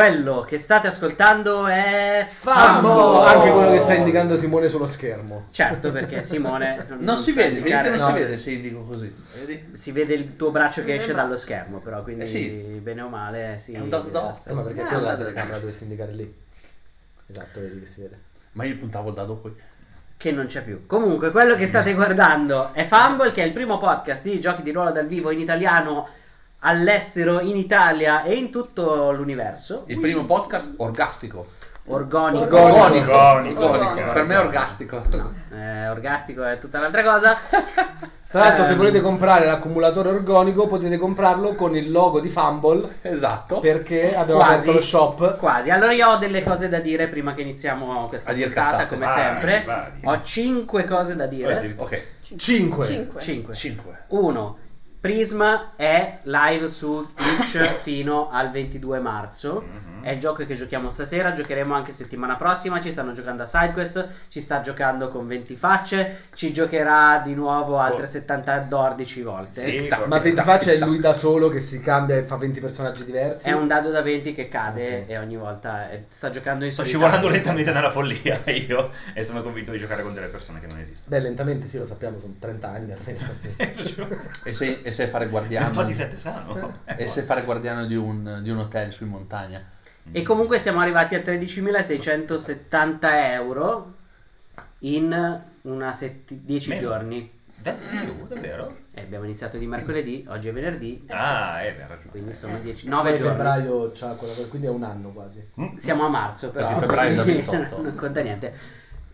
Quello che state ascoltando è Fambo! Anche quello che sta indicando Simone sullo schermo. Certo, perché Simone Non si sa vede, vedi che indicare- non no. si vede se indico così. Vedi? Si vede il tuo braccio che Eh, esce ma- dallo schermo, però, quindi Eh sì. bene o male sì. È un la otto. stessa- Ma perché Eh, quella la telecamera dovresti indicare lì. Esatto, vedi che si vede. Ma io puntavo il dado poi. che non c'è più. Comunque, quello che state guardando è Fumble, che è il primo podcast di giochi di ruolo dal vivo in italiano all'estero, in Italia e in tutto l'universo. Il primo podcast orgastico. Organico. Organico. Organico. Organico. Per me è orgastico. Eh, orgastico è tutta un'altra cosa. Tra l'altro, se Ehm, volete comprare l'accumulatore organico, potete comprarlo con il logo di Fumble. Esatto. Perché abbiamo Quasi. aperto lo shop. Quasi. Allora io ho delle cose da dire prima che iniziamo questa puntata, come Vai, sempre. vai. Ho cinque cose da dire. Ok. 5. 5. 5. 5. 1. Prisma è live su Twitch fino al 22 marzo. Mhm. È il gioco che giochiamo stasera. Giocheremo anche settimana prossima. Ci stanno giocando a SideQuest. Ci sta giocando con 20 facce. Ci giocherà di nuovo altre Oh. 74 volte. Sì. Ma proprio. per faccia è lui da solo che si cambia e fa 20 personaggi diversi. È un dado da 20 che cade Ok. e ogni volta eh, sta giocando in Sto solitario. scivolando lentamente nella follia io e sono convinto di giocare con delle persone che non esistono. Beh, lentamente sì, lo sappiamo, sono 30 anni almeno. E sei, e sei fare guardiano. Infatti sette sano. E sei fare guardiano di un, di un hotel su in montagna. E comunque siamo arrivati a 13.670 euro in una setti- 10 Meno. giorni. Da più, davvero? E abbiamo iniziato di mercoledì, oggi è venerdì, Ah, eh, hai ragione. quindi sono 10, Poi 9 giorni. febbraio c'ha quella, quindi è un anno quasi. Mm. Siamo a marzo però. Perché febbraio è da quindi 28. non conta niente.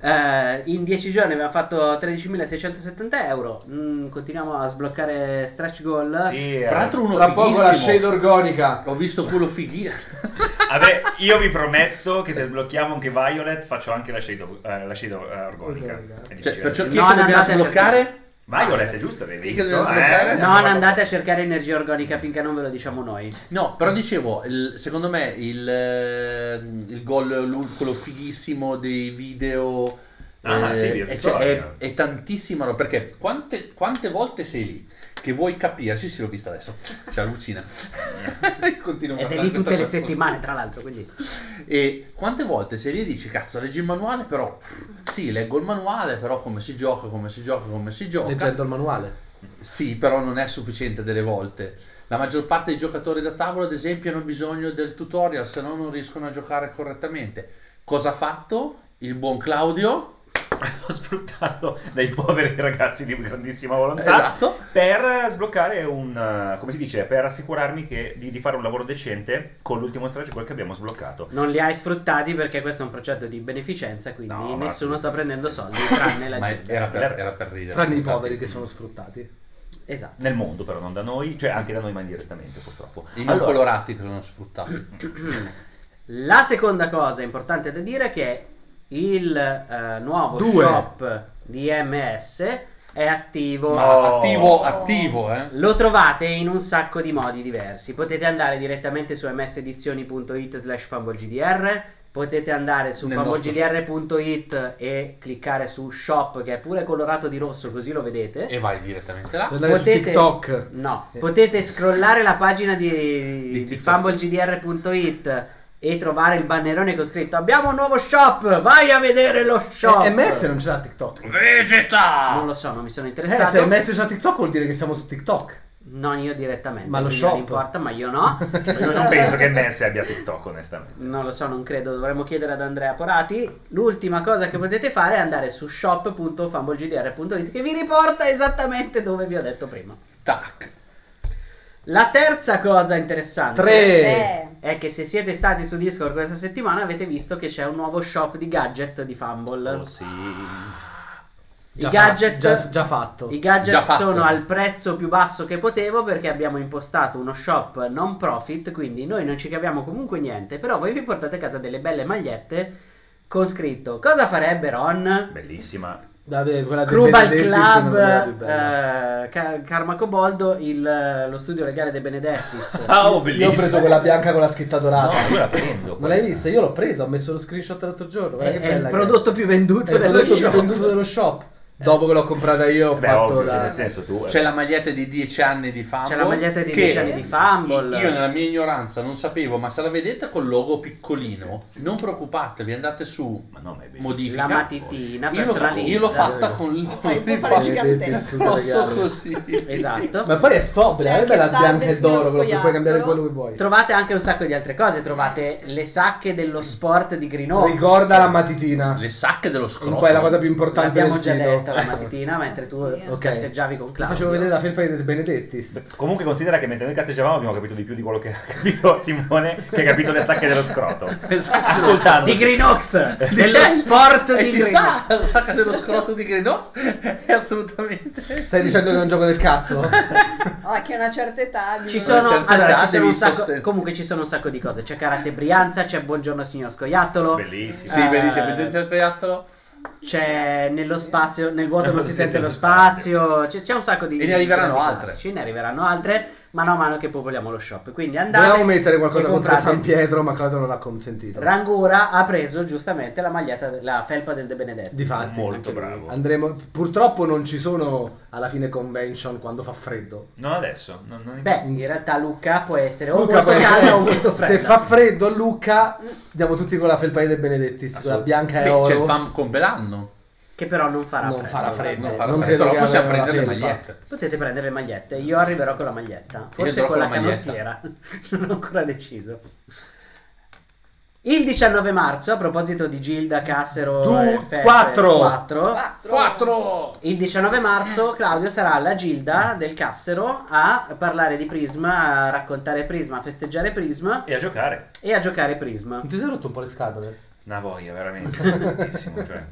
Eh, in 10 giorni abbiamo fatto 13.670 euro. Mm, continuiamo a sbloccare stretch goal. Sì, eh. Tra l'altro uno Tra poco la fighissimo. shade organica. Ho visto culo fighi. Vabbè, io vi prometto che se sblocchiamo anche Violet faccio anche la shade, eh, la shade eh, organica. Cioè, perciò chi che dobbiamo andate a sbloccare? Violet è giusto, avevi visto? Eh? Non andate a cercare energia organica finché non ve lo diciamo noi. No, però dicevo, il- secondo me il, eh, il gol, quello fighissimo dei video Ah, eh, sì, è, cioè, è, tantissima roba, perché quante, quante volte sei lì che vuoi capire, sì sì l'ho vista adesso, si allucina, Continuo a Ed è lì tutte le settimane, tra l'altro. Quindi. E quante volte sei lì e dici, cazzo, leggi il manuale, però sì, leggo il manuale, però come si gioca, come si gioca, come si gioca. Leggendo il manuale. Sì, però non è sufficiente delle volte. La maggior parte dei giocatori da tavola, ad esempio, hanno bisogno del tutorial, se no non riescono a giocare correttamente. Cosa ha fatto il buon Claudio? Ho sfruttato dei poveri ragazzi di grandissima volontà Esatto. per sbloccare un, eh, come si dice, per assicurarmi che, di, di fare un lavoro decente con l'ultimo goal che abbiamo sbloccato. Non li hai sfruttati perché questo è un progetto di beneficenza, quindi No, ma- nessuno sta prendendo soldi tranne la Ma gente. era per, era per ridere. Tranne i poveri che sono sfruttati. Esatto. Nel mondo però, non da noi, cioè anche da noi ma indirettamente purtroppo. I non colorati che sono sfruttati. La seconda cosa importante da dire è che il eh, nuovo Due. shop di MS è attivo. Ma No. attivo, attivo, eh. Lo trovate in un sacco di modi diversi. Potete andare direttamente su msedizioni.it slash fumblegdr, potete andare su fumblegdr.it e cliccare su shop che è pure colorato di rosso così lo vedete. E vai direttamente là. Su TikTok. No, Eh. potete scrollare la pagina di, Di di, TikTok. E trovare il bannerone con scritto abbiamo un nuovo shop, vai a vedere lo shop. Eh, MS non c'era TikTok. Vegeta! Non lo so, non mi sono Eh, interessato. se MS c'ha TikTok vuol dire che siamo su TikTok. Non io direttamente. Ma lo shop? Non importa, ma io no. Io non penso che MS abbia TikTok onestamente. Non lo so, non credo, dovremmo chiedere ad Andrea Porati. L'ultima cosa che potete fare è andare su shop.fumblegdr.it che vi riporta esattamente dove vi ho detto prima. Tac. La terza cosa interessante Tre. È che se siete stati su Discord questa settimana avete visto che c'è un nuovo shop di gadget di Fumble. Oh sì. I Già gadget, fa- già, già fatto. I gadget Già fatto. sono al prezzo più basso che potevo perché abbiamo impostato uno shop non profit, quindi noi non ci capiamo comunque niente, però voi vi portate a casa delle belle magliette con scritto cosa farebbe Ron? Bellissima. Vabbè, quella Crubal Club, è eh, Ca- Karma Coboldo, il- lo studio legale dei Benedettis. Ah, oh, Io bellissima. ho preso quella bianca con la scritta dorata. No, io la prendo. Ma l'hai vista? Io l'ho presa, ho messo lo screenshot l'altro giorno. È, Guarda che è il bella che prodotto più venduto è il dello prodotto più venduto dello shop. Dopo che l'ho comprata io ho Beh, fatto ovvio, cioè, nel senso tu... C'è la maglietta di 10 anni di Fumble. C'è la maglietta di che 10 anni di Fumble. Io nella mia ignoranza non sapevo, ma se la vedete col logo piccolino, non preoccupatevi, andate su Ma no, ma modifica. La matitina Io l'ho, io l'ho fatta con il logo Posso regalo. così. Esatto. Ma poi è sobria, C'è è bella bianca e d'oro, puoi cambiare quello che vuoi. Trovate anche un sacco di altre cose. Trovate le sacche dello sport di Green Oaks. Ricorda la matitina. Le sacche dello Un scroto. po' è la cosa più importante L'abbiamo del già sito. La mattina mentre tu Sì. Ok. cazzeggiavi con Claudio. facevo vedere la felpa di De Benedettis. Comunque considera che mentre noi cazzeggiavamo abbiamo capito di più di quello che ha capito Simone, che ha capito le stacche dello scroto. Esatto. Ascoltando. Di Green Oaks, dello sport e di ci Green sta Oaks. la sacca dello scroto di Green Oaks? È assolutamente. Stai dicendo che è un gioco del cazzo? Ah, che una certa età... Ci di- sono, certa allora, età ci sono un sacco, sosten- comunque ci sono un sacco di cose. C'è Karate Brianza, c'è Buongiorno signor Scoiattolo. Bellissimo. Sì, Eh, bellissimo. Il giocattolo? C'è nello spazio, nel vuoto non Non si sente lo spazio. C'è, c'è un sacco di E ne arriveranno altre. classici, ne arriveranno altre, mano a mano che popoliamo lo shop. Quindi andate. Dovevamo mettere qualcosa contro. San Pietro, ma Claudio non l'ha consentito. Rangura ha preso giustamente la maglietta, la felpa del De Benedetti. Difatti, Molto Anche lui. bravo. Andremo... Purtroppo non ci sono alla fine convention quando fa freddo. Non adesso. Non, non Beh, in realtà Luca può essere o Luca molto può essere- calda o molto fredda. Se fa freddo Luca, andiamo tutti con la felpa di De quella Assolut- bianca e Beh, oro. c'è il fan con Belanno. Che però non farà Non freddo. farà freddo. Non farà Non freddo, credo però possiamo prendere le magliette. Potete prendere le magliette, io arriverò con la maglietta, forse con la, la canottiera, non ho ancora deciso. Il 19 marzo, a proposito di Gilda, Cassero Du- e Fefe, quattro. quattro, Quattro. 4! il 19 marzo Claudio sarà alla Gilda del Cassero a parlare di Prisma, a raccontare Prisma, a festeggiare Prisma E a giocare. e a giocare Prisma. Non ti sei rotto un po' le scatole? Una voglia, veramente. Cioè.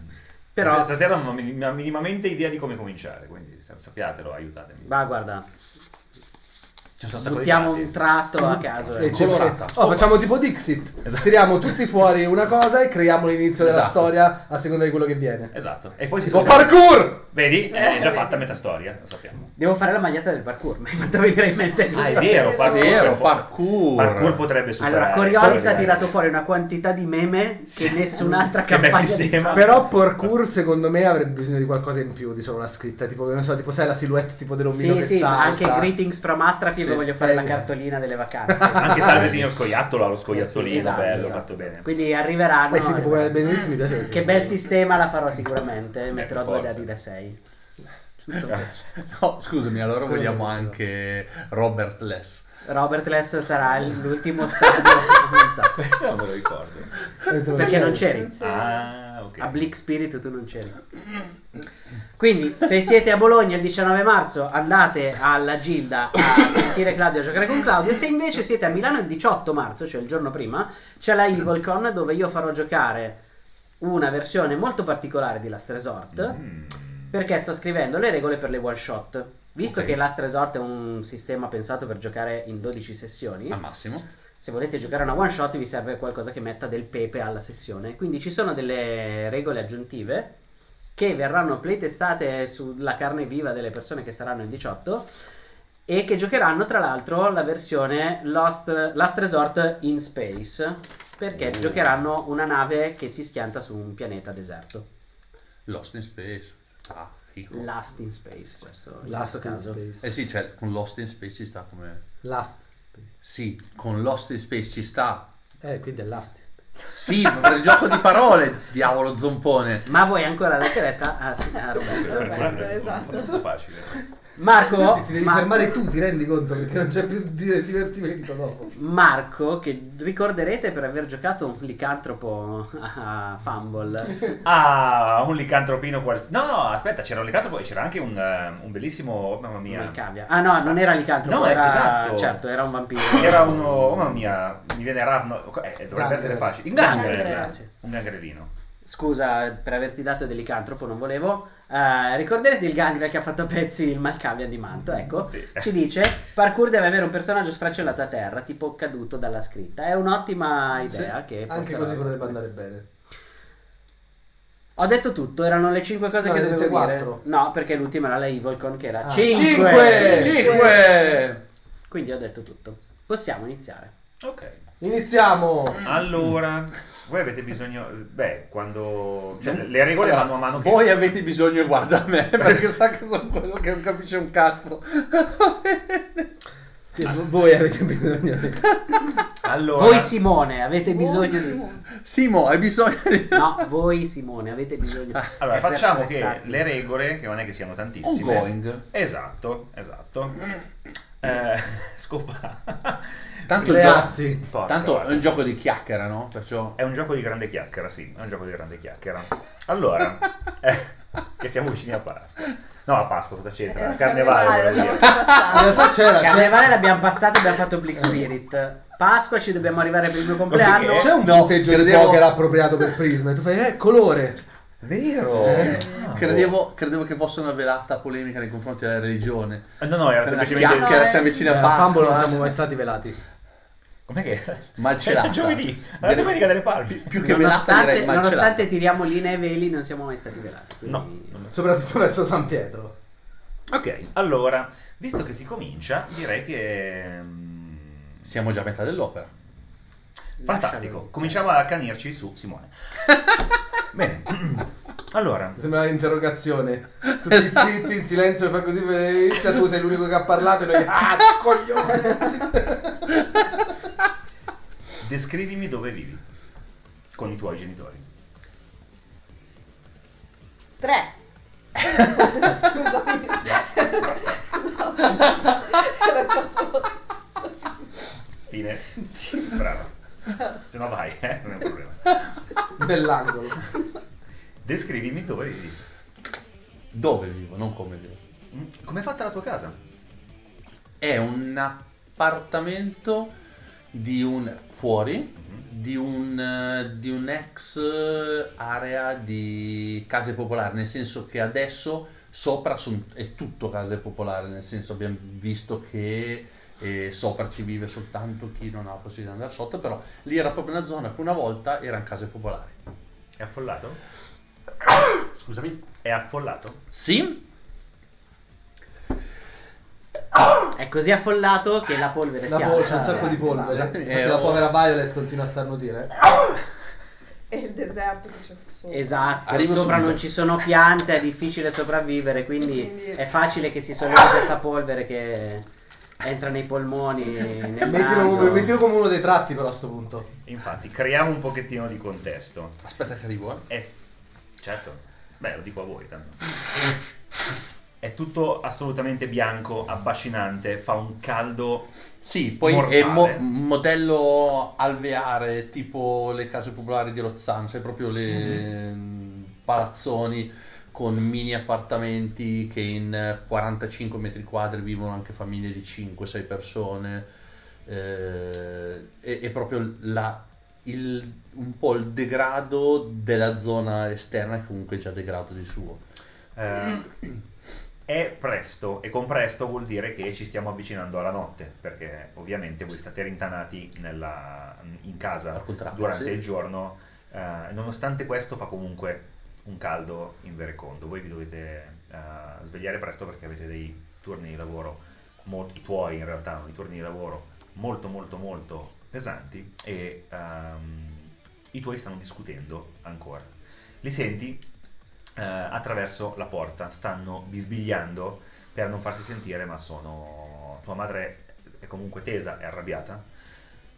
Però- Stasera non ho min- minimamente idea di come cominciare, quindi sa- sappiatelo, aiutatemi. Ma guarda, Ci sono un sacco di buttiamo un tratto a caso. E ecco. ci- colorata. Oh, facciamo tipo Dixit. Esatto. Tiriamo tutti fuori una cosa e creiamo l'inizio della Esatto. storia a seconda di quello che viene. Esatto. E poi si scopre- parkour! Vedi? È Eh, già vedi. fatta metà storia, lo sappiamo. Devo fare la maglietta del parkour, mi hai fatto venire in mente Ah, è vero, parkour. Vero, parkour. Parkour potrebbe superare. Allora, Coriolis ha tirato fuori una quantità di meme che nessun'altra Che campagna di Però parkour secondo me avrebbe bisogno di qualcosa in più di solo la scritta. Tipo, non so, tipo sai la silhouette tipo dell'omino Sì, che sì, salta. anche Greetings from Astrafi, Sì, voglio fare eh, la cartolina delle vacanze. Anche salve signor scoiattolo, ha lo scoiattolino, Esatto, bello, esatto. fatto bene. Quindi arriveranno. Eh sì, Benedizzi mi piace Che bel sistema la farò sicuramente, metterò per due dadi da 6. Giusto? No, scusami, allora vogliamo che- anche Robert Less. Robert Less sarà l'ultimo stadio. non so. Questo non me lo ricordo. Perché non c'eri? Ah, ok. A Bleak Spirit tu non c'eri. Quindi, se siete a Bologna il 19 marzo, andate alla Gilda a sentire Claudio a giocare con Claudio. Se invece siete a Milano il 18 marzo, cioè il giorno prima, c'è la EvilCon dove io farò giocare una versione molto particolare di Last Resort. Mm. Perché sto scrivendo le regole per le one shot. Visto Ok. che Last Resort è un sistema pensato per giocare in 12 sessioni, Al massimo. Se volete giocare una one shot vi serve qualcosa che metta del pepe alla sessione. Quindi ci sono delle regole aggiuntive che verranno playtestate sulla carne viva delle persone che saranno il 18 e che giocheranno tra l'altro la versione Lost, Last Resort in Space perché Oh. giocheranno una nave che si schianta su un pianeta deserto. Lost in Space. Ah, figo. Last in Space, questo in Last in caso. Space. Eh sì, cioè, con Lost in Space ci sta come... Last. Sì, con Lost in Space ci sta. Eh, quindi è Last. Sì, ma per il gioco di parole, diavolo zompone. Ma vuoi ancora la chiaretta? Ah sì, ah, Roberto. Roberto, è esatto. molto facile. Marco, Ti devi Ma- fermare tu, ti rendi conto perché non c'è più di- divertimento dopo. Marco, che ricorderete per aver giocato un licantropo a Fumble. Ah, un licantropino qual... No, aspetta, c'era un licantropo e c'era anche un, eh, un bellissimo... oh, mamma mia. Malcavia. Ah no, non era licantropo, No, era esatto. certo, era un vampiro. Era uno... Oh, mamma mia, mi viene Ravno... Eh, dovrebbe essere facile. Un Gangrel, gangrel. grazie. Un gangrelino. Scusa per averti dato del licantropo, non volevo. Eh, ricorderete il gangrel che ha fatto a pezzi il Malcavia di Manto? Ecco, Sì. ci dice: Parkour deve avere un personaggio sfracellato a terra, tipo caduto dalla scritta. È un'ottima idea. Che Anche così potrebbe andare bene. Ho detto tutto, erano le 5 cose No, che dovevo dette dire. quattro. No, perché l'ultima era la Evilcon che era Ah, 5. cinque! Cinque! Quindi ho detto tutto. Possiamo iniziare. Ok. Iniziamo. Allora, voi avete bisogno... Beh, quando... Cioè, Non- le regole vanno a mano che... Voi avete bisogno, guarda me, perché sa che sono quello che non capisce un cazzo. Sì, voi avete bisogno di... Allora... Voi Simone, avete bisogno di... Simo, hai bisogno di... No, voi Simone, avete bisogno di... Allora, è per facciamo che le regole, che non è che siano tantissime... Ongoing. Esatto, esatto. Eh, scopa. Tanto, Le il gio- assi. Porca tanto è un gioco di chiacchiera, no? Perciò... È un gioco di grande chiacchiera, sì, è un gioco di grande chiacchiera. Allora, eh, che siamo vicini a Pasqua. No, a Pasqua cosa c'entra? Era A Carnevale, volevo l'abbiamo c'era, Carnevale l'abbiamo passato e abbiamo fatto Blick Spirit. Pasqua ci dobbiamo arrivare per il mio compleanno. C'è un No, punteggio di credevo- poker appropriato per Prisma. E tu fai, eh, colore. Vero! Eh, credevo, credevo che fosse una velata polemica nei confronti della religione. Eh, No, no, era semplicemente... chiacchiera, No, siamo eh, vicini Eh, a a Fumble non Pasqua. siamo mai stati velati. Com'è che era? Malcelata. Era giovedì, la domenica delle palme. Più che velata Nonostante, direi malcelata. nonostante tiriamo linee e veli, non siamo mai stati velati. quindi- No. Soprattutto verso San Pietro. Ok, allora, visto che si comincia, direi che... mm, Siamo già a metà dell'opera. Fantastico, cominciamo a accanirci su Simone. Bene, allora, sembra l'interrogazione. Tutti zitti, in silenzio, e fa così, inizia tu sei l'unico che ha parlato e noi, ah, coglione. descrivimi dove vivi con i tuoi genitori. Tre. Scusami. Fine. Brava. Se no vai, eh? non è un problema. Bell'angolo. Descrivimi dove vivi. Dove vivo, non come vivo. Mm, Com'è fatta la tua casa? È un appartamento di un fuori di un, di un ex eh, area di case popolari, nel senso che adesso sopra son- è tutto case popolari, nel senso abbiamo visto che eh, sopra ci vive soltanto chi non ha la possibilità di andare sotto, però lì era proprio una zona che una volta erano case popolari. È affollato? Scusami? È affollato? Sì, È così affollato che la polvere La si pol- c'è alza. un sacco di polvere. Esatto. Eh, la oh. povera Violet continua a starnutire. E il deserto che c'è sopra. Esatto, Arrivo sopra subito. non ci sono piante, è difficile sopravvivere, quindi Quindi- è facile che si sollevi questa polvere che entra nei polmoni, nel Mettilo, naso. mettilo come uno dei tratti però a sto punto. Infatti, creiamo un pochettino di contesto. aspetta che arrivo, eh. È... Certo. Beh, lo dico a voi tanto. È tutto assolutamente bianco, affascinante, fa un caldo... Sì, poi Mortale. è mo- modello alveare tipo le case popolari di Rozzano, sai proprio le mm, palazzoni con mini appartamenti che in 45 metri quadri vivono anche famiglie di 5-6 persone. Eh, è, è proprio la- il- un po' il degrado della zona esterna che comunque è già degrado di suo. eh, è presto e con presto vuol dire che ci stiamo avvicinando alla notte perché ovviamente voi state rintanati nella- in casa contrario, durante sì. il giorno eh, nonostante questo fa comunque un caldo inverecondo voi vi dovete eh, svegliare presto perché avete dei turni di lavoro molto, i tuoi in realtà no, i turni di lavoro molto molto molto pesanti e ehm, i tuoi stanno discutendo ancora. Li senti eh, attraverso la porta, stanno bisbigliando per non farsi sentire, ma sono... tua madre è comunque tesa, è arrabbiata,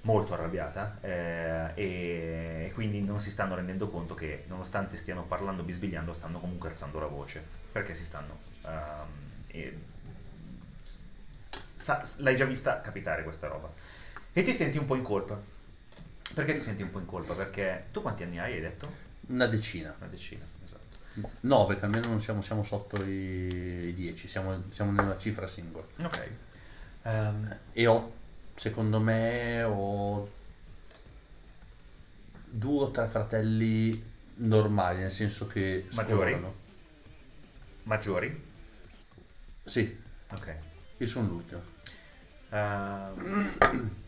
molto arrabbiata, eh, e quindi non si stanno rendendo conto che nonostante stiano parlando, bisbigliando, stanno comunque alzando la voce, perché si stanno... ehm, e- sa- l'hai già vista capitare questa roba. E ti senti un po' in colpa. Perché ti senti un po' in colpa? Perché tu quanti anni hai, hai detto? Una decina. Una decina. 9, che almeno non siamo, siamo sotto i, i 10, siamo, siamo nella cifra singola. Ok. Ehm, E ho, secondo me, ho due o tre fratelli normali, nel senso che Maggiori? scolorano. maggiori? Sì, Ok. io sono l'ultimo. Ehm,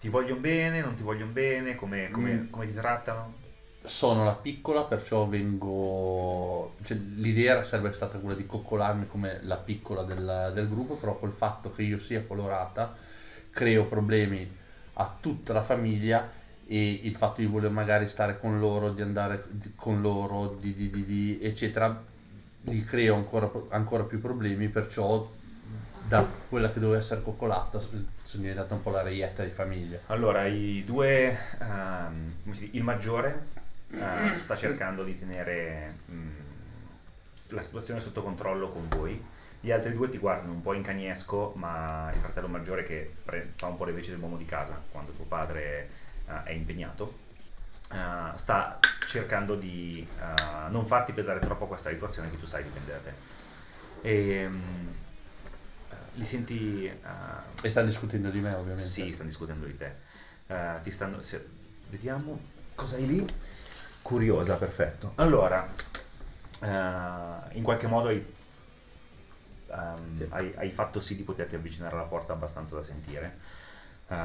ti vogliono bene, non ti vogliono bene? Come, come- Mm. come ti trattano? Sono la piccola, perciò vengo... cioè, l'idea sarebbe stata quella di coccolarmi come la piccola della- del gruppo, però col fatto che io sia colorata creo problemi a tutta la famiglia e il fatto di voler magari stare con loro, di andare con loro, di, di- di- di- eccetera, gli creo ancora, ancora più problemi, perciò da quella che doveva essere coccolata sono diventata un po' la reietta di famiglia. Allora, i due, dice, il maggiore eh, sta cercando di tenere mm, la situazione sotto controllo con voi. Gli altri due ti guardano un po' in cagnesco, ma il fratello maggiore che pre- fa un po' le veci dell'uomo di casa quando tuo padre eh, è impegnato, eh, sta cercando di eh, non farti pesare troppo questa situazione che tu sai dipende da te. E, mm, eh, li senti... E sta discutendo di me ovviamente. sì, stanno discutendo di te. Ti stanno, se- vediamo cosa hai lì. Curiosa, perfetto. Allora, eh, in qualche modo hai, ehm, Sì. hai- hai fatto sì di poterti avvicinare alla porta abbastanza da sentire. Eh,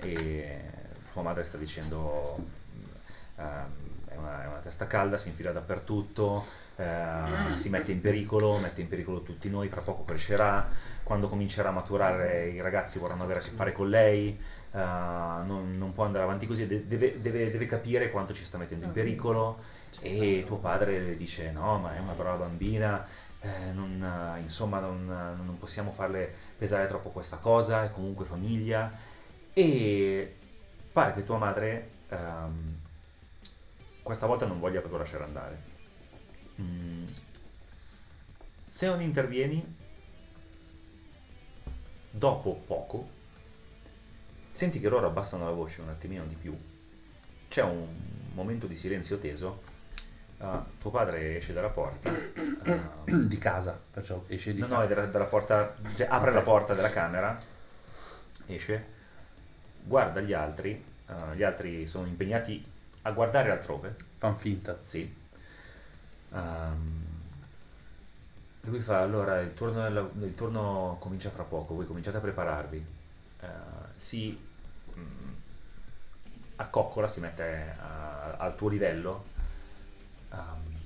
e tua madre sta dicendo ehm, è, una, è una testa calda, si infila dappertutto, si mette in pericolo, mette in pericolo tutti noi, fra poco crescerà, quando comincerà a maturare i ragazzi vorranno avere a che fare con lei, eh, non, non può andare avanti così, de- deve, deve- deve capire quanto ci sta mettendo in pericolo e tuo padre le dice no ma è una brava bambina, eh, non, eh, insomma non, non possiamo farle pesare troppo questa cosa, è comunque famiglia e pare che tua madre ehm, questa volta non voglia proprio lasciare andare. Mm. Se non intervieni, dopo poco, senti che loro abbassano la voce un attimino di più. C'è un momento di silenzio teso. Ah, tuo padre esce dalla porta. ah, Di casa, perciò esce di No, casa. no, è dalla, dalla porta, cioè, apre Ok. la porta della camera, esce, guarda gli altri, eh, gli altri sono impegnati a guardare altrove, Fan finta. sì. Ehm, e lui fa, allora il turno, il turno comincia fra poco, voi cominciate a prepararvi. Eh, si accoccola, si mette a- al tuo livello ehm,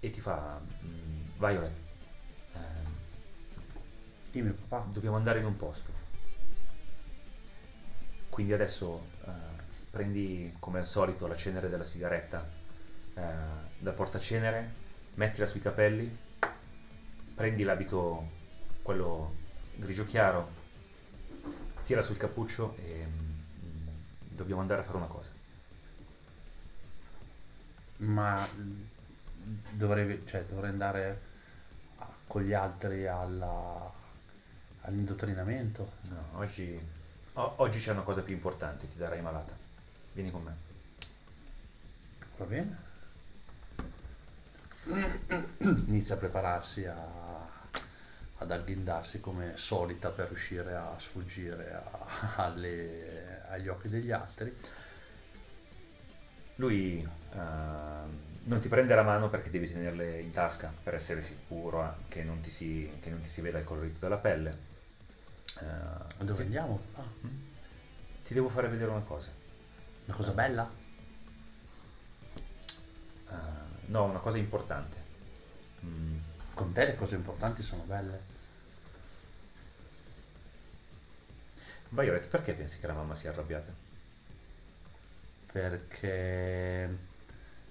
e ti fa, mm, Violet, ehm, Dimmi papà. dobbiamo andare in un posto. Quindi adesso eh, prendi come al solito la cenere della sigaretta eh, dal portacenere, mettila sui capelli, prendi l'abito, quello grigio chiaro, tira sul cappuccio e mm, dobbiamo andare a fare una cosa. Ma dovrei, cioè, dovrei andare a- con gli altri alla- all'indottrinamento. No, oggi, o- oggi c'è una cosa più importante, ti darai malata. Vieni con me. Va bene? Inizia a prepararsi a- ad agghindarsi come solita per riuscire a sfuggire a- alle- agli occhi degli altri. Lui ehm, non ti prende la mano perché devi tenerle in tasca per essere sicuro eh, che, non ti si, che non ti si veda il colorito della pelle. Ma dove ti, andiamo? Ah, ti devo fare vedere una cosa. una cosa bella? Eh, no, una cosa importante. Mm, Con te le cose importanti sono belle. Violet, perché pensi che la mamma sia arrabbiata? perché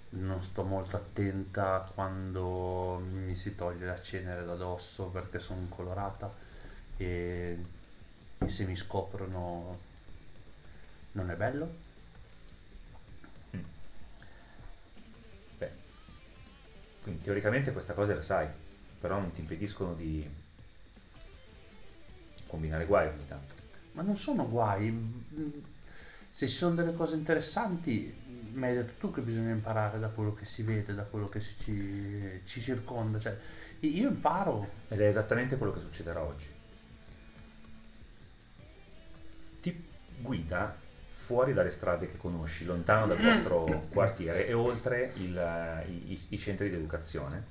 non sto molto attenta quando mi si toglie la cenere da dosso perché sono colorata e, e se mi scoprono non è bello. Mm. Beh, quindi teoricamente questa cosa la sai, però non ti impediscono di combinare guai ogni tanto. Ma non sono guai. Se ci sono delle cose interessanti, mi hai detto tu che bisogna imparare da quello che si vede, da quello che ci, ci circonda. Cioè, io imparo. Ed è esattamente quello che succederà oggi. Ti guida fuori dalle strade che conosci, lontano dal vostro quartiere e oltre il- i, i- centri di educazione.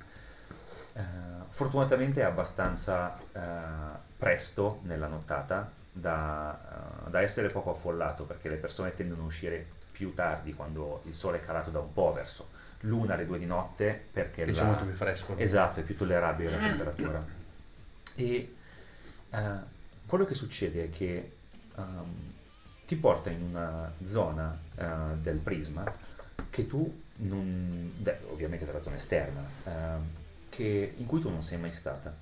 Eh, fortunatamente è abbastanza eh, presto nella nottata da, eh, da essere poco affollato perché le persone tendono a uscire più tardi quando il sole è calato da un po' verso l'una alle due di notte perché Che c'è la- molto più fresco. Esatto, è più tollerabile la temperatura. E eh, quello che succede è che ehm, ti porta in una zona eh, del prisma che tu non, beh, ovviamente dalla zona esterna, ehm, che- in cui tu non sei mai stata.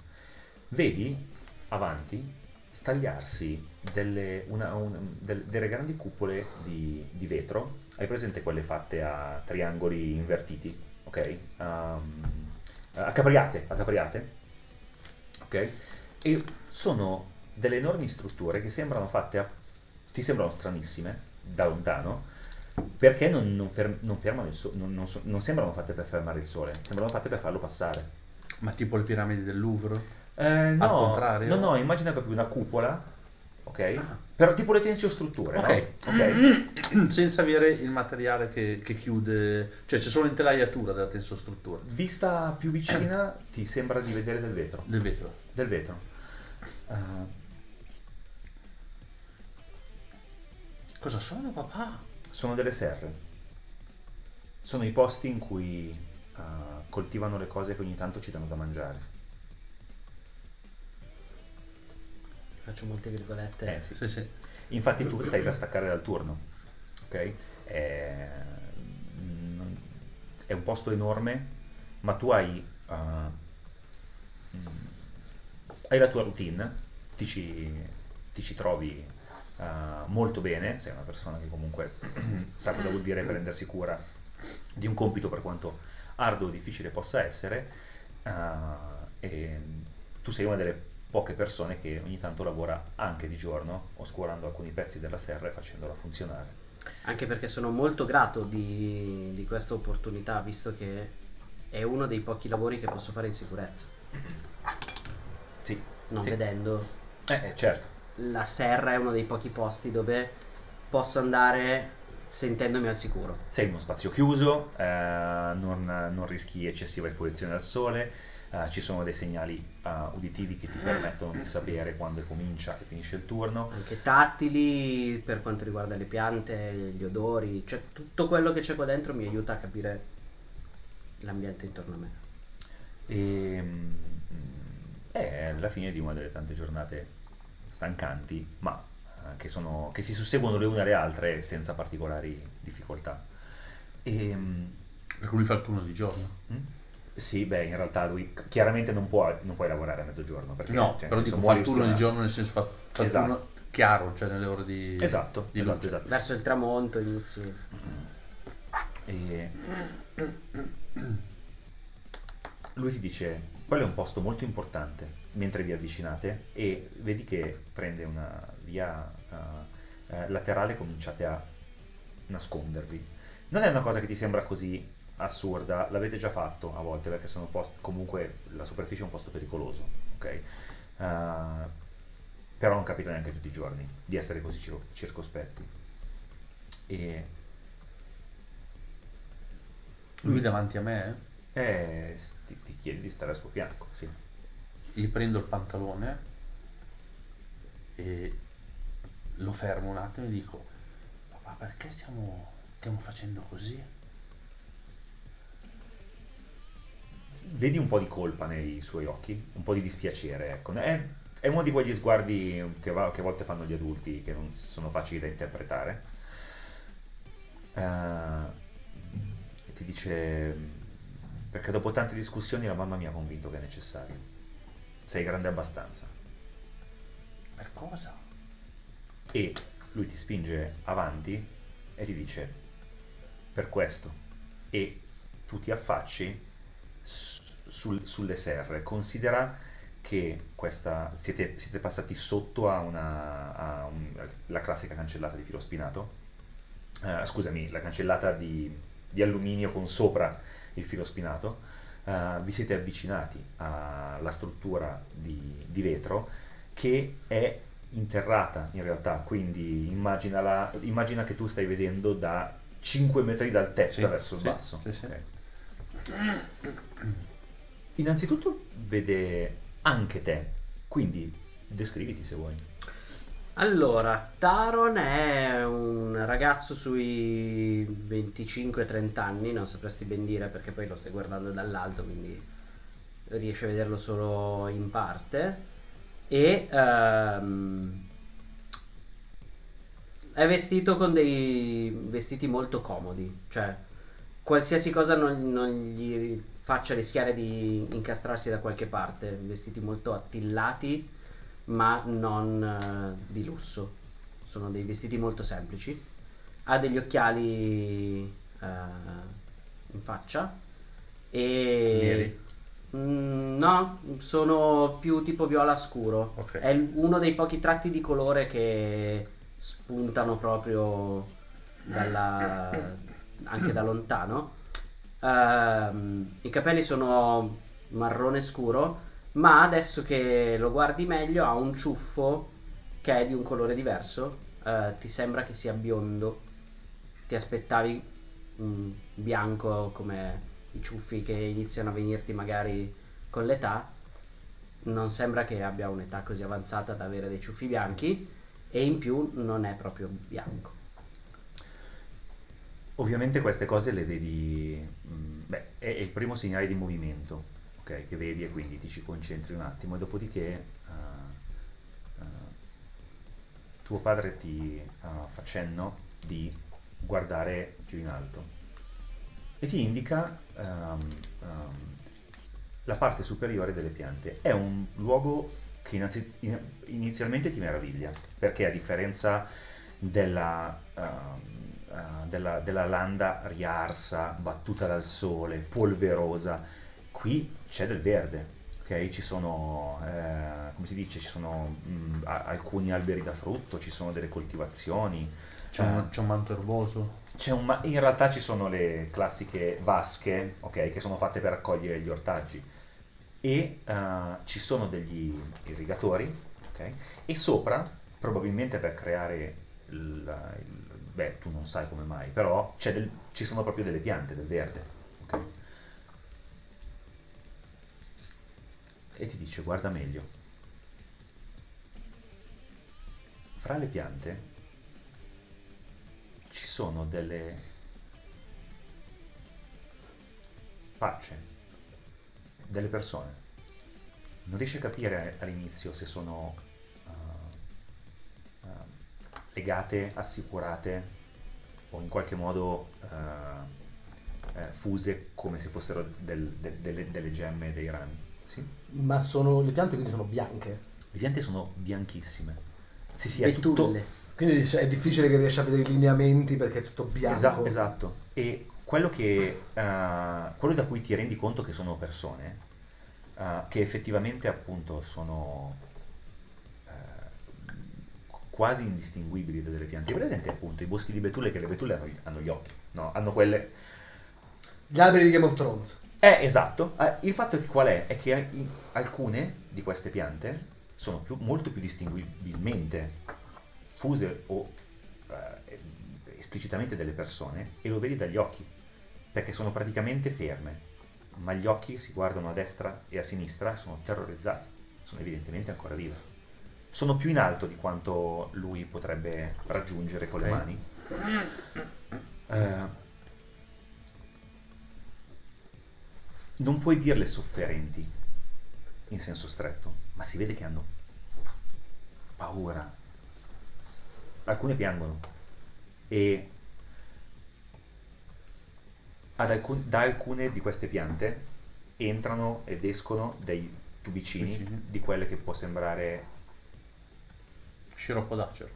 Vedi avanti stagliarsi delle, una- un- del- delle grandi cupole di, di vetro. Hai presente quelle fatte a triangoli invertiti? Ok? Ehm, a capriate, a capriate. Ok? E sono delle enormi strutture che sembrano fatte a, ti sembrano stranissime da lontano perché non, non fer- non non so- non sembrano fatte per fermare il sole, sembrano fatte per farlo passare. Ma tipo le piramidi del Louvre? Eh, no, contrario? No, no, immagina proprio una cupola, ok? Ah. Però tipo le tensiostrutture, no? Ok. Ok. Senza avere il materiale che, che chiude, cioè c'è solo l'intelaiatura della tensostruttura Vista più vicina ti sembra di vedere del vetro. del vetro. Del vetro. Eh, Cosa sono, papà? sono delle serre. Sono i posti in cui eh, coltivano le cose che ogni tanto ci danno da mangiare. Faccio molte virgolette. Eh sì. Sì, sì. Infatti tu stai da staccare dal turno, ok? È, non- è un posto enorme, ma tu hai, uh, hai la tua routine, ti ci, ti ci trovi uh, molto bene, sei una persona che comunque sa cosa vuol dire prendersi cura di un compito per quanto arduo o difficile possa essere, uh, e tu sei una delle poche persone che ogni tanto lavora anche di giorno, oscurando alcuni pezzi della serra e facendola funzionare. Anche perché sono molto grato di, di questa opportunità, visto che è uno dei pochi lavori che posso fare in sicurezza, Sì, non sì. vedendo. Eh, eh, certo. La serra è uno dei pochi posti dove posso andare sentendomi al sicuro. Sei in uno spazio chiuso, eh, non, non rischi eccessiva esposizione al sole, eh, ci sono dei segnali eh, uditivi che ti permettono di sapere quando comincia e finisce il turno. Anche tattili per quanto riguarda le piante, gli odori, cioè tutto quello che c'è qua dentro mi aiuta a capire l'ambiente intorno a me. E mm, è la fine di una delle tante giornate stancanti, ma eh, che, sono- che si susseguono le une alle altre senza particolari difficoltà. E, mm, Perché lui fa il turno di giorno. mm, sì, beh, in realtà lui chiaramente non, può, non puoi lavorare a mezzogiorno. Perché, No, cioè, però dico fa il turno di giorno nel senso fa, fa Esatto. turno chiaro, cioè nelle ore di Esatto, di esatto, esatto. Verso il tramonto inizi. E lui ti dice, quello è un posto molto importante mentre vi avvicinate e vedi che prende una via eh, eh, laterale e cominciate a nascondervi. Non è una cosa che ti sembra così assurda, l'avete già fatto a volte perché sono posti, comunque la superficie è un posto pericoloso, ok? Eh, però non capita neanche tutti i giorni di essere così cir- circospetti. E Lui davanti a me, Eh, s- ti, ti chiede di stare al suo fianco, sì. gli prendo il pantalone e lo fermo un attimo e dico, papà perché stiamo, stiamo facendo così? Vedi un po' di colpa nei suoi occhi, un po' di dispiacere, ecco. È, è uno di quegli sguardi che, va- che a volte fanno gli adulti, che non sono facili da interpretare. Eh, e ti dice, perché dopo tante discussioni la mamma mi ha convinto che è necessario. Sei grande abbastanza. Per cosa? E lui ti spinge avanti e ti dice per questo e tu ti affacci sul- sulle serre. Considera che questa siete, siete passati sotto a una a un- la classica cancellata di filo spinato? Eh, scusami la cancellata di, di alluminio con sopra il filo spinato. Eh, vi siete avvicinati alla struttura di, di vetro che è interrata in realtà, quindi immaginala- immagina che tu stai vedendo da 5 metri d'altezza Sì, verso il sì, basso. sì, sì. Innanzitutto vede anche te, quindi descriviti se vuoi. Allora, Taron è un ragazzo sui 25-30 anni, non sapresti ben dire perché poi lo stai guardando dall'alto, quindi riesci a vederlo solo in parte. E ehm, è vestito con dei vestiti molto comodi, cioè qualsiasi cosa non, non gli faccia rischiare di incastrarsi da qualche parte, vestiti molto attillati ma non eh, di lusso, sono dei vestiti molto semplici, ha degli occhiali eh, in faccia e... Neri? Mm, no, sono più tipo viola scuro. Ok. È uno dei pochi tratti di colore che spuntano proprio dalla- anche da lontano. Ehm, I capelli sono marrone scuro, ma adesso che lo guardi meglio ha un ciuffo che è di un colore diverso. Eh, ti sembra che sia biondo. Ti aspettavi mm, bianco come i ciuffi che iniziano a venirti magari con l'età. Non sembra che abbia un'età così avanzata da avere dei ciuffi bianchi e in più non è proprio bianco. Ovviamente queste cose le vedi, mm, beh, è, il primo segnale di movimento, ok, che vedi e quindi ti ci concentri un attimo e dopodiché eh, eh, tuo padre ti eh, fa cenno di guardare più in alto e ti indica ehm, ehm, la parte superiore delle piante. È un luogo che innanzi- in- inizialmente ti meraviglia, perché a differenza della, ehm, eh, della, della landa riarsa, battuta dal sole, polverosa, qui c'è del verde. ok? Ci sono, eh, come si dice, ci sono mm, a- alcuni alberi da frutto, ci sono delle coltivazioni, C'è un, c'è un manto erboso. c'è un ma- in realtà ci sono le classiche vasche, ok, che sono fatte per raccogliere gli ortaggi e eh, ci sono degli irrigatori, ok, e sopra, probabilmente per creare il, il- beh, tu non sai come mai, però del- ci sono proprio delle piante, del verde, ok? E ti dice, guarda meglio. Fra le piante ci sono delle facce, delle persone. Non riesci a capire all'inizio se sono legate, assicurate o in qualche modo uh, eh, fuse come se fossero del- de- delle, delle gemme dei rami. Sì? Ma sono, le piante quindi sono bianche. Le piante sono bianchissime. Sì, sì, è tutto, Betulle. Quindi è difficile che riesci a vedere i lineamenti perché è tutto bianco. Esa- esatto. E quello, che, eh, quello da cui ti rendi conto che sono persone, eh, che effettivamente appunto sono eh, quasi indistinguibili dalle piante. Presente appunto i boschi di betulle che le betulle hanno, hanno gli occhi, no? Hanno quelle... Gli alberi di Game of Thrones. Eh, esatto. Eh, il fatto è che qual è? È che alcune di queste piante sono più- molto più distinguibilmente fuse o eh, esplicitamente delle persone e lo vedi dagli occhi, perché sono praticamente ferme, ma gli occhi si guardano a destra e a sinistra sono terrorizzati, sono evidentemente ancora vive. Sono più in alto di quanto lui potrebbe raggiungere con le Ok. mani. Eh, non puoi dirle sofferenti in senso stretto, ma si vede che hanno paura. Alcune piangono e alcun- da alcune di queste piante entrano ed escono dei tubicini Tubicini. di quelle che può sembrare Sciroppo d'acero.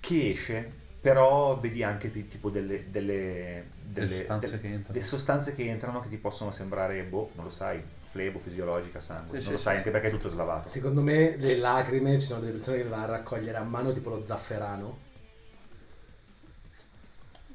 che esce, però vedi anche tipo delle, delle, Delle sostanze che entrano. delle sostanze che entrano che ti possono sembrare, boh, non lo sai, flebo, fisiologica, sangue, Sì, non lo sì, sai sì. anche perché è tutto slavato. Secondo me le lacrime ci sono delle persone che le vanno a raccogliere a mano tipo lo zafferano.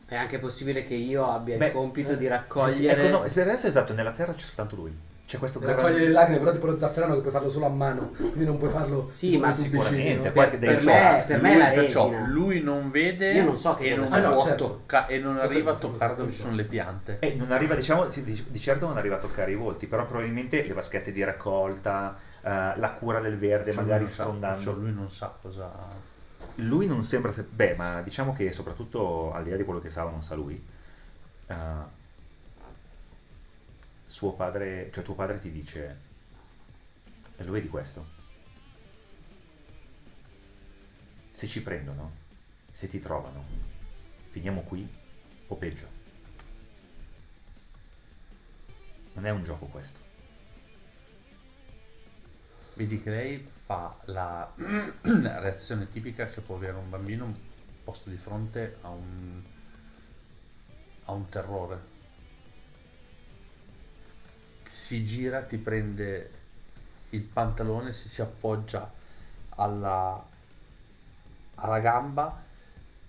È anche possibile che io abbia Beh, il compito eh, di Sì, sì, raccogliere. ecco, no, per adesso esatto, nella terra c'è soltanto lui. C'è questo Per raccogliere le lacrime, però tipo lo zafferano che puoi farlo solo a mano, quindi non puoi farlo Sì, ma sicuramente, poi per, che per me, per me è Lui, la perciò, lui non vede Io non so che e non. Ah, no, può certo. tocca- e non arriva a toccare dove ci sono le piante. Eh, non arriva, diciamo, sì, di, di certo non arriva a toccare i volti, però probabilmente le vaschette di raccolta, eh, la cura del verde, Cioè, magari non sa- perciò lui non sa cosa... Lui non sembra... se- Beh, ma diciamo che soprattutto al di là di quello che sa o non sa lui, eh, suo padre, cioè tuo padre ti dice, e lo vedi questo? Se ci prendono, se ti trovano, finiamo qui o peggio. Non è un gioco questo. Vedi che lei fa la reazione tipica che può avere un bambino posto di fronte a un, a un terrore. Si gira, ti prende il pantalone, si, si appoggia alla, alla gamba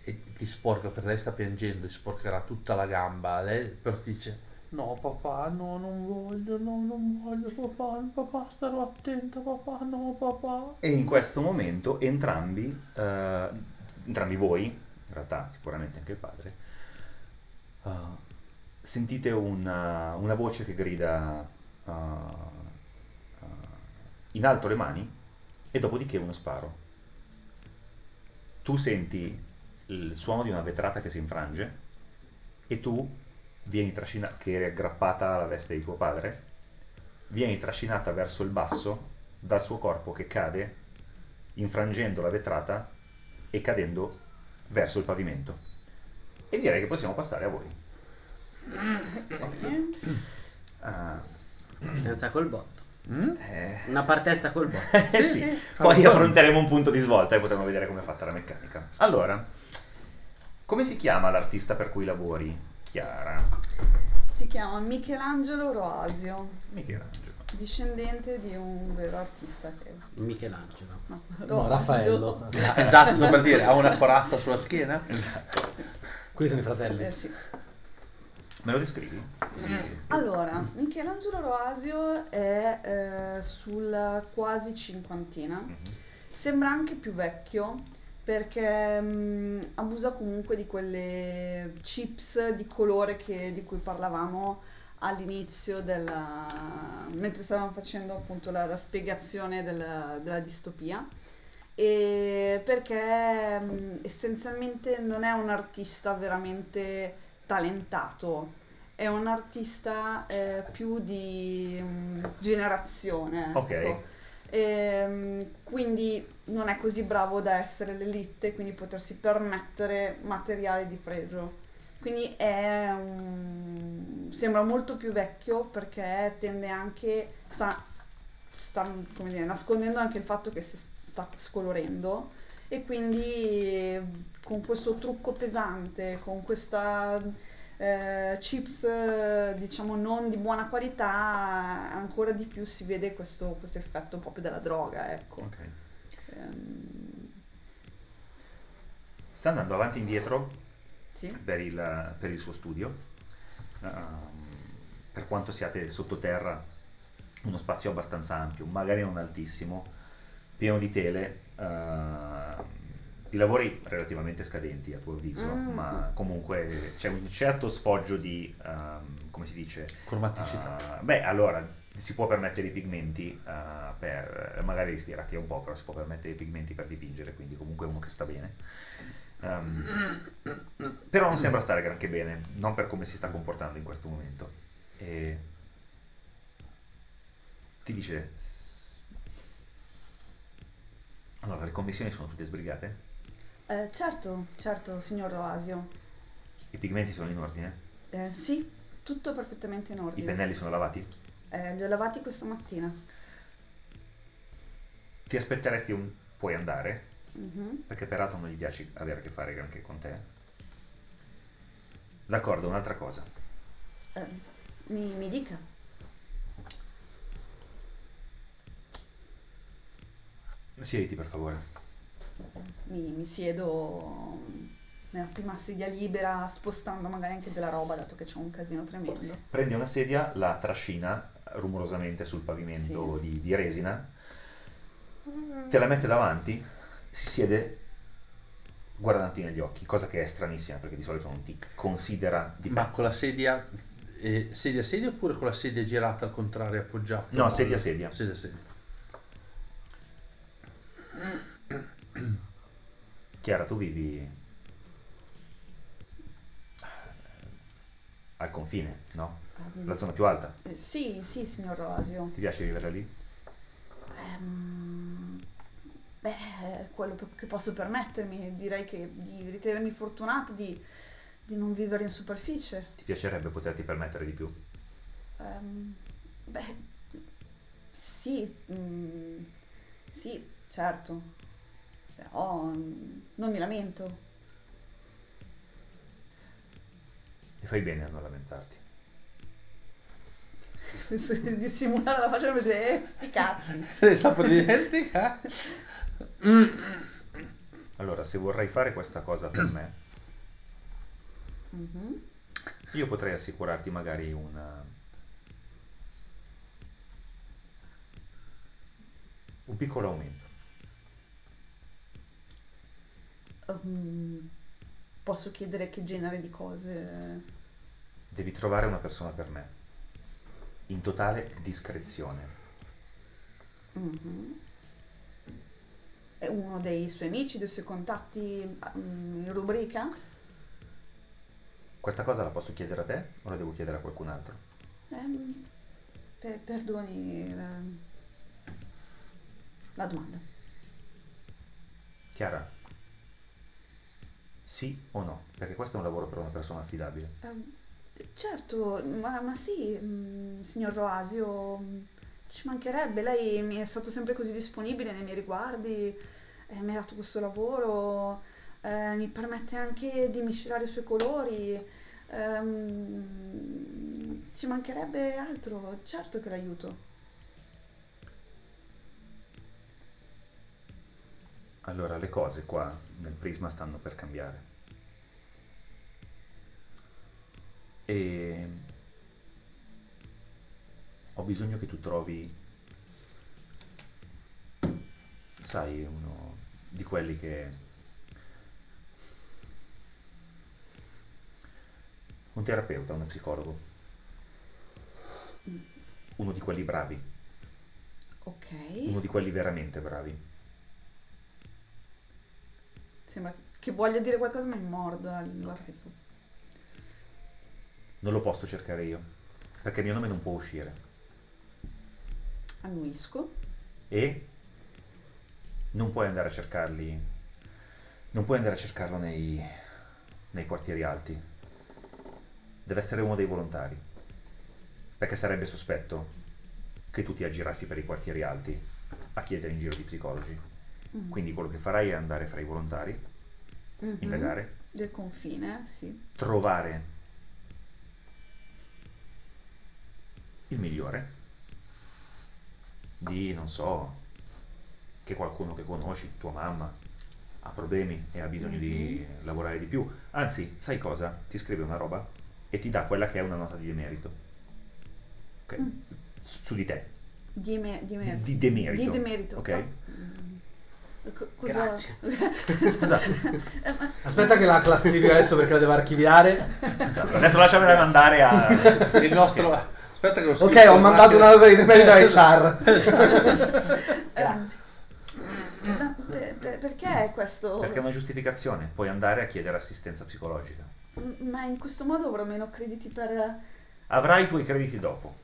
e ti sporca perché lei sta piangendo, ti sporcherà tutta la gamba. Lei però ti dice: No, papà, no, non voglio, no, non voglio, papà, papà, starò attenta, papà, no, papà. E in questo momento entrambi, eh, entrambi voi, in realtà sicuramente anche il padre, eh, sentite una, una voce che grida eh, eh, in alto le mani e dopodiché uno sparo. Tu senti il suono di una vetrata che si infrange e tu vieni trascinata, che eri aggrappata alla veste di tuo padre, vieni trascinata verso il basso dal suo corpo che cade, infrangendo la vetrata e cadendo verso il pavimento. E direi che possiamo passare a voi. Ah, Senza col botto. Mm? eh, Una partenza col botto. eh, sì, poi affronteremo un punto di svolta e potremo vedere come è fatta la meccanica. Allora, come si chiama l'artista per cui lavori, Chiara? Si chiama Michelangelo Roasio, Michelangelo. discendente di un vero artista che... Michelangelo. No, No. Raffaello. Ah, esatto, sto per dire, ha una corazza sulla schiena? Qui sono i fratelli. Eh, sì. Me lo descrivi? Allora, Michelangelo Roasio è eh, sulla quasi cinquantina. Mhm. Sembra anche più vecchio perché mm, abusa comunque di quelle chips di colore che- di cui parlavamo all'inizio della... mentre stavamo facendo appunto la, la spiegazione della, della distopia. E perché mm, essenzialmente non è un artista veramente talentato, è un artista eh, più di mm, generazione. Ok. ecco. Ehm, quindi non è così bravo da essere l'elite, quindi potersi permettere materiali di pregio. Quindi è un- sembra molto più vecchio perché tende anche, sta, sta, come dire, nascondendo anche il fatto che si sta scolorendo e quindi con questo trucco pesante, con questa eh, chips eh, diciamo non di buona qualità, ancora di più si vede questo, questo effetto proprio della droga, ecco. Ok. Ehm, Sta andando avanti e indietro sì. per il, per il suo studio. Ehm, per quanto siate sottoterra, uno spazio abbastanza ampio, magari non altissimo, pieno di tele, ehm, di lavori relativamente scadenti a tuo avviso, Mm. ma comunque c'è un certo sfoggio di, ehm, come si dice, Cromaticità. Ah, beh, allora si può permettere i pigmenti ah, per magari stirati un po', però si può permettere i pigmenti per dipingere, quindi comunque uno che sta bene. Ehm, però non sembra stare granché bene, non per come si sta comportando in questo momento. E ti dice Allora, le commissioni sono tutte sbrigate? Eh, certo, certo, signor Roasio. I pigmenti sono in ordine? Eh, sì, tutto perfettamente in I ordine. pennelli sono lavati? Eh, li ho lavati questa mattina. Ti aspetteresti un puoi andare? Mhm. Perché peraltro non gli piace avere a che fare granché con te. D'accordo, un'altra cosa. Eh, mi, mi dica. Siediti per favore. Mi, mi siedo nella prima sedia libera, spostando magari anche della roba, dato che c'è un casino tremendo. Prendi una sedia, la trascina rumorosamente sul pavimento di, di resina, te la mette davanti, si siede guardandoti negli occhi, cosa che è stranissima perché di solito non ti considera di Ma pezzo. con la sedia, eh, sedia a sedia oppure con la sedia girata al contrario appoggiata? No, sedia a sedia. Sedia a sedia. Chiara, tu vivi al confine, no? La zona più alta. Eh, sì, sì, signor Roasio. Ti piace vivere lì? Ehm, beh, quello che posso permettermi. Direi che di ritenermi fortunata di, di non vivere in superficie. Ti piacerebbe poterti permettere di più? Ehm, beh, sì, mm, sì, certo. Mm, non mi lamento. E fai bene a non lamentarti. di simulare la faccia per dire, eh, sti cazzi. Sta per dire, sti ca- Allora, se vorrai fare questa cosa per me, Mhm. io potrei assicurarti magari una... un piccolo aumento. Mm, posso chiedere che genere di cose? Devi trovare una persona per me, in totale discrezione. Mhm. È uno dei suoi amici, dei suoi contatti mm, in rubrica? Questa cosa la posso chiedere a te o la devo chiedere a qualcun altro? Ehm, per- perdoni ehm, la domanda. Chiara? Sì o no? Perché questo è un lavoro per una persona affidabile. Ehm, certo, ma, ma sì, mm, signor Roasio, mm, ci mancherebbe. Lei mi è stato sempre così disponibile nei miei riguardi, eh, mi ha dato questo lavoro, eh, mi permette anche di miscelare i suoi colori. ehm, ci mancherebbe altro, certo che l'aiuto. Allora, le cose qua nel prisma stanno per cambiare. E ho bisogno che tu trovi, sai, uno di quelli che... Un terapeuta, uno psicologo, uno di quelli bravi, Ok, uno di quelli veramente bravi. Sembra che voglia dire qualcosa ma mi mordo la lingua. Non lo posso cercare io, perché il mio nome non può uscire. Annuisco. E non puoi andare a cercarli, non puoi andare a cercarlo nei, nei quartieri alti. Deve essere uno dei volontari, perché sarebbe sospetto che tu ti aggirassi per i quartieri alti a chiedere in giro di psicologi. Mm. Quindi quello che farai è andare fra i volontari, Mhm. indagare, Del confine, sì. trovare il migliore di, non so, che qualcuno che conosci, tua mamma, ha problemi e ha bisogno di lavorare di più. Anzi, sai cosa? Ti scrive una roba e ti dà quella che è una nota di demerito. Ok? Mm. Su di te. Di, me- di, Di, merito. di demerito. Di demerito. Ok? Mm. Co- cosa- Grazie. Esatto. Eh, ma- Aspetta che la classifica adesso perché la devo archiviare. esatto. Adesso lasciamela andare a... Il nostro... Aspetta che lo Ok, scrivo ho mandato una nota di demerito a HR. Grazie. Ma per- per- perché questo? Perché è una giustificazione. Puoi andare a chiedere assistenza psicologica. Ma in questo modo avrò meno crediti per... Avrai i tuoi crediti dopo.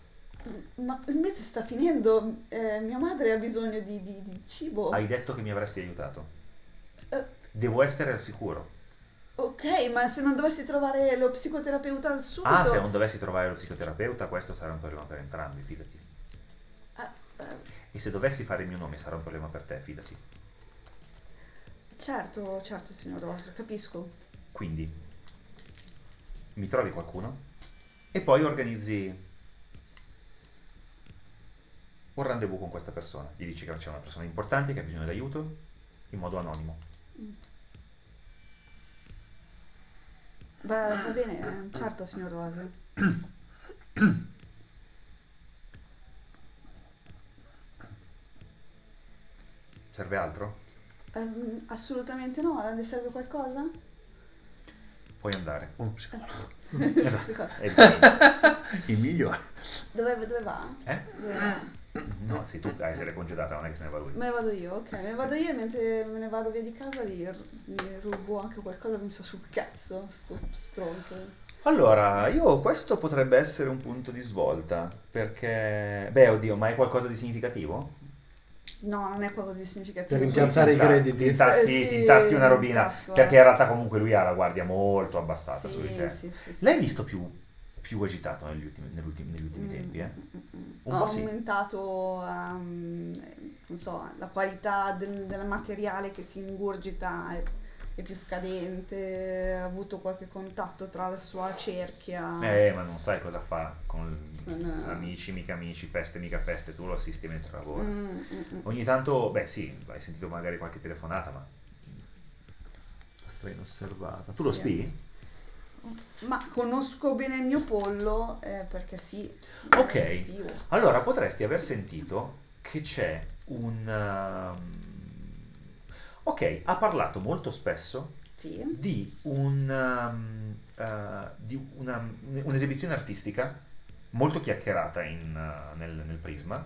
Ma il mese sta finendo, eh, mia madre ha bisogno di, di- di cibo. Hai detto che mi avresti aiutato. Eh, Devo essere al sicuro. ok, ma se non dovessi trovare lo psicoterapeuta subito... Ah, se non dovessi trovare lo psicoterapeuta, questo sarà un problema per entrambi, fidati. Ah, eh, E se dovessi fare il mio nome sarà un problema per te, fidati. certo, certo, signor Rosso, capisco. Quindi, mi trovi qualcuno e poi organizzi un rendezvous con questa persona. Gli dici che c'è una persona importante che ha bisogno d'aiuto in modo anonimo. Va, va bene, eh, certo, signor Rose. Serve altro? Ehm, assolutamente no, le serve qualcosa? Puoi andare. Un psicologo. Esatto. È il- Il migliore. Dove, dove va? Eh? Dove va? No, sei tu a essere congedata, non è che se ne va lui. Me ne vado io, ok. Me ne vado io e mentre me ne vado via di casa gli, gli rubo anche qualcosa che mi sta sul cazzo, sto stronzo. Allora, io questo potrebbe essere un punto di svolta, perché... Beh, oddio, ma è qualcosa di significativo? No, non è così significativo. Per rimpiazzare i Ti crediti. Ti intaschi, Eh, ti sì, intaschi una robina. intasco, perché eh. in realtà comunque lui ha la guardia molto abbassata su di Sì, te. sì, sì, sì. L'hai visto più, più agitato negli ultimi, negli ultimi- negli ultimi Mm, tempi, eh? mm, mm. Un po' sì. aumentato non so, la qualità del, del materiale che si ingurgita è, è più scadente, ha avuto qualche contatto tra la sua cerchia. Eh, ma non sai cosa fa con Con, eh, amici, mica amici, feste, mica feste, tu lo assisti mentre lavora. Mm. Ogni tanto, beh sì, hai sentito magari qualche telefonata, ma... Sto inosservata. Tu lo Sì. Ma conosco bene il mio pollo eh, perché sì. Ok. eh. Allora, potresti aver sentito che c'è un... um, Ok, ha parlato molto spesso Sì. di, un, um, uh, di una- un'esibizione artistica molto chiacchierata in, uh, nel, nel Prisma,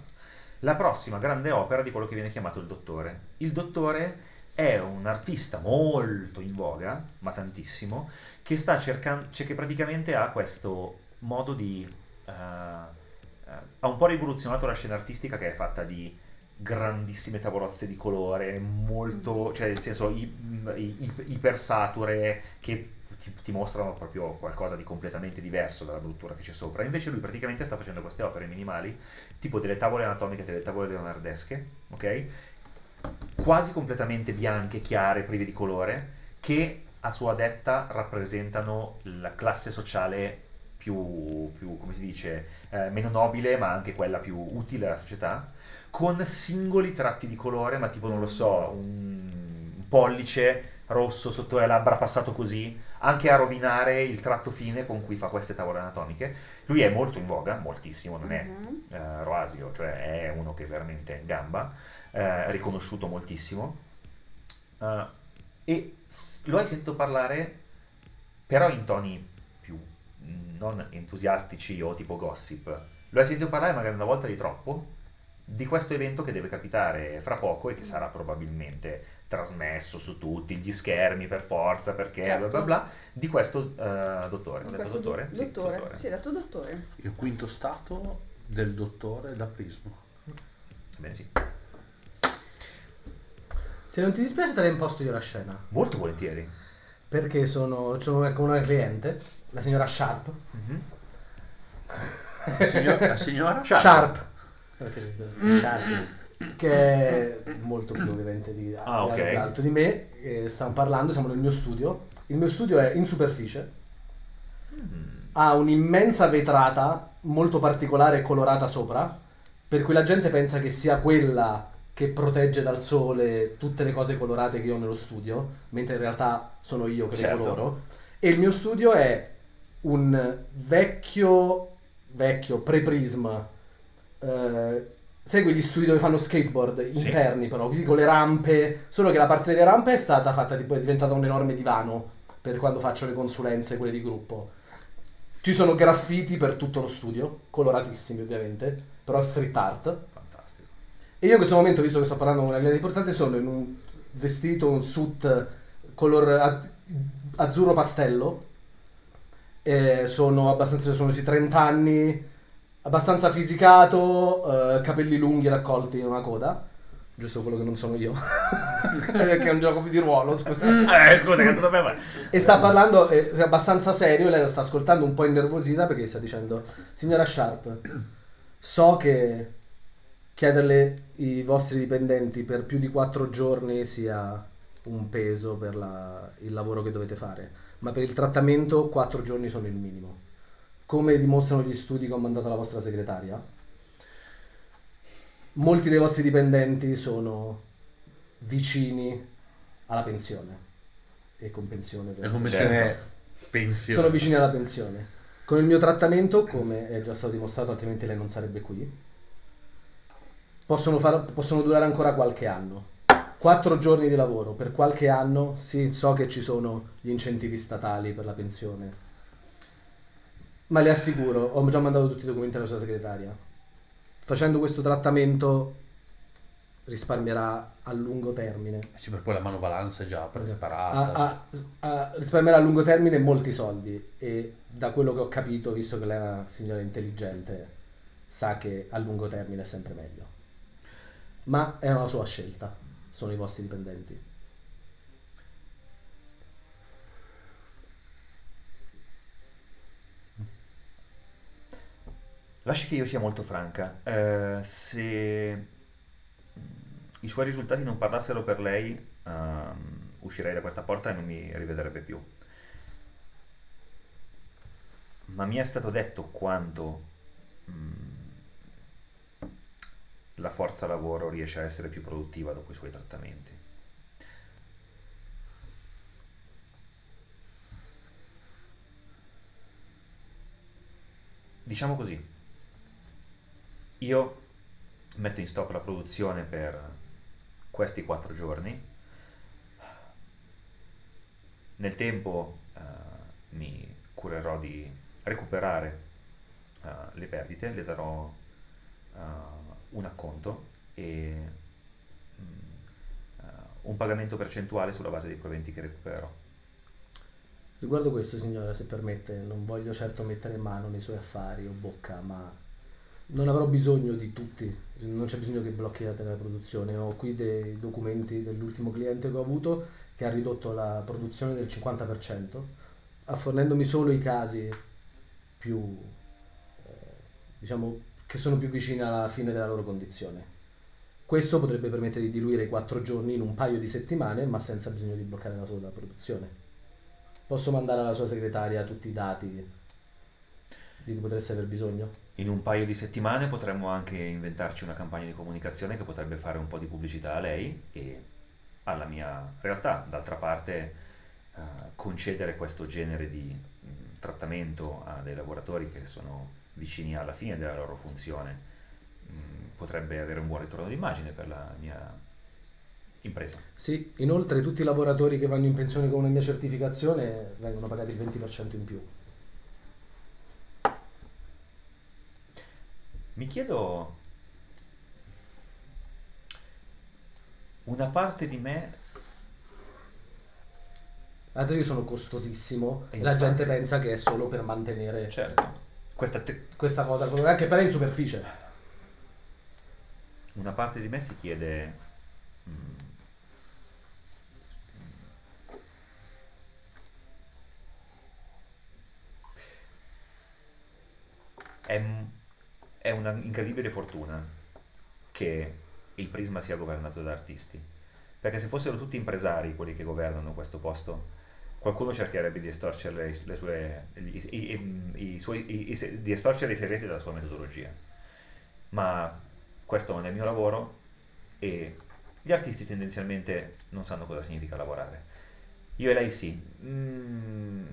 la prossima grande opera di quello che viene chiamato il Dottore. Il Dottore è un artista molto in voga, ma tantissimo, che sta cercando, cioè che praticamente ha questo modo di... uh, uh, ha un po' rivoluzionato la scena artistica che è fatta di grandissime tavolozze di colore, molto, cioè nel senso i- i- i- ipersature che ti, ti mostrano proprio qualcosa di completamente diverso dalla bruttura che c'è sopra. Invece lui praticamente sta facendo queste opere minimali, tipo delle tavole anatomiche, delle tavole leonardesche, ok? Quasi completamente bianche, chiare, prive di colore, che a sua detta rappresentano la classe sociale più, più come si dice, eh, meno nobile, ma anche quella più utile alla società, con singoli tratti di colore, ma tipo, non lo so, un, un pollice rosso sotto le labbra passato così, anche a rovinare il tratto fine con cui fa queste tavole anatomiche. Lui è molto in voga, moltissimo, non è eh, Roasio, cioè è uno che veramente è in gamba, eh, riconosciuto moltissimo. Eh, e lo hai sentito parlare però in toni più mm, non entusiastici o tipo gossip. Lo hai sentito parlare magari una volta di troppo di questo evento che deve capitare fra poco e che sarà probabilmente trasmesso su tutti gli schermi per forza perché Certo. bla bla bla di questo eh, dottore. Di detto questo dottore? do- Sì, dottore. dottore. Sì, detto dottore. Il quinto stato del dottore da Prisma. Bene, sì. Se non ti dispiace te la imposto io la scena. Molto volentieri. Perché sono, sono con una cliente, la signora Sharp. Mhm. La, signor- la signora? Sharp. Perché Sharp. Che è molto più ovviamente di, Ah, ok. di alto di me. eh, stiamo parlando, siamo nel mio studio. Il mio studio è in superficie. Mm. ha un'immensa vetrata molto particolare e colorata sopra, per cui la gente pensa che sia quella che protegge dal sole tutte le cose colorate che io ho nello studio, mentre in realtà sono io che Certo. le coloro. E il mio studio è un vecchio, vecchio pre-prism. eh, sai quegli studi dove fanno skateboard Sì. interni però, quindi con le rampe, solo che la parte delle rampe è stata fatta tipo, è diventata un enorme divano per quando faccio le consulenze, quelle di gruppo. Ci sono graffiti per tutto lo studio, coloratissimi ovviamente, però street art. E io in questo momento, visto che sto parlando con una cliente importante, sono in un vestito, un suit color azzurro pastello. E sono abbastanza, sono sui 30 anni, abbastanza fisicato, eh, capelli lunghi raccolti in una coda. Giusto quello che non sono io. Perché è un gioco di ruolo, scusa. Eh, scusa, che dobbiamo fare? E sta parlando, eh, è abbastanza serio, lei lo sta ascoltando un po' innervosita perché sta dicendo, signora Sharp, so che chiederle i vostri dipendenti per più di quattro giorni sia un peso per la- il lavoro che dovete fare, ma per il trattamento quattro giorni sono il minimo. Come dimostrano gli studi che ho mandato alla vostra segretaria, molti dei vostri dipendenti sono vicini alla pensione. E con pensione. La ovviamente. commissione pensione. Sono vicini alla pensione. Con il mio trattamento, come è già stato dimostrato, altrimenti lei non sarebbe qui, possono, far- possono durare ancora qualche anno. Quattro giorni di lavoro per qualche anno, sì, so che ci sono gli incentivi statali per la pensione, ma le assicuro, ho già mandato tutti i documenti alla sua segretaria. Facendo questo trattamento risparmierà a lungo termine Sì, per poi la manovalanza è già preparata. a, a- a risparmiare a lungo termine molti soldi e da quello che ho capito, visto che lei è una signora intelligente, sa che a lungo termine è sempre meglio. Ma è una sua scelta, sono i vostri dipendenti. Lasci che io sia molto franca. Eh, se i suoi risultati non parlassero per lei, ehm, uscirei da questa porta e non mi rivedrebbe più. Ma mi è stato detto quando mm, la forza lavoro riesce a essere più produttiva dopo i suoi trattamenti. Diciamo così, io metto in stop la produzione per questi quattro giorni. Nel tempo eh, mi curerò di recuperare eh, le perdite, le darò eh, un acconto e mm, eh, un pagamento percentuale sulla base dei proventi che recupererò. Riguardo questo, signora, se permette, non voglio certo mettere mano nei suoi affari o bocca, ma non avrò bisogno di tutti, non c'è bisogno che blocchiate la produzione. Ho qui dei documenti dell'ultimo cliente che ho avuto che ha ridotto la produzione del 50%, fornendomi solo i casi più, eh, diciamo, che sono più vicini alla fine della loro condizione. Questo potrebbe permettere di diluire i quattro giorni in un paio di settimane, ma senza bisogno di bloccare la sua produzione. Posso mandare alla sua segretaria tutti i dati di cui potreste aver bisogno? In un paio di settimane potremmo anche inventarci una campagna di comunicazione che potrebbe fare un po' di pubblicità a lei e alla mia realtà. D'altra parte, eh, concedere questo genere di mh, trattamento a dei lavoratori che sono vicini alla fine della loro funzione mh, potrebbe avere un buon ritorno d'immagine per la mia impresa. Sì, inoltre tutti i lavoratori che vanno in pensione con una mia certificazione vengono pagati il 20% in più. Mi chiedo una parte di me Guardate, io sono costosissimo E la gente pensa che è solo per mantenere certo questa questa cosa, anche per in superficie. una parte di me si chiede mm, è, è una incredibile fortuna che il Prisma sia governato da artisti perché se fossero tutti impresari quelli che governano questo posto qualcuno cercherebbe di estorcere le, sue, i, i- i- suoi- di estorcere i segreti della sua metodologia ma questo non è il mio lavoro e gli artisti tendenzialmente non sanno cosa significa lavorare. Io e lei sì. Mm,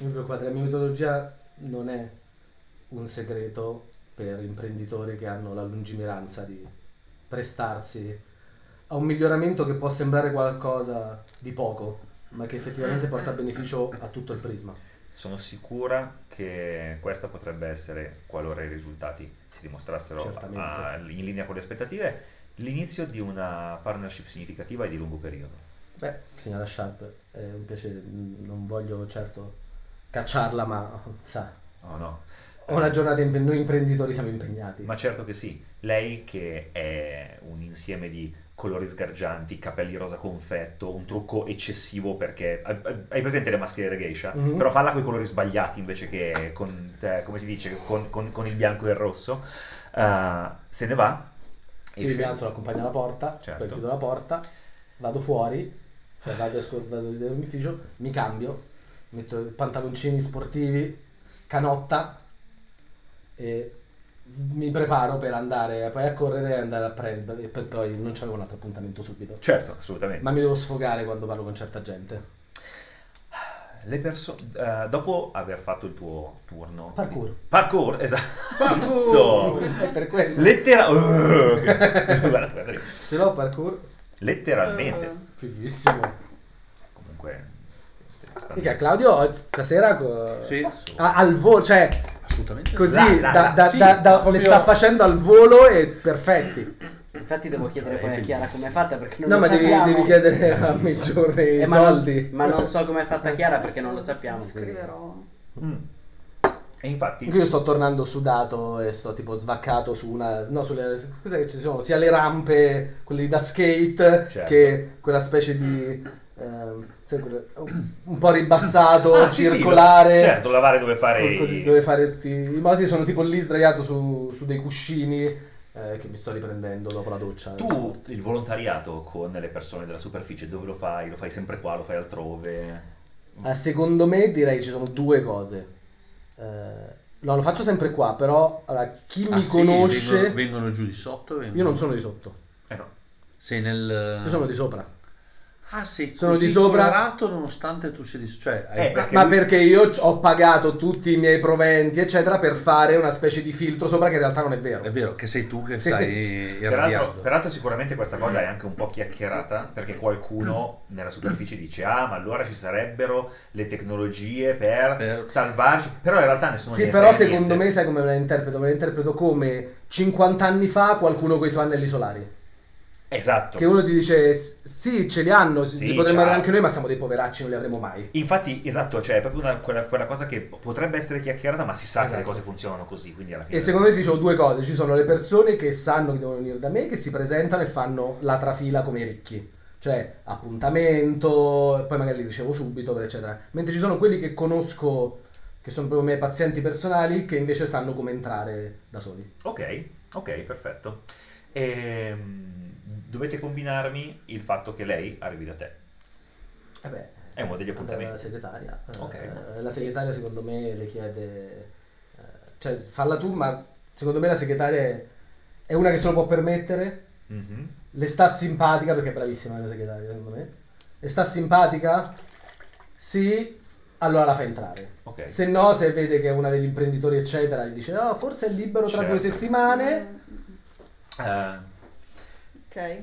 la mia metodologia non è un segreto per imprenditori che hanno la lungimiranza di prestarsi a un miglioramento che può sembrare qualcosa di poco, ma che effettivamente porta beneficio a tutto il prisma. sono sicura che questa potrebbe essere, qualora i risultati si dimostrassero a- in linea con le aspettative, l'inizio di una partnership significativa e di lungo periodo. Beh, signora Sharp, è un piacere, non voglio certo cacciarla, ma sa, Oh no. una giornata impe- noi imprenditori siamo impegnati. Ma certo che sì, lei che è un insieme di colori sgargianti, capelli rosa confetto, un trucco eccessivo perché hai presente le maschere da geisha? Mhm. Però falla con i colori sbagliati invece che con, eh, come si dice, con, con- con il bianco e il rosso. Uh, se ne va. Io mi alzo, l'accompagno alla porta, Certo. poi chiudo la porta, vado fuori, cioè vado, esco, vado dall'ufficio, mi cambio, metto pantaloncini sportivi, canotta e mi preparo per andare poi a correre e andare a prendere e poi, poi non c'avevo un altro appuntamento subito. Certo, assolutamente. Ma mi devo sfogare quando parlo con certa gente. Le perso- eh, dopo aver fatto il tuo turno... Parkour. Parkour, esatto. Parkour! Per quello. Lettera... Uh, guarda, guarda lì. Ce l'ho parkour? Letteralmente. Eh, Fighissimo. Comunque... Mica Claudio stasera co- Sì, Ah, al volo, cioè assolutamente. così Là, là, da, da- sì, da- da- proprio- le sta facendo al volo e perfetti. Infatti devo chiedere È poi a Chiara com'è fatta perché non No, lo ma devi, sappiamo. devi chiedere a Meggiorne i Eh, ma, non, soldi. ma non so com'è fatta Chiara perché non lo sappiamo. Scriverò. Mm. E infatti, io sto tornando sudato e sto tipo svaccato su una. No, sulle. Cos'è che ci sono? Sia le rampe, quelle da skate, Certo. che quella specie di. Ehm, un po' ribassato, Ah, sì, sì, circolare. lo- certo, lavare dove fare così, dove fare tutti i masi. Sono tipo lì sdraiato su, su dei cuscini eh, che mi sto riprendendo dopo la doccia. tu il volontariato con le persone della superficie, dove lo fai? Lo fai sempre qua, lo fai altrove? Eh, secondo me direi ci sono due cose. Eh, no, lo faccio sempre qua, però allora, chi Ah, mi sì, conosce. vengono, vengono giù di sotto? vengono- Io non sono di sotto, Eh no. Sei nel... io sono di sopra. Ah, sei sono di sopra- colorato nonostante tu sia di... Cioè, Eh, perché Ma lui- perché io ho pagato tutti i miei proventi, eccetera, per fare una specie di filtro sopra che in realtà non è vero. È vero che sei tu che Sì. stai Peraltro, peraltro sicuramente questa cosa è anche un po' chiacchierata perché qualcuno nella superficie dice ah ma allora ci sarebbero le tecnologie per, Per- salvarci però in realtà nessuno Sì, però secondo niente. me sai come me la interpreto? Me la interpreto come 50 anni fa qualcuno con i suoi pannelli solari. Esatto Che uno ti dice, "S- sì, ce li hanno, Sì, li potremmo avere anche noi, ma siamo dei poveracci, non li avremo mai. infatti esatto cioè è proprio una- quella, quella cosa che potrebbe essere chiacchierata ma si sa che le Esatto. cose funzionano così quindi alla fine E secondo me ti dicevo due cose, ci sono le persone che sanno che devono venire da me, che si presentano e fanno la trafila come i ricchi. Cioè, appuntamento, poi magari li ricevo subito, eccetera. Mentre ci sono quelli che conosco, che sono proprio i miei pazienti personali, che invece sanno come entrare da soli. ok ok perfetto Ehm, dovete combinarmi il fatto che lei arrivi da te Eh beh, È uno degli appuntamenti. dalla segretaria. Eh, la segretaria secondo me le chiede... eh, cioè, falla tu, ma secondo me la segretaria è, una che se lo può permettere, Mhm. le sta simpatica, perché è bravissima la segretaria secondo me. Le sta simpatica? Sì, allora la fa entrare. Ok. Se no, se vede che è una degli imprenditori, eccetera, gli dice, oh, forse è libero tra due Certo. settimane. Eh, Ok.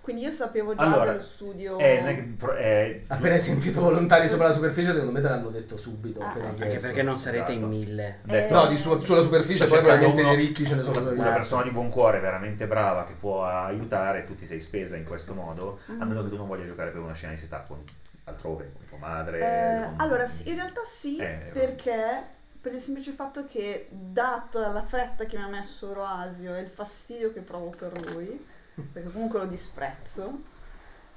Quindi io sapevo già Allora, dello studio. eh, non è che pro- è Appena hai giusto- sentito volontari sopra la superficie, secondo me te l'hanno detto subito. Ah, appena sì. Anche chiesto. perché non sarete Esatto. in mille. detto- No, di su- sulla superficie Sto poi cercando probabilmente uno- dei ricchi ce ne sono una, persona di buon cuore veramente brava che può aiutare, tu ti sei spesa in questo modo, a meno che tu non voglia giocare per una scena di setup con altrove, con tua madre. Eh, con- allora, sì, in realtà sì, Eh, perché per il semplice fatto che, dato la fretta che mi ha messo Roasio e il fastidio che provo per lui, perché comunque lo disprezzo,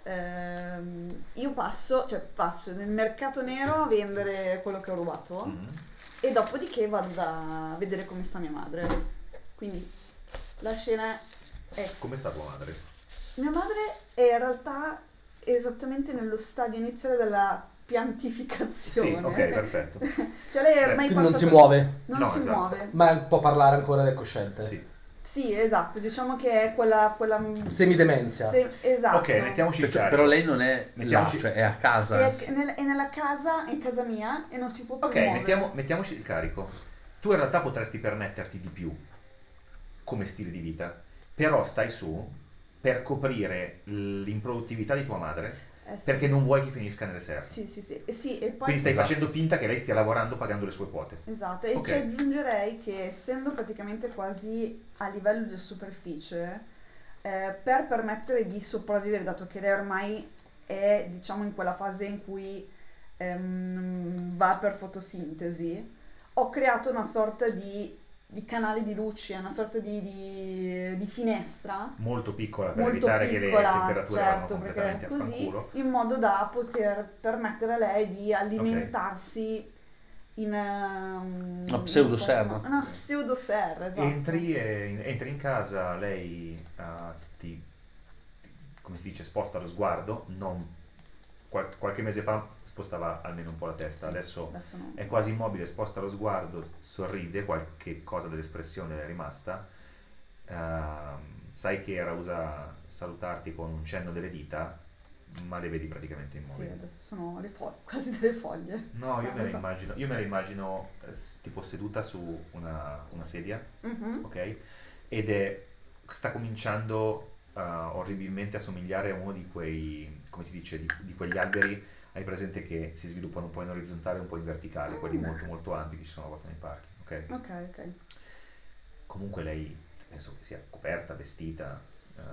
ehm, io passo, cioè passo nel mercato nero a vendere quello che ho rubato Mm. e dopodiché vado a vedere come sta mia madre. Quindi la scena è Come sta tua madre? mia madre è in realtà esattamente nello stadio iniziale della piantificazione. Sì, ok, perfetto. cioè lei è ormai Quindi non si muove, Non No, si esatto. muove. ma può parlare ancora ed è cosciente. Sì. Sì, esatto, diciamo che è quella... quella Semidemenzia. se- esatto. Ok, mettiamoci il Cioè, carico. però lei non è là, Mettiamoci- cioè è a casa. È, nel- è nella casa, è in casa mia e non si può più Ok, mettiamo- mettiamoci il carico. Tu in realtà potresti permetterti di più come stile di vita, però stai su per coprire l'improduttività di tua madre Eh, sì. perché non vuoi che finisca nelle serve. Sì, sì, sì. Sì, e poi... Quindi stai Esatto. facendo finta che lei stia lavorando pagando le sue quote. Esatto, e Ok. ci aggiungerei che essendo praticamente quasi a livello di superficie, eh, per permettere di sopravvivere, dato che lei ormai è diciamo in quella fase in cui ehm, va per fotosintesi, ho creato una sorta di, di canale di luce, una sorta di, di- di finestra Molto piccola per molto evitare che le piccola, temperature certo, perché completamente è a così, fanculo. in modo da poter permettere a lei di alimentarsi in um, Una pseudoserra. Una pseudoserra, esatto. Entri, e- entri in casa, lei ah, ti, come si dice, sposta lo sguardo, non, qual- qualche mese fa spostava almeno un po' la testa, Sì, adesso adesso no. è quasi immobile, sposta lo sguardo, sorride, qualche cosa dell'espressione è rimasta, Ehm, sai che era usa salutarti con un cenno delle dita, ma le vedi praticamente Sì, immobili. adesso sono le foglie, quasi delle foglie. No, io me la Esatto. immagino, io me la immagino eh, tipo seduta su una, una sedia, Mhm. ok? Ed è, sta cominciando eh, orribilmente a somigliare a uno di quei, come si dice, di, di quegli alberi, hai presente che si sviluppano un po' in orizzontale e un po' in verticale, quelli Mm. molto molto ampi che ci sono a volte nei parchi, ok? Ok, ok. Comunque lei penso che sia coperta, vestita,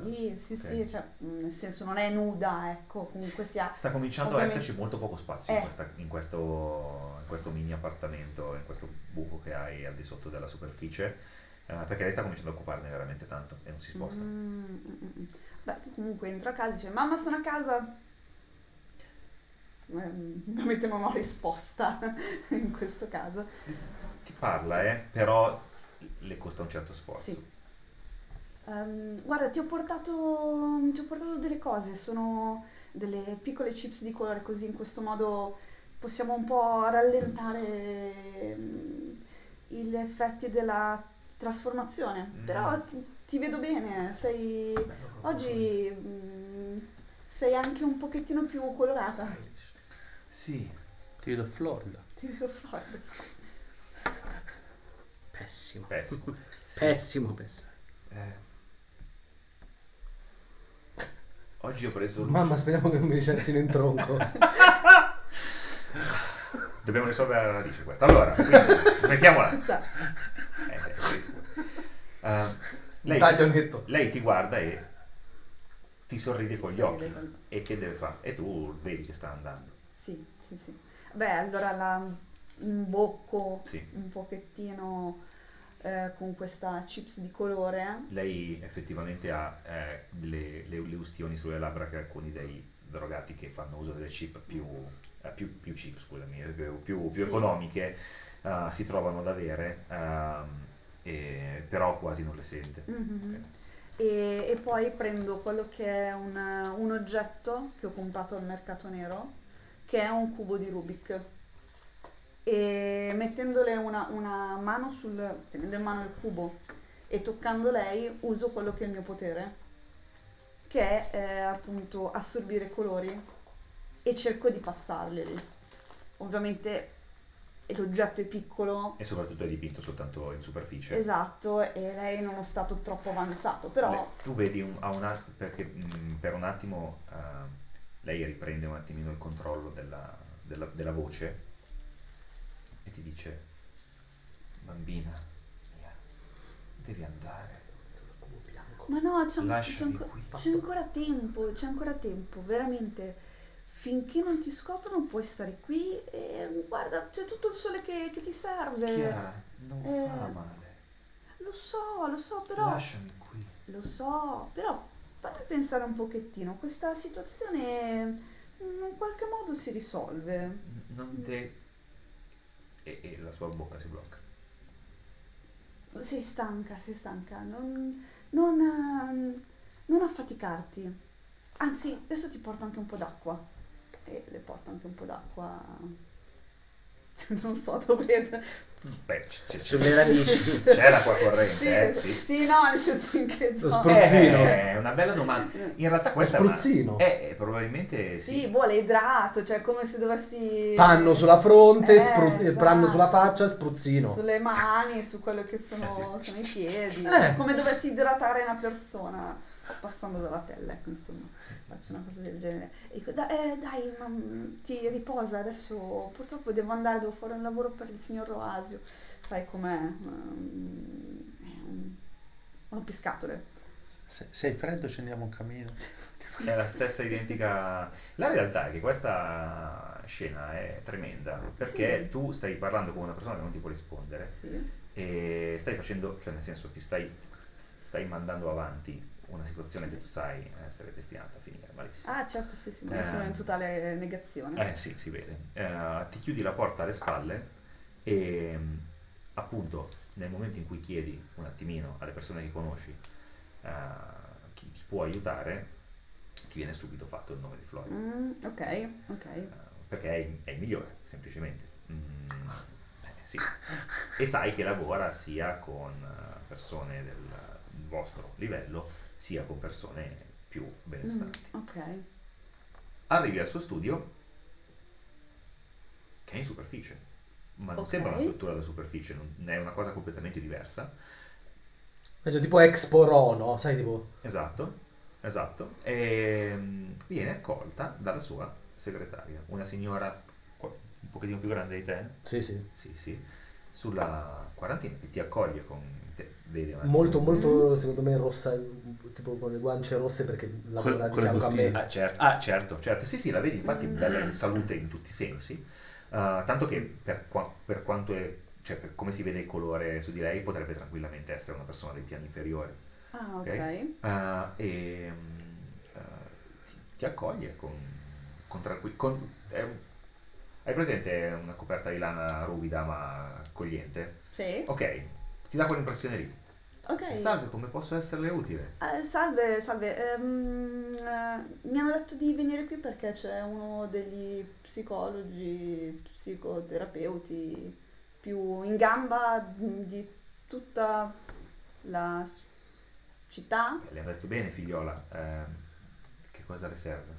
Sì, sì, ok. sì, cioè, mh, nel senso non è nuda, ecco, comunque sia. Sta cominciando Ovviamente- a esserci molto poco spazio Eh. in, questa- in questo, in questo mini appartamento, in questo buco che hai al di sotto della superficie, eh, perché lei sta cominciando a occuparne veramente tanto e non si sposta. Mm, mm, mm, mm. Beh, comunque entra a casa e dice, mamma sono a casa. Ehm, Ovviamente non ho risposta in questo caso. Ti parla, eh, però le costa un certo sforzo. Sì. Ehm, guarda, ti ho, portato, ti ho portato delle cose, sono delle piccole chips di colore, così in questo modo possiamo un po' rallentare ehm, gli effetti della trasformazione. Mm. Però ti, ti vedo bene, sei, oggi mm, sei anche un pochettino più colorata. Sì, ti vedo florida. Ti vedo forte. Pessimo. Pessimo. Pessimo, pessimo. Eh. Oggi ho preso luce. Mamma, speriamo che non mi licenzino in tronco. Dobbiamo risolvere la radice questa. Allora, quindi, smettiamola. Esatto. Eh, è bellissimo. Eh, lei, Taglio netto. lei ti guarda e ti sorride con gli occhi. E che deve fare? E tu vedi che sta andando. Sì, sì. Beh, allora la imbocco Sì. un pochettino eh, con questa chips di colore. Lei effettivamente ha eh, le, le- le ustioni sulle labbra che alcuni dei drogati che fanno uso delle chip più, eh, più, più cheap, scusami, eh, più, più- più Sì. economiche eh, si trovano ad avere, ehm, e- però quasi non le sente. Mhm. E, e poi prendo quello che è un, un oggetto che ho comprato al mercato nero, che è un cubo di Rubik. E mettendole una, una mano sul, tenendo in mano il cubo e toccando lei, uso quello che è il mio potere, che è eh, appunto assorbire colori e cerco di passarli. Ovviamente l'oggetto è piccolo, E soprattutto è dipinto soltanto in superficie. esatto, e lei non è stato troppo avanzato, però... Le- tu vedi un, a un perché mh, per un attimo eh, lei riprende un attimino il controllo della, della- della voce e ti dice bambina mia devi andare Ma no, c'è, an- c'è anco- qui. c'è ancora tempo, c'è ancora tempo, veramente. Finché non ti scoprono puoi stare qui e guarda, c'è tutto il sole che, che ti serve. Chiara non Eh. fa male Lo so, lo so, però... lasciami qui Lo so, però fammi pensare un pochettino. Questa situazione in un qualche modo si risolve. Non te e, e la sua bocca si blocca Sei stanca, sei stanca. Non, non, ehm, non affaticarti. Anzi, adesso ti porto anche un po' d'acqua. E le porto anche un po' d'acqua. Non so dove. beh c- c- Sulle radici. c'è l'acqua corrente Sì, eh, sì. sì, no, nel senso in che Lo spruzzino. Eh, è una bella domanda in realtà questa è una- spruzzino. eh, eh, probabilmente sì, Sì, vuole idrato, cioè come se dovessi... Panno sulla fronte, Eh, spru- esatto. panno sulla faccia, spruzzino. Sulle mani, su quello che sono, Eh, sì. sono i piedi. Eh. Come dovessi idratare una persona passando dalla pelle, ecco, insomma, faccio una cosa del genere. E dico, "Da- eh, dai, ma, mm, ti riposa, adesso purtroppo devo andare, devo fare un lavoro per il signor Roasio. Sai com'è? mm, è un rompiscatole. Se- sei freddo accendiamo un camino. È la stessa identica. La realtà è che questa scena è tremenda perché Sì. tu stai parlando con una persona che non ti può rispondere Sì. e stai facendo, cioè nel senso ti stai, stai mandando avanti una situazione che tu sai essere destinata a finire malissimo. Ah, certo, sì, sì, io Eh. sono in totale negazione. Eh sì, si vede. Eh, ti chiudi la porta alle spalle e mh, appunto nel momento in cui chiedi un attimino alle persone che conosci eh, chi ti può aiutare, ti viene subito fatto il nome di Floyd. Mm, ok, ok. Eh, perché è il, è il migliore, semplicemente. Mm, eh, sì. E sai che lavora sia con eh, persone del vostro livello, sia con persone più Mm, benestanti. ok. Arrivi al suo studio, che è in superficie, ma non Ok. sembra una struttura da superficie, non- è una cosa completamente diversa. È già tipo Expo Rono, sai tipo... Esatto, esatto. E mm, viene accolta dalla sua segretaria, una signora un pochettino più grande di te, Sì, sì. sì, sì, sulla quarantina che ti accoglie con vedi. Molto, molto, secondo me, rossa, tipo con le guance rosse perché lavora di con le fianco a me. Ah certo, ah, certo, certo, sì sì, la vedi, infatti bella in salute in tutti i sensi, Ah, tanto che per, qua- per quanto è, cioè per come si vede il colore su di lei potrebbe tranquillamente essere una persona dei piani inferiori. Ah, Ok. ok. Ah, e ah, ti, ti accoglie con, con tranquillità. hai presente una coperta di lana ruvida ma accogliente? Sì. Ok, ti dà quell'impressione lì. Ok. Salve, come posso esserle utile? Eh, salve, salve. Ehm, eh, mi hanno detto di venire qui perché c'è uno degli psicologi, psicoterapeuti più in gamba di tutta la città. Le ha detto bene, figliola. ehm, che cosa le serve?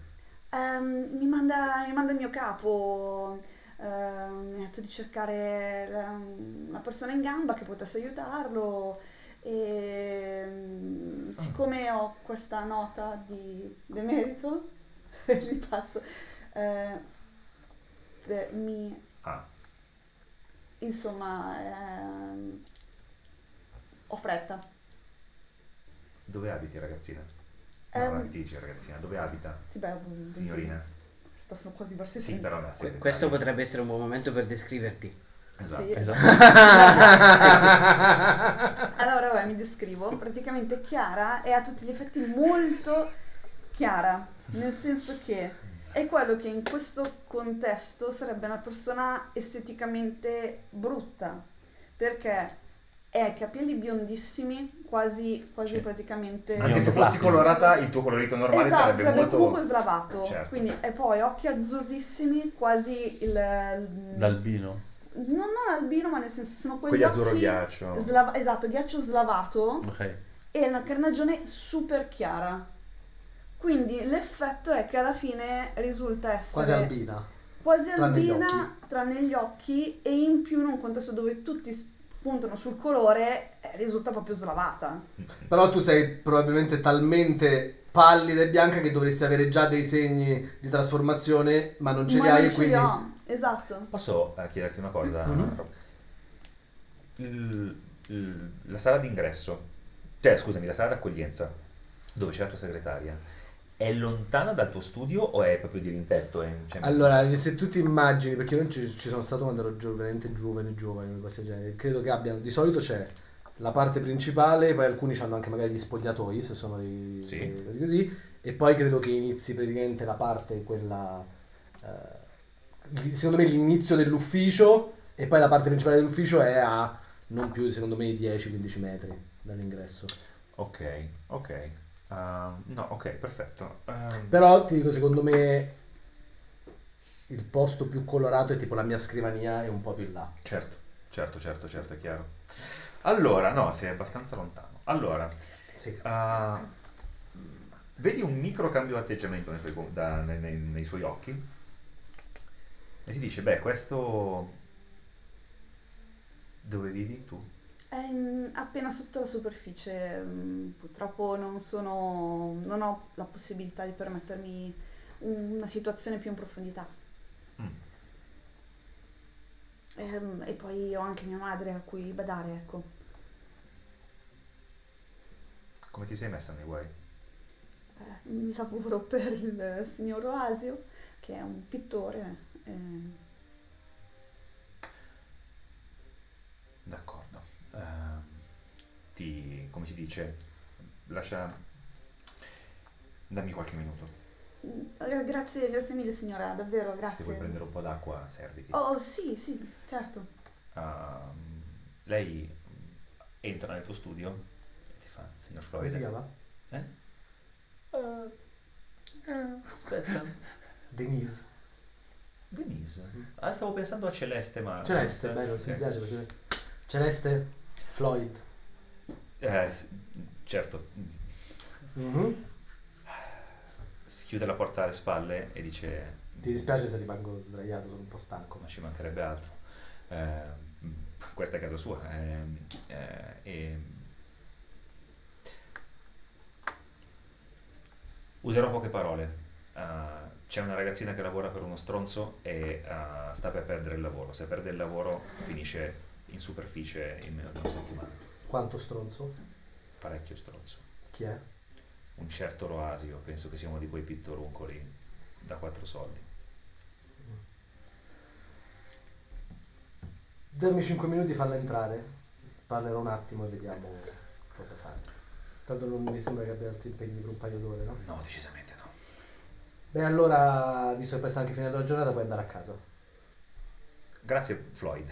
Ehm, mi, manda, mi manda il mio capo. Ehm, mi ha detto di cercare la- una persona in gamba che potesse aiutarlo. E mm, siccome ho questa nota di demerito, gli passo. eh, beh, mi, Ah, insomma, ehm, ho fretta. dove abiti, ragazzina? No, Ehm, non ti dice ragazzina, dove abita? Sì, beh, Signorina? Sono quasi verso i Sì, 30. però Que- sì, Questo potrebbe essere un buon momento per descriverti. Esatto. Sì. Esatto. Allora, vabbè, mi descrivo. Praticamente Chiara è a tutti gli effetti molto chiara, nel senso che è quello che in questo contesto sarebbe una persona esteticamente brutta, perché è capelli biondissimi, quasi, quasi Sì. praticamente... Anche se fossi colorata, il tuo colorito normale esatto, sarebbe, sarebbe molto... comunque slavato, Certo. quindi e poi occhi azzurrissimi, quasi il... D'albino. non, non albino, ma nel senso sono quegli Quegli azzurro occhi ghiaccio. slava- esatto, ghiaccio slavato Ok. e una carnagione super chiara. Quindi l'effetto è che alla fine risulta essere Quasi albina. quasi tranne gli albina, tranne gli occhi, e in più in un contesto dove tutti puntano sul colore, eh, risulta proprio slavata. Però tu sei probabilmente talmente pallida e bianca che dovresti avere già dei segni di trasformazione, ma non ce li Ma hai non ce quindi... li ho, esatto. Posso eh, chiederti una cosa? Mhm. Rob? Il- il- la sala d'ingresso, cioè scusami, la sala d'accoglienza, dove c'è la tua segretaria, è lontana dal tuo studio o è proprio di rimpetto? È- cioè, Allora, se tu ti immagini, perché io non ci, ci sono stato quando ero veramente giovane, giovane, cosa del genere, credo che abbiano, di solito c'è la parte principale, poi alcuni hanno anche magari gli spogliatoi, se sono dei, Sì. dei- così così, e poi credo che inizi praticamente la parte, quella, eh, secondo me l'inizio dell'ufficio, e poi la parte principale dell'ufficio è a non più, secondo me, 10-15 metri dall'ingresso. Ok, ok. Ah, no, ok, perfetto. Ah, Però ti dico, secondo me il posto più colorato è tipo la mia scrivania e un po' più in là. certo, certo, certo, certo, è chiaro. Allora, no, sei abbastanza lontano. Allora, Sì. ah, vedi un micro cambio di atteggiamento nei suoi, da- nei- nei- nei suoi occhi e ti dice, beh, questo... Dove vivi tu? È in- appena sotto la superficie, mm, purtroppo non sono, non ho la possibilità di permettermi un- una situazione più in profondità. Mm. Ehm, e poi ho anche mia madre a cui badare, ecco. Come ti sei messa nei guai? Eh, mi lavoro per il signor Oasio, che è un pittore. eh, D'accordo. Ehm, ti, come si dice, lascia... Dammi qualche minuto. eh, grazie, grazie mille signora, davvero, grazie. Se vuoi prendere un po' d'acqua, serviti. Oh sì, sì, certo. Ehm, lei entra nel tuo studio e ti fa, signor Come si Floyd. chiama? Eh? Aspetta. Denise. Denise. Ah, stavo pensando a Celeste, ma... Celeste, bello, se mi piace perché... Celeste Floyd. Eh, certo. Mhm. Si chiude la porta alle spalle e dice... Ti dispiace se rimango sdraiato, sono un po' stanco. ma ci mancherebbe altro. Eh, questa è casa sua. ehm, eh, e userò poche parole. Eh, c'è una ragazzina che lavora per uno stronzo e eh, sta per perdere il lavoro. Se perde il lavoro finisce in superficie in meno di una settimana. Quanto stronzo? Parecchio stronzo. Chi è? Un certo Roasio, penso che sia uno di quei pittoruncoli da quattro soldi. Dammi 5 minuti, falla entrare. Parlerò un attimo e vediamo cosa fare. Tanto non mi sembra che abbia altri impegni per un paio d'ore, no? No, decisamente no. Beh, allora, visto che poi sta anche finita la giornata, puoi andare a casa. Grazie Floyd.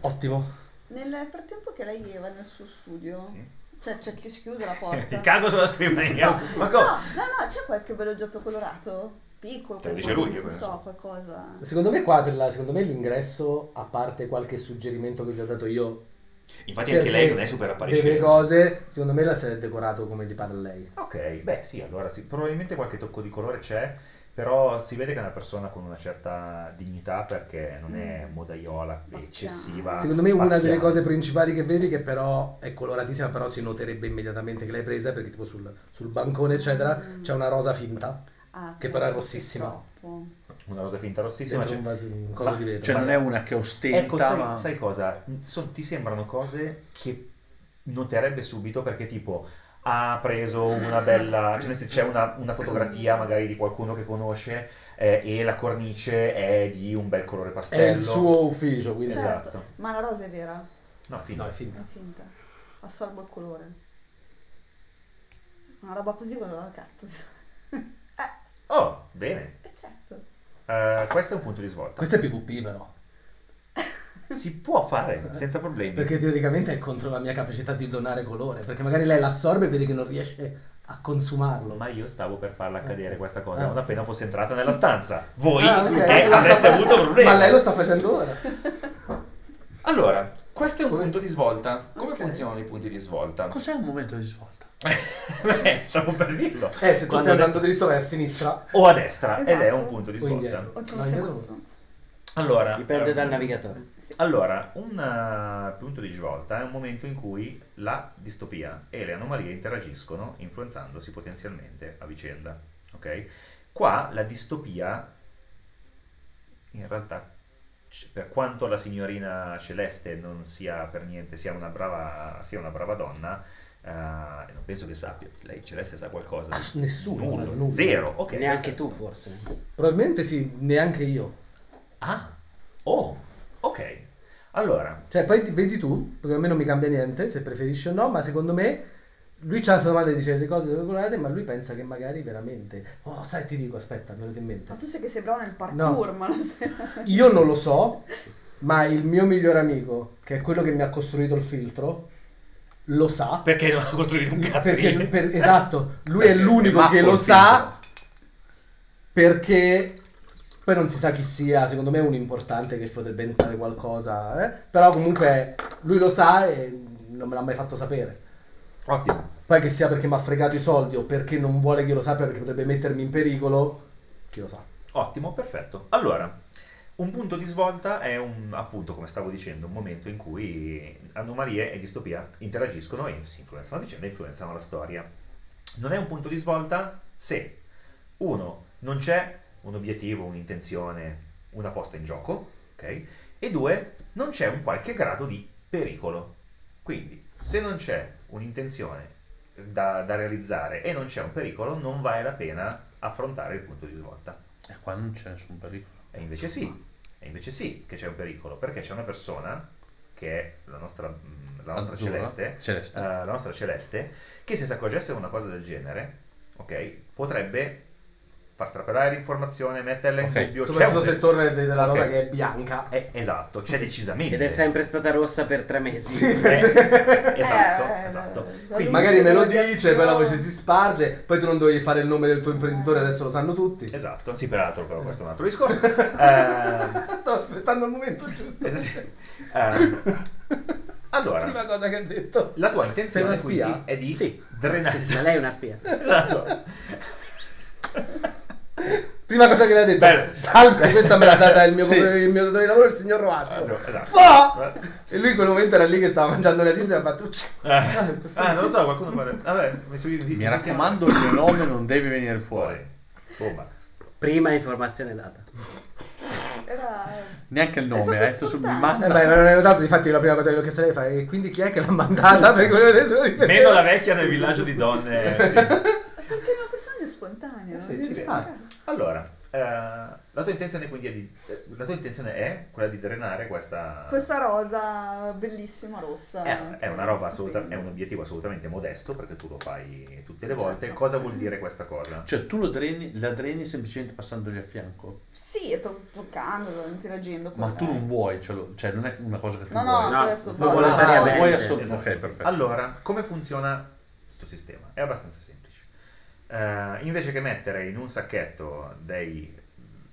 Ottimo. Nel frattempo che lei va nel suo studio, Sì. cioè c'è chi chiusa la porta. Il cago sulla scrivania. No. Ma No, come? no, no, c'è qualche bel oggetto colorato? Piccolo, Te lo dice lui, non so, qualcosa. Secondo me qua, per la- secondo me l'ingresso, a parte qualche suggerimento che vi ho dato io, Infatti anche lei non è super delle appariscente. cose, secondo me la si è decorato come gli pare a lei. Ok, beh sì, allora sì, probabilmente qualche tocco di colore c'è, però si vede che è una persona con una certa dignità perché non è Mm. modaiola eccessiva. Secondo me una delle cose principali che vedi che però è coloratissima, però si noterebbe immediatamente che l'hai presa perché tipo sul, sul bancone eccetera Mm. c'è una rosa finta, Ah, Che però è rossissima. troppo. Una rosa finta rossissima. Cioè, un vaso, un coso Ma- di vetro. Cioè non è una che ostenta, ecco, sai, ma... sai cosa? Son- ti sembrano cose che noterebbe subito perché tipo ha preso una bella, cioè senso, c'è una, una fotografia magari di qualcuno che conosce eh, e la cornice è di un bel colore È pastello. il suo ufficio, quindi Esatto. Certo, ma la rosa è vera, No, finta. No, è finta. è finta. Assorbo il colore. Una roba così quello la cactus. Oh, bene. E certo. Eh, questo è un punto di svolta. Questo è PvP però, Si può fare senza problemi. perché teoricamente è contro la mia capacità di donare colore, perché magari lei l'assorbe e vede che non riesce a consumarlo. Ma io stavo per farla accadere questa cosa Ah. non appena fosse entrata nella stanza. Voi Ah, ok. eh, avreste avuto problemi. Ma lei lo sta facendo ora. Allora, questo è un Come- punto di svolta. Come Ok. funzionano i punti di svolta? Cos'è un momento di svolta? Beh, stavo per dirlo. Eh, se tu Quando stai andando detto- dritto vai a sinistra O a destra, ed è Esatto. un punto di svolta. indietro. O c'è No, un indietro. Allora, Dipende ehm, dal navigatore. Allora, un eh, punto di svolta è un momento in cui la distopia e le anomalie interagiscono influenzandosi potenzialmente a vicenda. Ok? Qua la distopia, in realtà, per quanto la signorina Celeste non sia per niente, sia una brava, sia una brava donna, eh, non penso che sappia. Lei Celeste sa qualcosa? Ah, nessuno, Nulla. nulla. Zero. Ok. Neanche perfetto. tu forse. Probabilmente sì, neanche io. Ah. Oh. Ok. Allora, Cioè, poi ti- vedi tu, perché a me non mi cambia niente se preferisci o no, ma secondo me lui c'ha questa domanda e dice le cose dove colorate, ma lui pensa che magari veramente. Oh, sai, ti dico, aspetta, me lo in mente. Ma tu sei che sei bravo nel parkour, ma non sei... Io non lo so, ma il mio migliore amico, che è quello che mi ha costruito il filtro, lo sa. perché non ha costruito un cazzo Perché, di- per- esatto, lui è l'unico che lo sa perché poi non si sa chi sia, secondo me è un importante che potrebbe entrare qualcosa, eh? però comunque lui lo sa e non me l'ha mai fatto sapere. Ottimo. Poi che sia perché mi ha fregato i soldi o perché non vuole che io lo sappia perché potrebbe mettermi in pericolo, chi lo sa. Ottimo, perfetto. Allora, un punto di svolta è un, appunto, come stavo dicendo, un momento in cui anomalie e distopia interagiscono e si influenzano a vicenda e influenzano la storia. Non è un punto di svolta se, uno, non c'è un obiettivo, un'intenzione, una posta in gioco, ok? E due, non c'è un qualche grado di pericolo. Quindi, se non c'è un'intenzione da, da realizzare e non c'è un pericolo, non vale la pena affrontare il punto di svolta. E qua non c'è nessun pericolo. E invece sì, e invece sì che c'è un pericolo, perché c'è una persona che è la nostra, mm, la nostra Azzurra? celeste, Celeste. eh, la nostra celeste, che se si accorgesse di una cosa del genere, ok, potrebbe far trapelare l'informazione, metterla in Ok, dubbio. C'è Soprattutto un se torna e vede la Ok. rosa che è bianca. Eh, esatto, c'è decisamente. Ed è sempre stata rossa per tre mesi. Sì. Eh, esatto, Eh, esatto. la Quindi- luce Magari me lo della dice, poi la voce si sparge, poi tu non dovevi fare il nome del tuo imprenditore, adesso lo sanno tutti. Esatto, sì, peraltro, però questo è un altro discorso. Eh, Stavo aspettando il momento giusto. eh. Eh, allora, Prima cosa che ha detto. la tua intenzione una spia? quindi è di Sì, drenare. ma lei è una spia. Esatto. Prima cosa che le ha detto. Bello. Salve, questa me l'ha data il mio, Sì. il mio datore di lavoro, il signor Roasio. Esatto. Fa! E lui in quel momento era lì che stava mangiando la pizza e ha fatto... Eh, Ah, non lo so, qualcuno parla. Vabbè, mi su- Mi raccomando, il mio nome non deve venire fuori. Bomba. Prima informazione data. Era... Neanche il nome, hai detto mi. Eh manda. beh, ma non hai notato, infatti la prima cosa che ho chiesto a lei fa e quindi chi è che l'ha mandata? Perché. Meno la vecchia nel villaggio di donne. sì. Perché è un personaggio spontaneo. Sì, non ci sta. Allora, eh, la tua intenzione quindi è di, eh, la tua intenzione è quella di drenare questa... Questa rosa bellissima rossa. È, è una roba assoluta, è un obiettivo assolutamente modesto perché tu lo fai tutte le volte. Certo. Cosa vuol dire questa cosa? Cioè tu lo dreni, la dreni semplicemente passandogli a fianco. Sì, e to- toccandolo, interagendo Ma tu non vuoi, cioè, lo- cioè non è una cosa che tu No, vuoi. no, No, questo voi fa- volete no, no, eh, esatto. ok, perfetto. Allora, come funziona questo sistema? È abbastanza semplice. Eh, invece che mettere in un sacchetto dei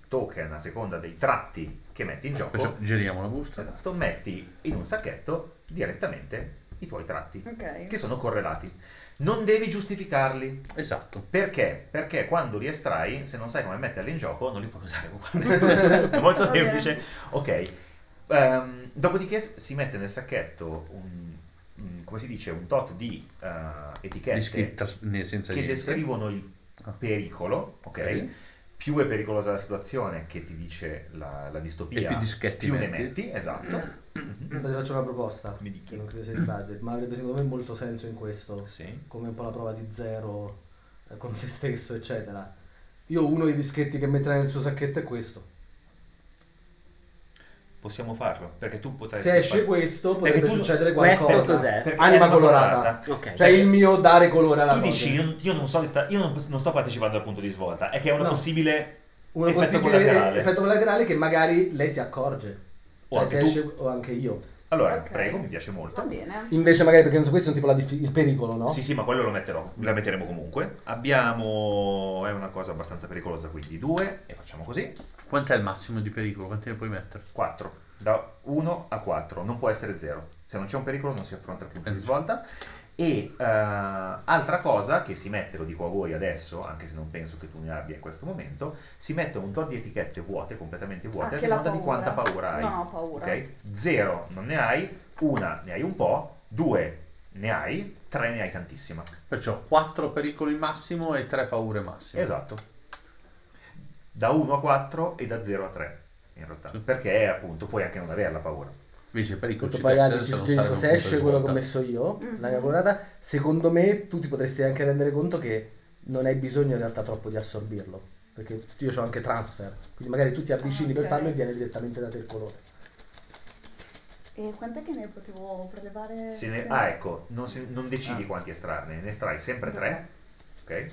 token a seconda dei tratti che metti in gioco, Perciò giriamo la busta. esatto, metti in un sacchetto direttamente i tuoi tratti Ok. che sono correlati. Non devi giustificarli. Esatto. Perché? Perché quando li estrai, se non sai come metterli in gioco, non li puoi usare ugualmente. È molto semplice. Ok. Ehm, dopodiché si mette nel sacchetto un, un- come si dice, un tot di eh, etichette Di scritta né senza che niente. descrivono il Ah. pericolo, ok? Ok. Più è pericolosa la situazione, che ti dice la, la distopia, E più dischetti più ne metti. metti, esatto. Ma ti faccio una proposta, Mi dichi. che non credo sia di base, ma avrebbe secondo me molto senso in questo, Sì. come un po' la prova di zero eh, con se stesso, eccetera. Io uno dei dischetti che metterà nel suo sacchetto è questo. Possiamo farlo, perché tu potresti Se esce fare- questo Perché potrebbe tu- succedere questo qualcosa. cos'è? perché Anima è colorata. Ok. Cioè il mio dare colore alla Tu cosa. dici, io, io non so, di sta- io non, non sto partecipando al punto di svolta, è che è una No. possibile un effetto possibile collaterale. effetto collaterale che magari lei si accorge. O Cioè anche se tu. esce o anche io. Allora, Ok. prego, mi piace molto. Va bene. Invece magari perché non so questo è un tipo la diffi- il pericolo, no? Sì, sì, ma quello lo metterò, la metteremo comunque. Abbiamo, è una cosa abbastanza pericolosa, quindi due, e facciamo così, Quant'è il massimo di pericolo? Quanti ne puoi mettere? 4, da 1 a 4, non può essere 0. Se non c'è un pericolo non si affronta il punto di Eh. svolta. E eh, altra cosa che si mette, lo dico a voi adesso, anche se non penso che tu ne abbia in questo momento, si mette un tot di etichette vuote, completamente vuote, a Anche la seconda di quanta paura. paura hai. Ho paura. Ok? Zero non ne hai, una ne hai un po', due ne hai, tre ne hai tantissima. Perciò 4 pericoli massimo e 3 paure massime. Esatto. Da 1 a 4 e da 0 a 3, in realtà. Sì. Perché appunto puoi anche non avere la paura. Invece anche essere ci se non se esce quello che ho messo io, Mhm. la mia colorata, secondo me tu ti potresti anche rendere conto che non hai bisogno in realtà troppo di assorbirlo. Perché io ho anche transfer, quindi magari tu ti avvicini Ah, per farlo e viene direttamente da te il colore. E quant'è che ne potevo prelevare? Se ne- ah, ecco, non, si- non decidi Ah. quanti estrarne, ne estrai sempre Sempre 3, ok?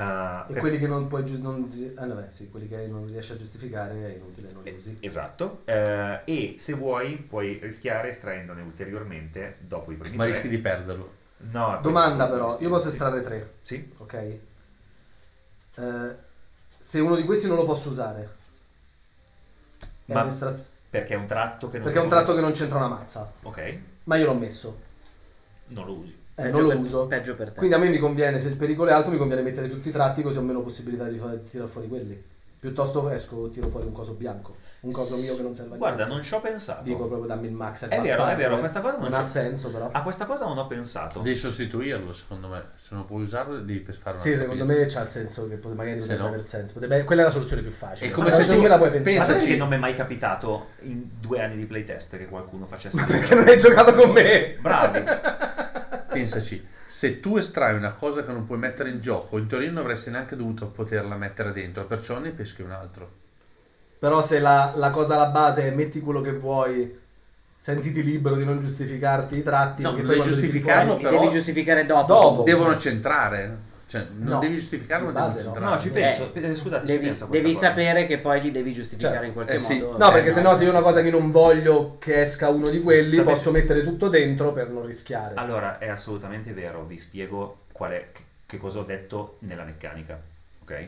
Ah, E per- quelli che non puoi giu- non, ah, no, beh, sì, quelli che non riesci a giustificare è inutile, non li usi. Esatto, Eh, e se vuoi puoi rischiare estraendone ulteriormente dopo i primi Ma tre. rischi di perderlo. No, poi- Domanda però, rischi- io posso estrarre tre, Sì, ok? Eh, se uno di questi non lo posso usare. È Ma- perché è un tratto che non perché è un tratto che non c'entra una mazza. Ok, Ma io l'ho messo. non lo usi. Eh, non lo per- uso. Peggio per te. Quindi a me mi conviene, se il pericolo è alto, mi conviene mettere tutti i tratti così ho meno possibilità di, fa- di tirare fuori quelli. Piuttosto esco, tiro fuori un coso bianco. Un coso mio che non serve a Guarda, niente. non ci ho pensato. Dico proprio dammi il max. È vero, bastardo, è vero, eh. questa cosa non non ha senso però. A questa cosa non ho pensato. Devi sostituirlo, secondo me. Se non puoi usarlo, devi per fare una Sì, secondo me c'ha il senso che magari potrebbe no- aver senso. Potrebbe- quella è la soluzione più facile. È come se tu- me la puoi pensare. pensaci- che non mi è mai capitato in due anni di playtest che qualcuno facesse Ma perché non hai giocato con me? Bravi. Pensaci, se tu estrai una cosa che non puoi mettere in gioco, in teoria non avresti neanche dovuto poterla mettere dentro, perciò ne peschi un altro. Però se la, la cosa alla base è metti quello che vuoi, sentiti libero di non giustificarti i tratti. No, devi giustificarlo, fuori- però- devi giustificare dopo. Dopo. Devono centrare. Cioè, non No, devi giustificarlo, ma devi no. centrare. No, ci Eh, penso. Eh, Scusate, ci Devi, penso devi sapere che poi li devi giustificare Certo. in qualche Eh sì. modo. No, Eh, perché sennò se io una cosa che non voglio che esca uno di quelli, Sapete- posso mettere tutto dentro per non rischiare. Allora, è assolutamente vero, vi spiego qual è, che, che cosa ho detto nella meccanica, ok?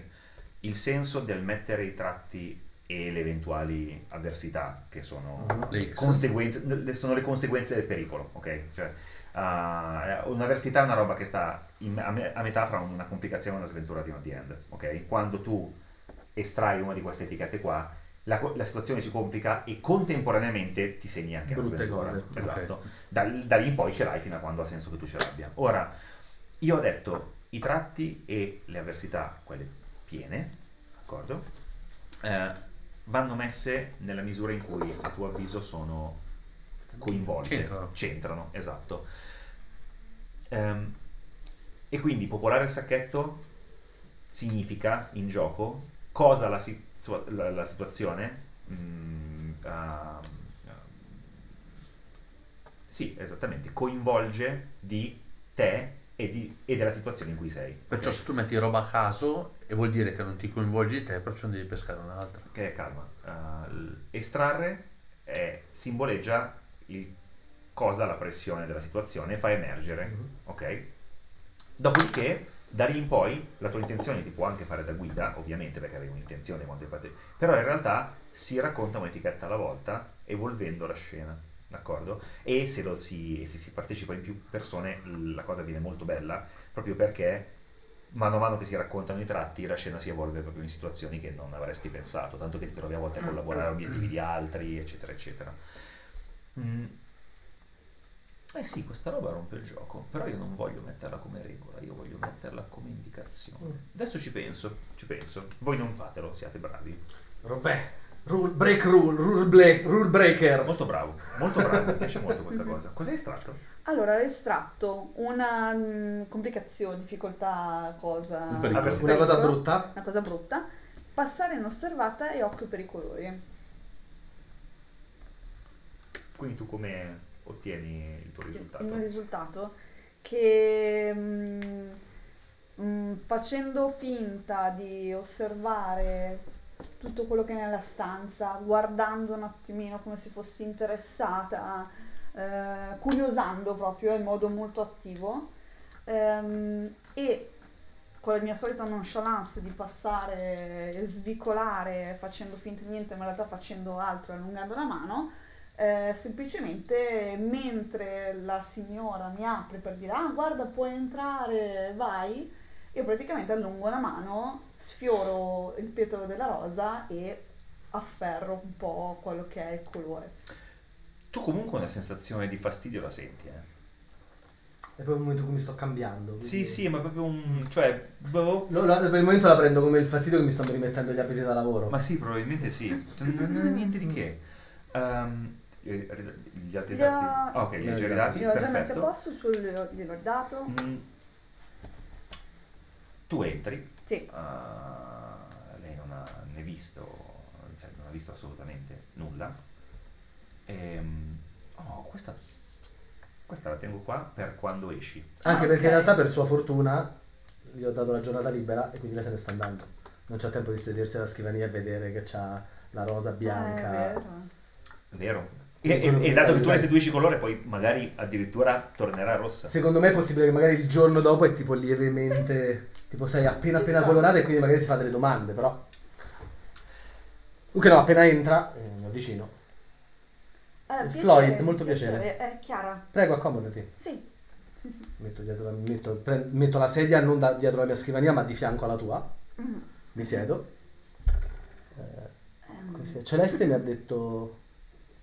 Il senso del mettere i tratti e le eventuali avversità, che sono, Mhm. Le conseguenze, sono le conseguenze del pericolo, ok? Cioè, ah, un'avversità è una roba che sta in- a, me- a metà fra una complicazione e una sventura di un end, ok? Quando tu estrai una di queste etichette qua, la, la situazione si complica e contemporaneamente ti segni anche una Brutte sventura. cose. Esatto. Da, da lì in poi ce l'hai fino a quando ha senso che tu ce l'abbia. Ora, io ho detto i tratti e le avversità, quelle piene, d'accordo? Eh, vanno messe nella misura in cui a tuo avviso sono coinvolte, C'entrano. c'entrano, esatto. Ehm, e quindi popolare il sacchetto significa in gioco cosa la, situa- la- la situazione mm, ah, sì, esattamente, coinvolge di te e, di- e della situazione in cui sei. Perciò ok? se tu metti roba a caso e vuol dire che non ti coinvolgi te, perciò non devi pescare un'altra. è calma. Uh, l- estrarre è- simboleggia il cosa la pressione della situazione fa emergere, Mhm. ok? Dopodiché, da lì in poi, la tua intenzione ti può anche fare da guida, ovviamente perché avevi un'intenzione parte- però in realtà si racconta un'etichetta alla volta, evolvendo la scena, d'accordo? E se, lo si, se si partecipa in più persone, la cosa viene molto bella, proprio perché mano a mano che si raccontano i tratti, la scena si evolve proprio in situazioni che non avresti pensato, tanto che ti trovi a volte a collaborare a obiettivi di altri, eccetera, eccetera. Mm. Eh sì, questa roba rompe il gioco, però io non voglio metterla come regola, io voglio metterla come indicazione. Adesso ci penso, ci penso. Voi non fatelo, siate bravi. Robè, rule, break rule, rule, break, rule breaker. Molto bravo, molto bravo, mi piace molto questa cosa. Cos'hai estratto? Allora, ho estratto una mm, complicazione, difficoltà, cosa... Un pericolo. Avversi- Una cosa brutta. Una cosa brutta. Passare inosservata e occhio per i colori. Quindi tu come ottieni il tuo risultato? Il mio risultato che mm, mm, facendo finta di osservare tutto quello che è nella stanza, guardando un attimino come se fossi interessata, eh, curiosando proprio in modo molto attivo ehm, e con la mia solita nonchalance di passare e svicolare facendo finta di niente ma in realtà facendo altro allungando la mano eh, semplicemente mentre la signora mi apre per dire ah guarda puoi entrare vai io praticamente allungo la mano sfioro il petalo della rosa e afferro un po' quello che è il colore Tu comunque una sensazione di fastidio la senti, eh? È proprio il momento in cui mi sto cambiando. Sì, quindi- sì, ma proprio un... cioè... boh. No, la- per il momento la prendo come il fastidio che mi stanno rimettendo gli abiti da lavoro. Ma sì, probabilmente sì. Non, è niente di che. Ehm, gli gli altri Li ho- dati? Ah, ok, li hai già ridati, li ho già messi a posto gliel'ho dato Mm. Tu entri, sì ah, lei non ha né visto, cioè non ha visto assolutamente nulla. Ehm, oh, questa, questa la tengo qua per quando esci. Anche Ah, perché in realtà per sua fortuna gli ho dato la giornata libera e quindi lei se ne sta andando. Non c'ha tempo di sedersi alla scrivania e vedere che c'ha la rosa Eh, è bianca. vero. Vero? E, e- e che dato che tu restituisci colore, poi magari addirittura tornerà rossa. Secondo me è possibile che magari il giorno dopo è tipo lievemente, tipo sei appena Ci appena colorata e quindi magari si fa delle domande, però. Comunque no, appena entra, eh, mi avvicino. Eh, piacere, Floyd, molto piacere. È Chiara. Prego, accomodati. Sì. Sì, sì. Metto, dietro la, metto, pre- metto la sedia non da- dietro la mia scrivania, ma di fianco alla tua. Mm. Mi siedo. Eh, così. Celeste mi ha detto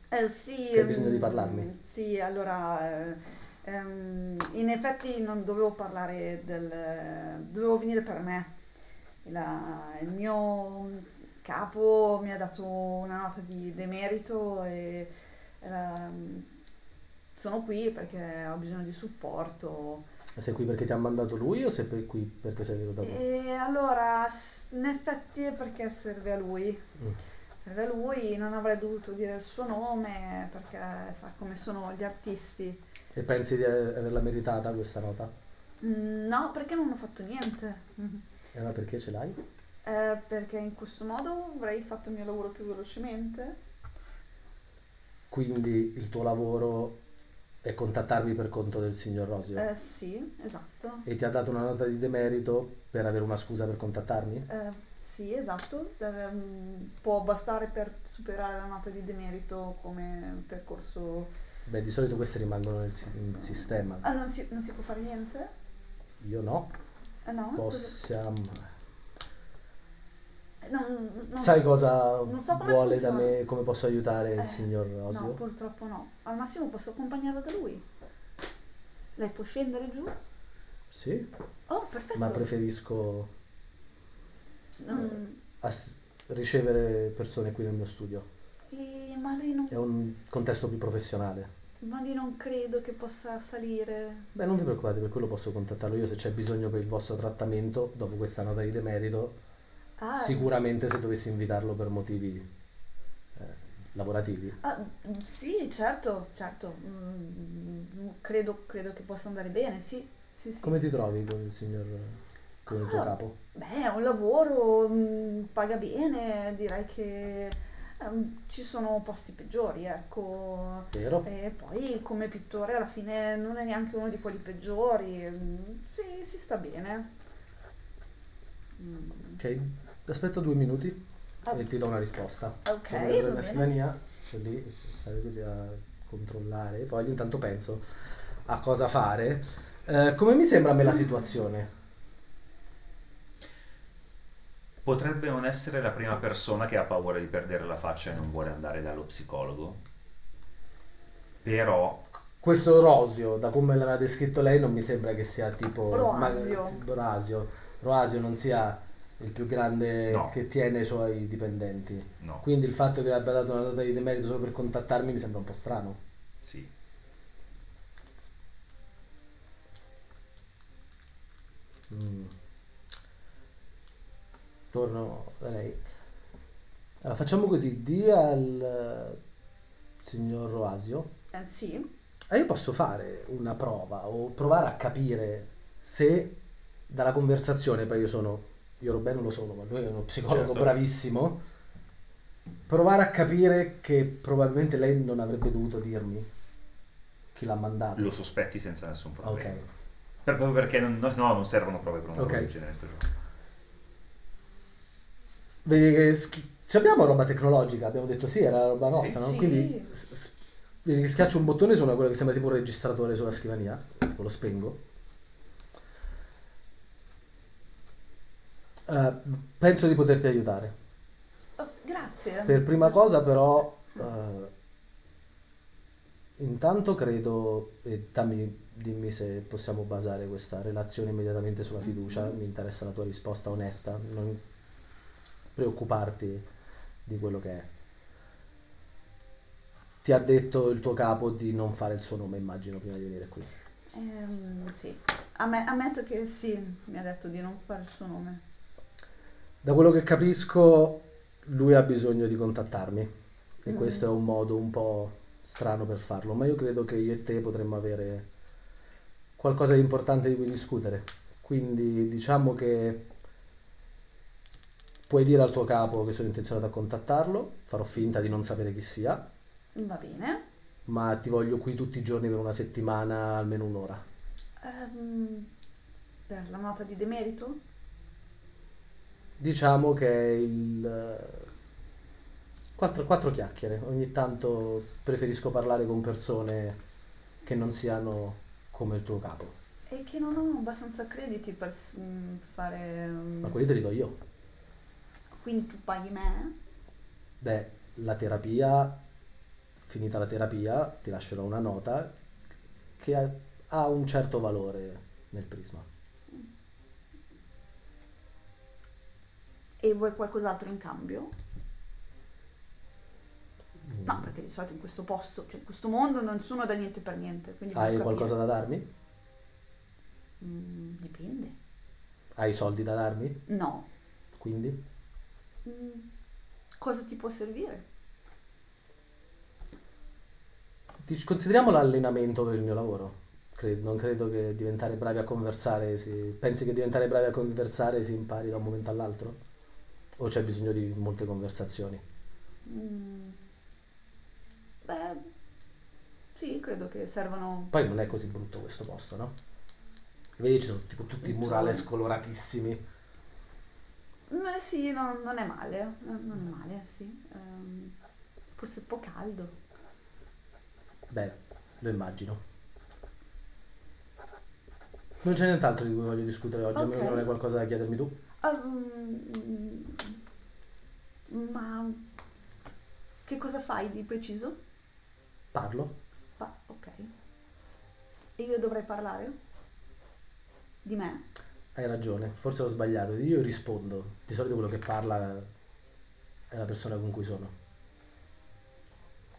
eh, sì, Che hai bisogno di ehm, parlarmi? Sì, allora, eh, ehm, in effetti non dovevo parlare del... dovevo venire per me. La- il mio capo mi ha dato una nota di demerito e ehm, sono qui perché ho bisogno di supporto. sei qui perché ti ha mandato lui o sei per- qui perché sei venuto da me? E allora, in effetti è perché serve a lui. Mm. Serve a lui, non avrei dovuto dire il suo nome perché sa come sono gli artisti. E pensi di averla meritata questa nota? Mm, No, perché non ho fatto niente. Mhm. E allora perché ce l'hai? Eh, perché in questo modo avrei fatto il mio lavoro più velocemente. Quindi il tuo lavoro è contattarmi per conto del signor Rosio Eh, sì, esatto. e ti ha dato una nota di demerito per avere una scusa per contattarmi? Eh, sì, esatto. Ehm, può bastare per superare la nota di demerito come percorso. Beh, di solito queste rimangono nel si- in sistema. Ah, non si, non si può fare niente? Io no, Eh, no? Cosa- possiamo... eh, non- non- Sai cosa non so vuole da funziona. me, come posso aiutare il Eh, signor Rosio? No, purtroppo no. Al massimo posso accompagnarla da lui. Lei può scendere giù? Sì, Oh, perfetto. ma preferisco Non- ass- ricevere persone qui nel mio studio. E ma lei non, È un contesto più professionale. ma lei non credo che possa salire. Beh, non vi preoccupate, per quello posso contattarlo io se c'è bisogno per il vostro trattamento dopo questa nota di demerito. Ah, Sicuramente se dovessi invitarlo per motivi eh, lavorativi. ah, mm, sì, certo, certo. Mm, credo, credo che possa andare bene, sì. sì, sì. Come ti trovi con il signor, con il tuo Ah, capo? Beh, è un lavoro, mm, paga bene, direi che ehm, ci sono posti peggiori, ecco. Vero? E poi come pittore alla fine non è neanche uno di quelli peggiori, mm, sì, si sta bene. Mm, Ok, aspetta due minuti Ah. e ti do una risposta. Ok, nella bene. scrivania, lì, stare così a controllare, poi intanto penso a cosa fare. Eh, come mi sembra a me la situazione? Potrebbe non essere la prima persona che ha paura di perdere la faccia e non vuole andare dallo psicologo. Però Questo Rosio, da come l'aveva descritto lei, non mi sembra che sia tipo... Roasio. ma- Roasio. Roasio non sia il più grande No. che tiene i suoi dipendenti. no, Quindi il fatto che abbia dato una nota di demerito solo per contattarmi mi sembra un po' strano. sì. Mm. Torno da lei. Allora, facciamo così, di al eh, signor Roasio. eh, sì, Eh, io posso fare una prova o provare a capire se dalla conversazione, poi io sono, io Robè non lo sono, ma lui è uno psicologo Certo. bravissimo, provare a capire che probabilmente lei non avrebbe dovuto dirmi chi l'ha mandato. Lo sospetti senza nessun Ok. problema. Per- proprio perché non, no, no, non servono prove per un Ok. del genere. sto gioco. Vedi che schi- ci abbiamo roba tecnologica, abbiamo detto sì, era roba nostra, no? Sì. Quindi s- vedi che schiaccio un bottone su una quello che sembra tipo un registratore sulla scrivania, poi lo spengo. Eh, penso di poterti aiutare. Oh, grazie. Per prima cosa però, eh, intanto credo, e dammi, dimmi se possiamo basare questa relazione immediatamente sulla fiducia, mi interessa la tua risposta onesta, non preoccuparti di quello che è. Ti ha detto il tuo capo di non fare il suo nome, immagino, prima di venire qui. Ehm, sì, Amme- ammetto che sì, mi ha detto di non fare il suo nome. Da quello che capisco, lui ha bisogno di contattarmi e Mm. questo è un modo un po' strano per farlo, ma io credo che io e te potremmo avere qualcosa di importante di cui discutere. Quindi diciamo che puoi dire al tuo capo che sono intenzionato a contattarlo, farò finta di non sapere chi sia, Va bene. ma ti voglio qui tutti i giorni per una settimana, almeno un'ora. Ehm, per la nota di demerito? Diciamo che è il... eh, Quattro, quattro chiacchiere. Ogni tanto preferisco parlare con persone che non siano come il tuo capo. E che non ho abbastanza crediti per s- fare... mm, Ma quelli te li do io. Quindi tu paghi me? Beh, la terapia, finita la terapia, ti lascerò una nota che ha, ha un certo valore nel prisma. E vuoi qualcos'altro in cambio? Mm. No, perché di solito in questo posto, cioè in questo mondo nessuno dà niente per niente. Quindi Hai qualcosa da darmi? Mm, dipende. Hai soldi da darmi? No. Quindi? Mm, cosa ti può servire? Consideriamo l'allenamento per il mio lavoro. Cre- non credo che diventare bravi a conversare si... Pensi che diventare bravi a conversare si impari da un momento all'altro? O c'è bisogno di molte conversazioni? Mm, beh, sì, credo che servano... Poi non è così brutto questo posto, no? Vedi, ci sono tipo tutti i murales coloratissimi. Eh sì, no- non è male, non è male, sì. Ehm, forse un po' caldo. Beh, lo immagino. Non c'è nient'altro di cui voglio discutere oggi, a meno che non hai qualcosa da chiedermi tu. Mm, ma che cosa fai di preciso? Parlo? Ah, ok. E io dovrei parlare? Di me? Hai ragione, forse ho sbagliato. Io rispondo. Di solito quello che parla è la persona con cui sono.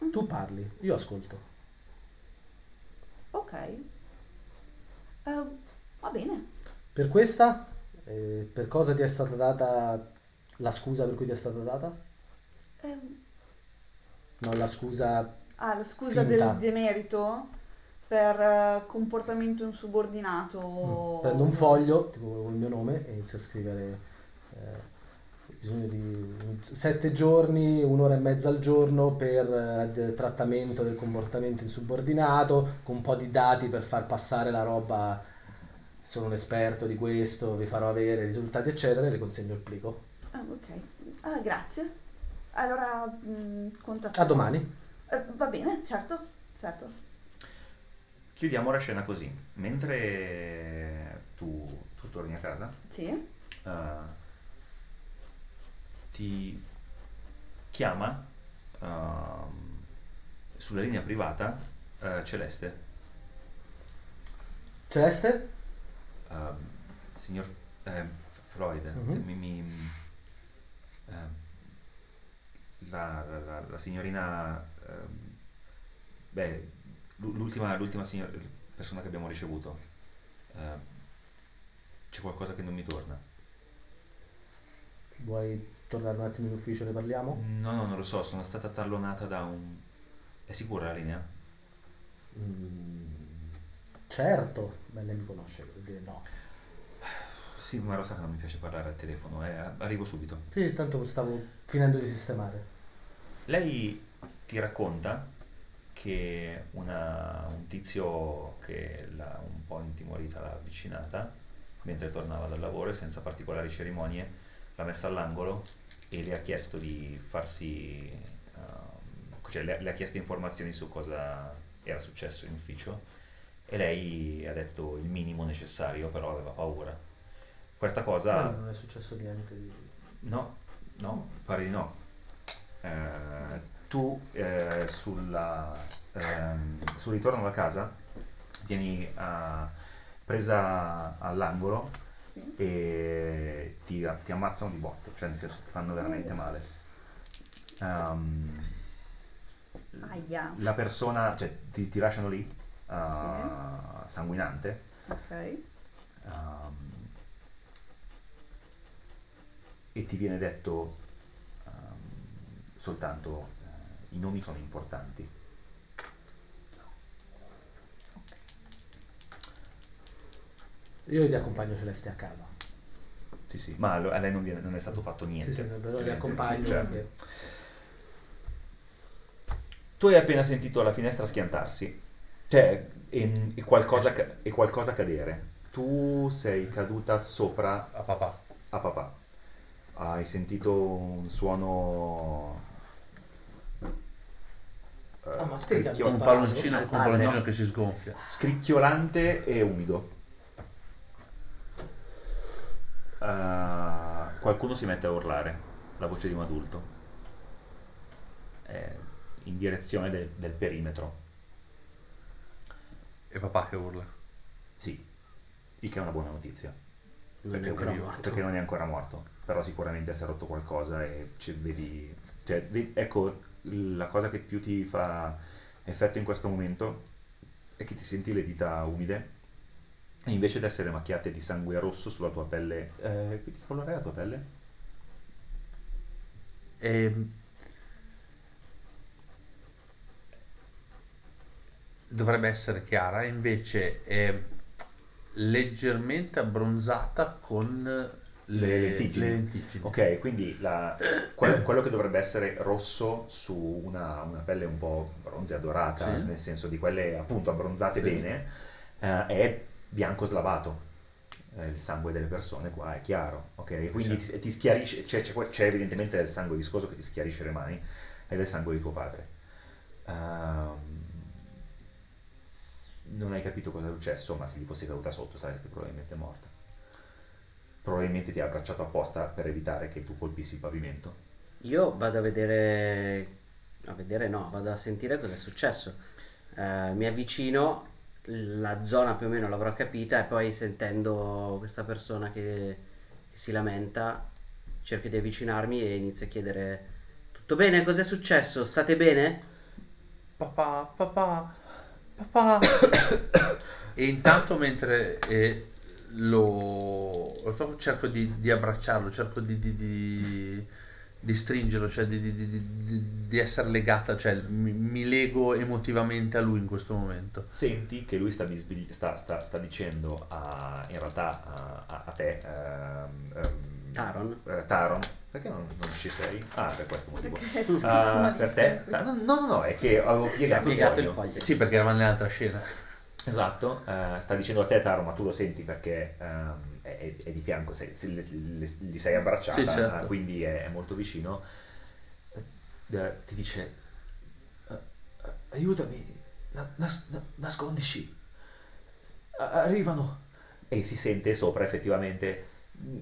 Tu parli, io ascolto. Ok. Eh, va bene. Per questa, eh, per cosa ti è stata data la scusa per cui ti è stata data? Eh, Non la scusa... ah, la scusa Finta. del demerito per eh, comportamento insubordinato. Mm. Prendo un foglio, tipo con il mio nome, e inizio a scrivere eh, bisogno di sette giorni, un'ora e mezza al giorno per eh, trattamento del comportamento insubordinato, con un po' di dati per far passare la roba. Sono un esperto di questo, vi farò avere risultati, eccetera, e le consegno il plico. Ah, ok. Ah, grazie. Allora, mm, contatto. A domani. Eh, va bene, certo, certo. Chiudiamo la scena così. Mentre tu, tu torni a casa, Sì. eh, ti chiama ehm, sulla linea privata eh, Celeste. Celeste? Ehm, signor eh, Freud, Mhm. mi, mi- ehm, la, la- la signorina, ehm, beh, l'ultima, l'ultima signor- persona che abbiamo ricevuto, ehm, c'è qualcosa che non mi torna. Vuoi tornare un attimo in ufficio, ne parliamo? No, no, non lo so, sono stata tallonata da un... È sicura la linea? Mm, certo, beh, lei mi conosce, vuol dire no. Sì, ma lo sa che non mi piace parlare al telefono, eh, arrivo subito. Sì, tanto stavo finendo di sistemare. Lei ti racconta che una- un tizio che l'ha un po' intimorita l'ha avvicinata mentre tornava dal lavoro e senza particolari cerimonie l'ha messa all'angolo e le ha chiesto di farsi, ehm, cioè le, le ha chiesto informazioni su cosa era successo in ufficio e lei ha detto il minimo necessario, però aveva paura. Questa cosa... Ma non è successo niente di... No, no, pare di no. Eh, tu eh, sulla, ehm, sul ritorno da casa vieni ah, presa all'angolo Sì. e ti, ti ammazzano di botto, cioè nel senso ti fanno veramente male. Ehm, Aia. la persona, cioè ti, ti lasciano lì, ah, sanguinante, Ok. Ehm, e ti viene detto ehm, soltanto eh, i nomi sono importanti. Io ti accompagno Celeste a casa. Sì, sì, ma a lei non, viene- non è stato fatto niente. Sì, sì, però li accompagno certo. perché... Tu hai appena sentito la finestra schiantarsi, cioè, e, e qualcosa, e qualcosa cadere. Tu sei caduta sopra A papà. a papà. Hai sentito un suono... eh, Ah, ma scricchio- Un palloncino, Al un palloncino no? che si sgonfia. scricchiolante e umido. Eh, qualcuno si mette a urlare, la voce di un adulto, eh, in direzione del- del perimetro. E papà che urla. Sì, il che è una buona notizia. Non è Perché, ancora perché- morto. perché non è ancora morto, però sicuramente si è rotto qualcosa e ci vedi, cioè, ve- ecco, la cosa che più ti fa effetto in questo momento è che ti senti le dita umide e invece di essere macchiate di sangue rosso sulla tua pelle, eh, che colore è la tua pelle? E... Dovrebbe essere chiara, invece è leggermente abbronzata con le, Le lentiggini. le lentiggini. Ok, quindi la- que- quello che dovrebbe essere rosso su una, una pelle un po' bronzea dorata, Sì. nel senso di quelle appunto abbronzate Sì. bene, eh, è bianco slavato. Eh, il sangue delle persone qua è chiaro, ok? Quindi Sì. ti, ti schiarisce, c'è, c'è, c'è evidentemente del sangue viscoso che ti schiarisce le mani e del sangue di tuo padre. S- non hai capito cosa è successo, ma se gli fossi caduta sotto saresti probabilmente morta. Probabilmente ti ha abbracciato apposta per evitare che tu colpissi il pavimento. Io vado a vedere, a vedere no, vado a sentire cosa è successo. Eh, mi avvicino, la zona più o meno l'avrò capita e poi sentendo questa persona che, che si lamenta cerco di avvicinarmi e inizio a chiedere Tutto bene? Cos'è successo? State bene? Papà, papà, papà. e intanto mentre eh, lo, lo cerco di, di abbracciarlo, cerco di, di- di- di stringerlo, cioè di, di- di- di- di essere legata, cioè mi, mi lego emotivamente a lui in questo momento. Senti che lui sta, sta- sta- sta dicendo a, in realtà a, a- a te, ehm, ehm, Taron? eh, Taron, perché non, non ci sei? Ah, per questo motivo. Ah, per te? No, no, no, è che avevo piegato il piegato il foglio. foglio. Sì, perché eravamo nell'altra scena. Esatto, eh, sta dicendo a te Taro, ma tu lo senti perché ehm, è, è- di fianco, sei- se- le- le- gli sei abbracciata, Sì, certo. eh, quindi è, è molto vicino. Eh, ti dice, "Eh, eh, aiutami, na- nas- na- nascondici, A- arrivano. E si sente sopra effettivamente, "Mm,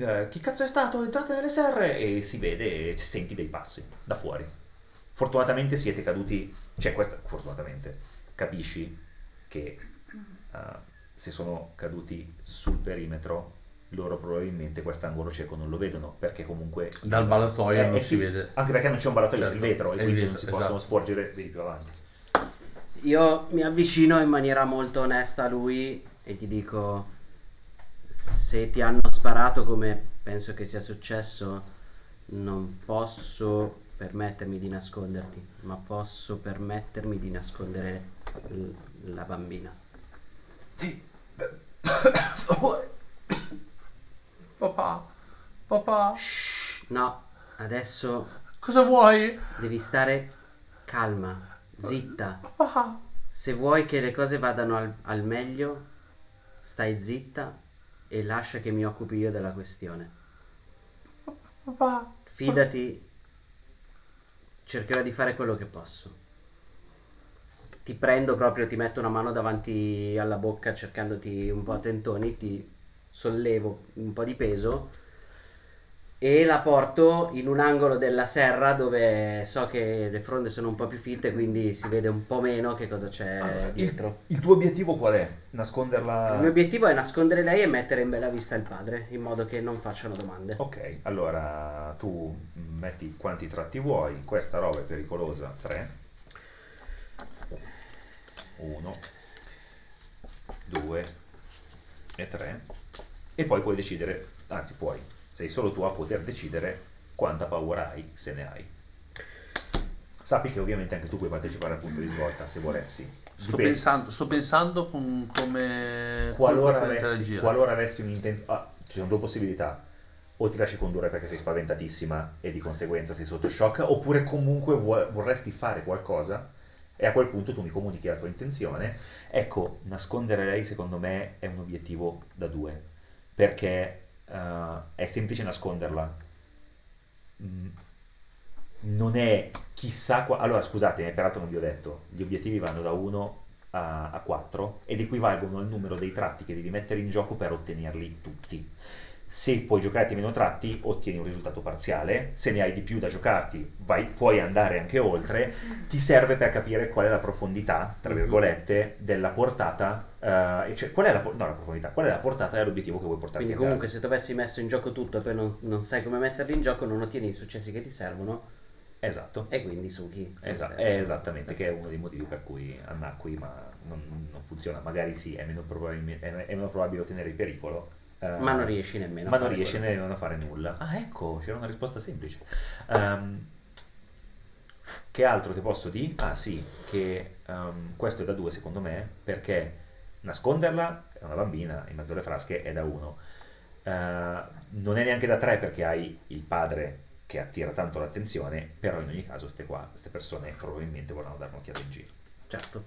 eh, chi cazzo è stato? Entrate nelle serre! E si vede, e senti dei passi da fuori. Fortunatamente siete caduti, cioè questa, fortunatamente, capisci che eh, se sono caduti sul perimetro loro probabilmente quest'angolo cieco non lo vedono perché comunque Dal ballatoio Eh, non eh si sì, vede. anche perché non c'è un ballatoio c'è il Certo, vetro e quindi non vetro, si possono esatto. sporgere vedi più avanti Io mi avvicino in maniera molto onesta a lui e gli dico: Se ti hanno sparato come penso che sia successo, non posso permettermi di nasconderti, ma posso permettermi di nascondere la bambina. sì Papà, papà, No, adesso cosa vuoi? devi stare calma, zitta. Papà, Se vuoi che le cose vadano al, al meglio, stai zitta e lascia che mi occupi io della questione. papà. Fidati, cercherò di fare quello che posso. Ti prendo proprio, ti metto una mano davanti alla bocca cercandoti un po' a tentoni, ti sollevo un po' di peso e la porto in un angolo della serra dove so che le fronde sono un po' più fitte, quindi si vede un po' meno che cosa c'è Allora, il, dietro. il tuo obiettivo qual è? nasconderla Il mio obiettivo è nascondere lei e mettere in bella vista il padre, in modo che non facciano domande. ok allora tu metti quanti tratti vuoi questa roba è pericolosa 3 1 2 e 3 e poi puoi decidere anzi puoi sei solo tu a poter decidere quanta paura hai se ne hai. Sappi che ovviamente anche tu puoi partecipare al punto di svolta se volessi. Sto pensando, sto pensando con- come qualora come avessi, qualora avessi un'intenzione ah, ci sono due possibilità. O ti lasci condurre perché sei spaventatissima e di conseguenza sei sotto shock oppure comunque vuoi- vorresti fare qualcosa e a quel punto tu mi comunichi la tua intenzione. Ecco nascondere lei secondo me è un obiettivo da due. Perché eh, è semplice nasconderla. Mm, non è chissà qua- allora scusate peraltro non vi ho detto. Gli obiettivi vanno da 1 a, a 4 ed equivalgono al numero dei tratti che devi mettere in gioco per ottenerli tutti se puoi giocarti meno tratti ottieni un risultato parziale se ne hai di più da giocarti vai- puoi andare anche oltre ti serve per capire qual è la profondità tra Mhm. virgolette della portata eh, e cioè qual è la, no, la profondità qual è la portata dell'obiettivo che vuoi portarti Quindi comunque se tu avessi messo in gioco tutto e poi non, non sai come metterli in gioco, non ottieni i successi che ti servono esatto e quindi sughi. Esa- è esattamente, che è uno dei motivi per cui annacqui, ma non, non funziona. Magari sì, è meno, è- è meno probabile ottenere il pericolo. Eh, Ma non riesci nemmeno. ma a non riesci quello. nemmeno a fare nulla. Ah, ecco, c'era una risposta semplice. Ehm, che altro ti posso dire? Ah, sì, che ehm, questo è da due secondo me, perché nasconderla è una bambina in mezzo alle frasche è da uno. Eh, non è neanche da tre perché hai il padre che attira tanto l'attenzione, però in ogni caso queste qua, queste persone probabilmente vorranno dare un'occhiata in giro. Certo.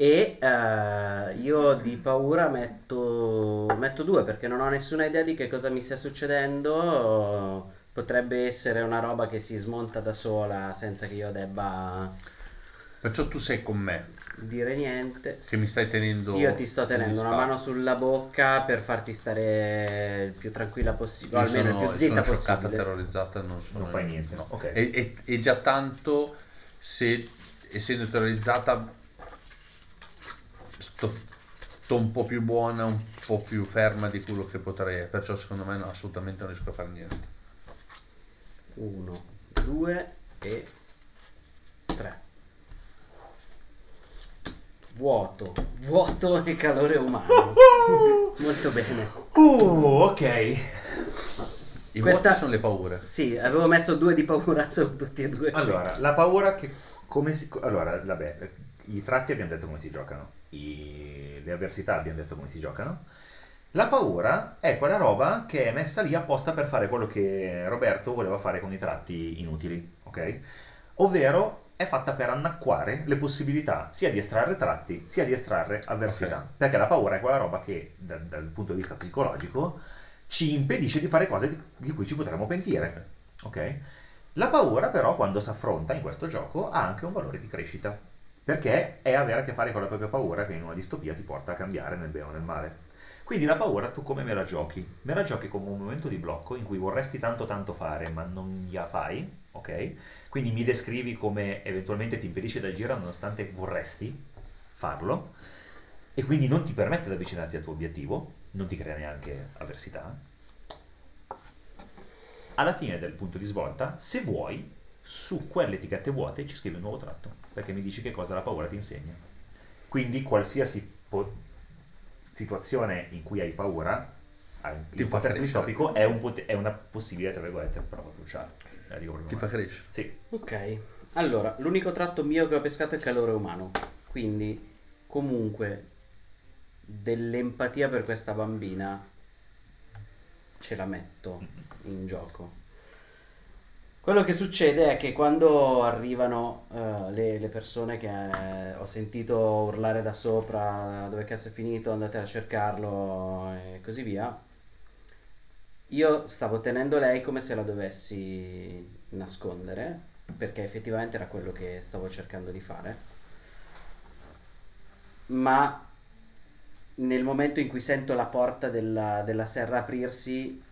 E eh, io di paura metto, metto due perché non ho nessuna idea di che cosa mi stia succedendo. Potrebbe essere una roba che si smonta da sola senza che io debba Perciò tu sei con me. dire niente. Che mi stai tenendo Sì, io ti sto tenendo una mano sulla bocca per farti stare il più tranquilla possibile, Io almeno sono, il più zitta sono possibile. terrorizzata, non, sono- Non fai niente. no. Ok. E, e- e già tanto se essendo terrorizzata un po' più buona, un po' più ferma di quello che potrei, perciò secondo me no, assolutamente non riesco a fare niente. Uno, 2 e 3. Vuoto, vuoto e calore umano. Molto bene. Uh, ok. I Questa- vuoti sono le paure. Sì, avevo messo due di paura su tutti e due. Allora, la paura che... Come si... Allora, vabbè, i tratti abbiamo detto come si giocano, i- le avversità abbiamo detto come si giocano. La paura è quella roba che è messa lì apposta per fare quello che Roberto voleva fare con i tratti inutili, ok? Ovvero è fatta per annacquare le possibilità sia di estrarre tratti sia di estrarre avversità. Ok. Perché la paura è quella roba che da- dal punto di vista psicologico ci impedisce di fare cose di, di cui ci potremmo pentire. Ok? La paura però quando si affronta in questo gioco ha anche un valore di crescita. Perché è avere a che fare con la propria paura che in una distopia ti porta a cambiare nel bene o nel male. Quindi la paura tu come me la giochi? Me la giochi come un momento di blocco in cui vorresti tanto tanto fare ma non gliela fai, ok? Quindi mi descrivi come eventualmente ti impedisce di agire nonostante vorresti farlo e quindi non ti permette di avvicinarti al tuo obiettivo, non ti crea neanche avversità. Alla fine del punto di svolta, se vuoi, su quelle etichette vuote ci scrivi un nuovo tratto, perché mi dici che cosa la paura ti insegna. Quindi qualsiasi po- situazione in cui hai paura, Ti contesto crescere. distopico, è, un pote- è una possibile, tra virgolette, prova cruciale. Proprio Ti fa crescere. Sì. Ok, allora, l'unico tratto mio che ho pescato è il calore umano, quindi comunque dell'empatia per questa bambina ce la metto in gioco. Quello che succede è che quando arrivano eh, le, le persone che eh, ho sentito urlare da sopra, dove cazzo è finito, andate a cercarlo e così via, io stavo tenendo lei come se la dovessi nascondere, perché effettivamente era quello che stavo cercando di fare. Ma nel momento in cui sento la porta della, della serra aprirsi,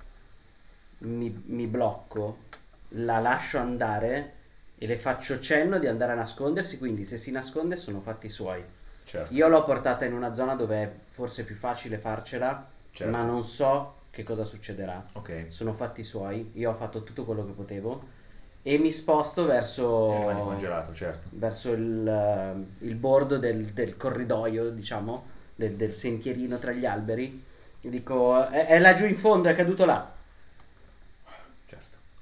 mi, mi blocco, la lascio andare e le faccio cenno di andare a nascondersi, quindi se si nasconde sono fatti suoi. Certo. Io l'ho portata in una zona dove è forse più facile farcela, Certo. ma non so che cosa succederà. Ok. Sono fatti suoi, io ho fatto tutto quello che potevo e mi sposto verso, certo. verso il, il bordo del, del corridoio, diciamo, del, del sentierino tra gli alberi. E dico, è, è laggiù in fondo, è caduto là.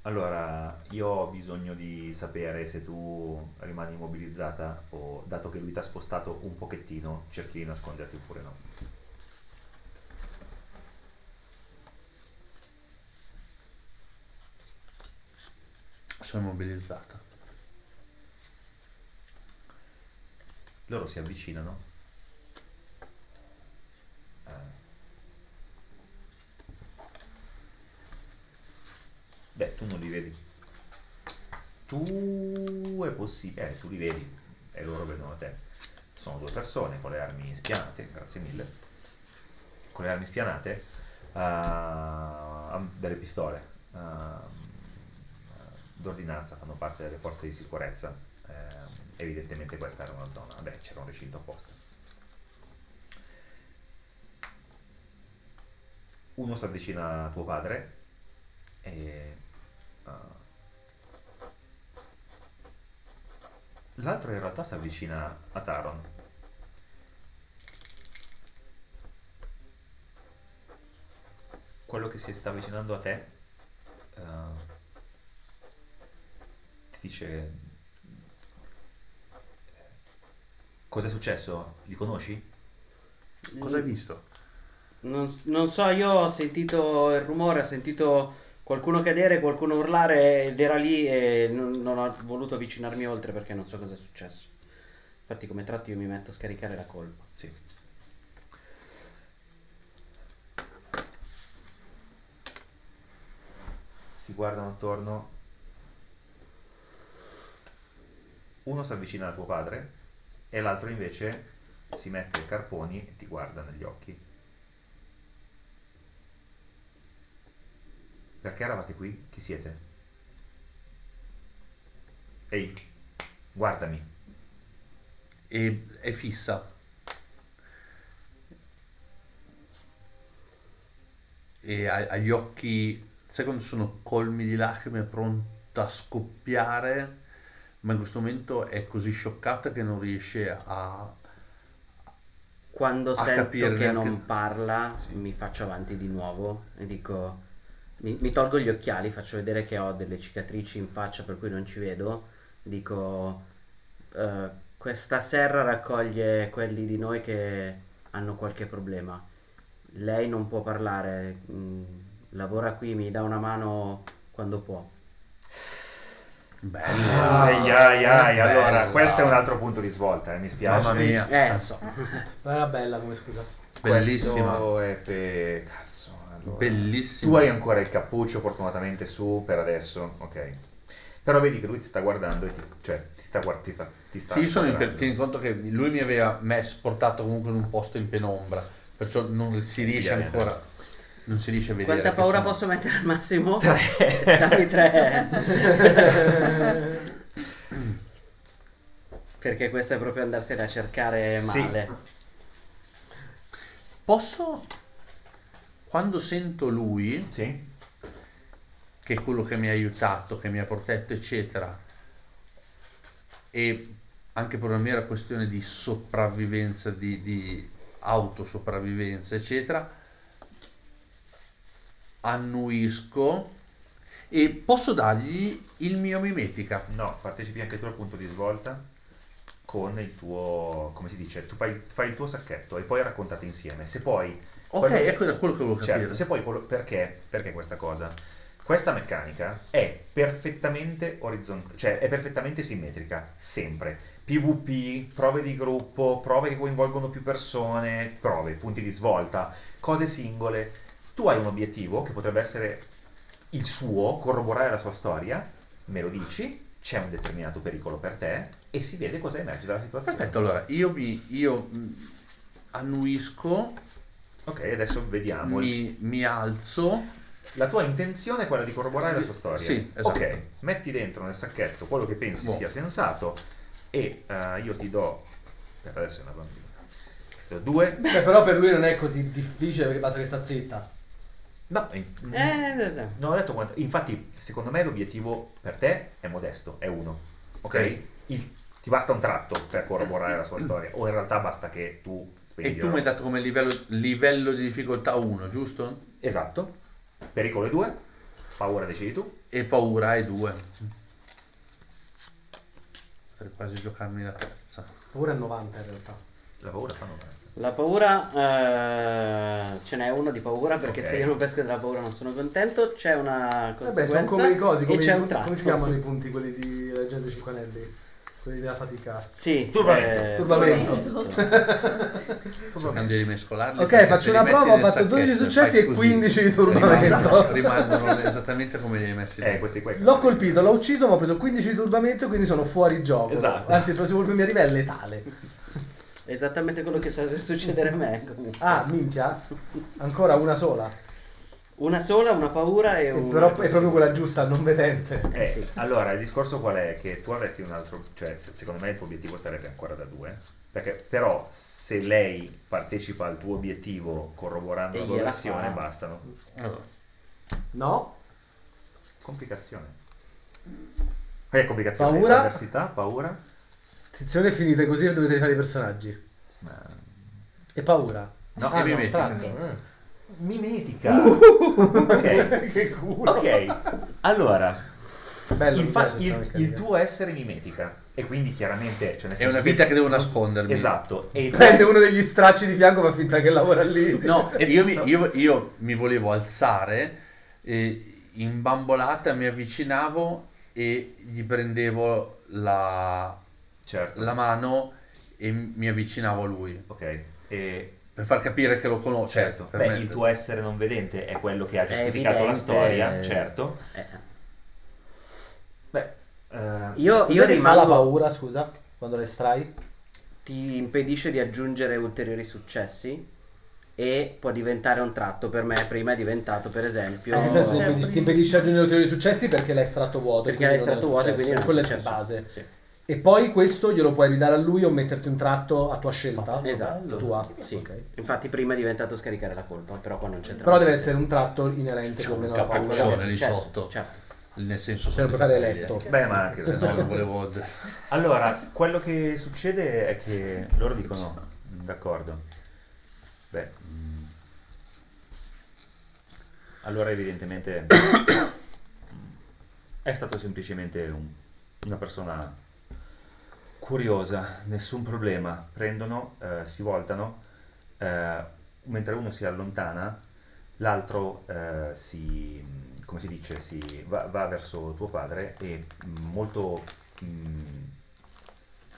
Allora, io ho bisogno di sapere se tu rimani immobilizzata o, dato che lui ti ha spostato un pochettino, cerchi di nasconderti oppure no. Sono immobilizzata. Loro si avvicinano. Eh. Beh, tu non li vedi. Tu è possibile, eh, tu li vedi e loro vedono te. Sono due persone con le armi spianate, grazie mille. Con le armi spianate, han delle pistole ah, d'ordinanza, fanno parte delle forze di sicurezza. ehm, evidentemente questa era una zona, beh, c'era un recinto apposta. Uno si avvicina a tuo padre e l'altro in realtà si avvicina a Taron. Quello che si sta avvicinando a te eh, ti dice Cos'è successo? Li conosci? Cosa hai visto? Non, non so, io ho sentito il rumore, ho sentito qualcuno cadere, qualcuno urlare ed era lì e non, non ho voluto avvicinarmi oltre perché non so cosa è successo. Infatti come tratto io mi metto a scaricare la colpa. Sì. Si guardano attorno. Uno si avvicina a tuo padre e l'altro invece si mette i carponi e ti guarda negli occhi. Perché eravate qui? Chi siete? Ehi, guardami. E è fissa. E ha, ha gli occhi, sai quando sono colmi di lacrime, pronta da scoppiare, ma in questo momento è così scioccata che non riesce a... Quando A sento che non parla, mi faccio avanti di nuovo e dico: mi, mi tolgo gli occhiali, faccio vedere che ho delle cicatrici in faccia per cui non ci vedo. Dico: "Eh, Questa serra raccoglie quelli di noi che hanno qualche problema. Lei non può parlare, mm, lavora qui, mi dà una mano quando può. Bello. Ai ai ai, allora Bello. questo è un altro punto di svolta, eh, mi spiace. Mamma mia. Eh, lo so. Ma era bella come scusa. Bellissima. Questo è per... Cazzo, allora. Bellissima. Tu hai ancora il cappuccio fortunatamente su per adesso, ok. Però vedi che lui ti sta guardando e ti, cioè, ti sta guardando, ti sta, ti sta Sì, io sono in tieni conto che lui mi aveva messo, portato comunque in un posto in penombra, perciò non si riesce Bene. ancora, non si riesce a vedere. Quanta paura sono- posso mettere al massimo? Tre. Dammi tre. Perché questo è proprio andarsene a cercare Sì. male. Posso, quando sento lui, Sì? che è quello che mi ha aiutato, che mi ha protetto, eccetera, e anche per una mera questione di sopravvivenza, di, di autosopravvivenza, eccetera, annuisco e posso dargli il mio mimetica. No, partecipi anche tu al punto di svolta con il tuo, come si dice, tu fai, fai il tuo sacchetto e poi raccontate insieme. Se poi... Ok, quello- ecco da quello che volevo capire. Certo, se poi quello- perché, perché questa cosa? Questa meccanica è perfettamente orizzontale, cioè è perfettamente simmetrica, sempre. PvP, prove di gruppo, prove che coinvolgono più persone, prove, punti di svolta, cose singole. Tu hai un obiettivo che potrebbe essere il suo, corroborare la sua storia, me lo dici, c'è un determinato pericolo per te e si vede cosa emerge dalla situazione. Perfetto, allora io mi io, mh, annuisco, Ok, adesso vediamo. mi, mi alzo, La tua intenzione è quella di corroborare la sua storia. Sì, esatto. Ok, metti dentro nel sacchetto quello che pensi Boh. sia sensato e eh, io ti do... Per adesso è una bambina. Ti do due. Beh, però per lui non è così difficile perché basta che sta zitta. No, in- Eh, eh, eh. non ho detto quanto. Infatti, secondo me l'obiettivo per te è modesto, è uno. Ok? Ok. Il- ti basta un tratto per corroborare la sua storia, o in realtà basta che tu spendi. e tu mi hai dato come livello, livello di difficoltà 1, giusto? Esatto. Pericolo 2. Paura decidi tu. E paura è 2. Potrei quasi giocarmi la terza. Ora è 90 in realtà. La paura fa 90. La paura, eh, ce n'è uno di paura perché Ok. se io non pesco della paura non sono contento. C'è una Vabbè, conseguenza sono come i cosi, come, e c'è un tratto. come si chiamano i punti quelli di Leggende 5 Anelli? Quelli della fatica. Sì, Turbamento. eh, Turbamento. Cercando di mescolarli. Ok, faccio una prova, ho fatto 12 sacchetto successi e così, 15 di turbamento. Rimangono, rimangono esattamente come li hai messi Eh, questi qua. L'ho colpito, l'ho ucciso, ma ho preso 15 di turbamento, quindi sono fuori gioco. Esatto. Anzi, il prossimo colpo mi arriva è letale. esattamente quello che sta per succedere a me. comunque. Ah, minchia. Ancora una sola. Una sola, una paura e E una però è proprio quella giusta, non vedente. Eh, Sì. Allora, il discorso qual è? Che tu avresti un altro, cioè se- secondo me il tuo obiettivo sarebbe ancora da due, perché però se lei partecipa al tuo obiettivo corroborando E la fa. bastano. Allora, No? Complicazione. Che complicazione? Paura? Avversità, paura? Attenzione, finite così dovete rifare i personaggi. E paura. No, ah, e mimetica. Mimetica. ok. che culo. Ok. Allora, Bello, il, fa- il- il tuo essere mimetica e quindi chiaramente cioè nel È una vita che devo nascondermi. Esatto. E Prende uno degli stracci di fianco fa finta che lavora lì. No, io mi, io- io mi volevo alzare, e in bambolata mi avvicinavo e gli prendevo la, Certo. la mano e mi avvicinavo a lui Ok. E per far capire che lo conosco. certo. per Beh, me- il tuo essere non vedente è quello che ha giustificato la storia, certo. Eh, Beh, eh, Io, io fa la rimango... paura, scusa, quando le estrai? Ti impedisce di aggiungere ulteriori successi e può diventare un tratto. Per me prima è diventato per esempio... Eh, impedisce- ti impedisce di aggiungere ulteriori successi perché l'hai estratto vuoto. perché quindi l'hai estratto vuoto e quindi quello è base. Sì. E poi questo glielo puoi ridare a lui o metterti un tratto a tua scelta. Esatto. Tua. Sì. Ok. Infatti prima è diventato scaricare la colpa, però qua non c'entra. Però deve essere un tratto inerente C'è un è lì successo, sotto. certo. nel senso Cioè, sono puoi fare letto. Beh, ma anche se No, no, non volevo... Allora, quello che succede è che loro dicono, d'accordo, beh, mm, allora evidentemente è stato semplicemente un- una persona curiosa, nessun problema, prendono, eh, si voltano, eh, mentre uno si allontana, l'altro eh, si, come si dice, si va, va verso tuo padre e mm, molto mm,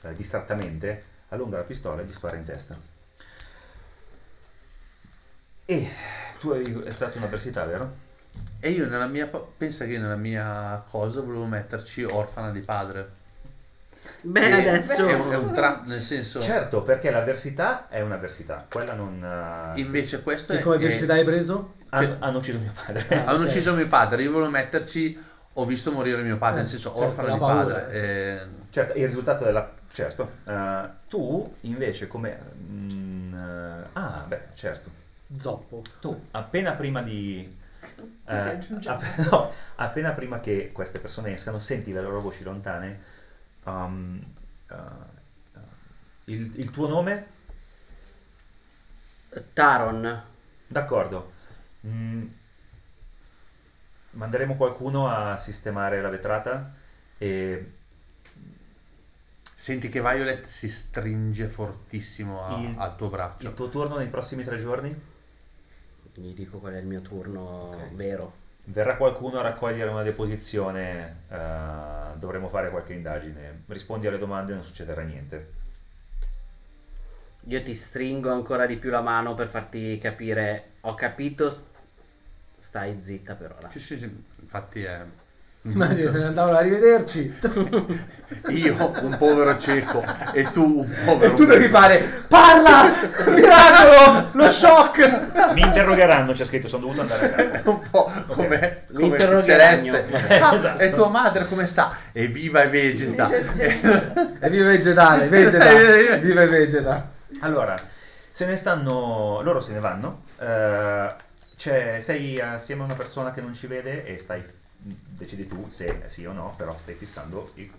eh, distrattamente allunga la pistola e gli spara in testa. E tu hai stata un'avversità, vero? E io nella mia... Pensa che io nella mia cosa volevo metterci orfana di padre. Beh, E- adesso... È un, è un tra- nel senso... Certo, perché l'avversità è un'avversità, quella non... eh, Invece questo E è... come avversità hai preso? hanno, hanno ucciso mio padre. Ah, Hanno ok. ucciso mio padre, io volevo metterci... Ho visto morire mio padre, Eh, nel senso certo, orfana la di paura. padre. eh, Certo, il risultato della... Certo. Eh, tu invece come... mm, eh, ah, beh, certo. Zoppo. Tu, appena prima di... aggiunge. app- no, appena prima che queste persone escano, senti le loro voci lontane. Um, uh, uh, il, il tuo nome? Taron. D'accordo. Mm, manderemo qualcuno a sistemare la vetrata e Senti che Violet si stringe fortissimo a- Il- al tuo braccio. il tuo turno nei prossimi tre giorni Gli dico qual è il mio turno Ok. vero. Verrà qualcuno a raccogliere una deposizione, eh, dovremo fare qualche indagine. Rispondi alle domande e non succederà niente. Io ti stringo ancora di più la mano per farti capire. Ho capito. Stai zitta per ora. Sì, sì, sì, infatti è... Immagina se ne andavano a rivederci. Io, un povero cieco, e tu, un povero... E tu devi fare Parla! Miracolo! Lo shock! Mi interrogheranno, c'è scritto, sono dovuto andare a casa. un po' come, come L'interrogagno. Celeste. Ah, Esatto. E tua madre come sta? E viva e vegeta. E viva vegetale, vegeta. Viva e vegeta. Allora, se ne stanno, loro se ne vanno. c'è- sei assieme a una persona che non ci vede e stai, decidi tu se sì o no, però stai fissando il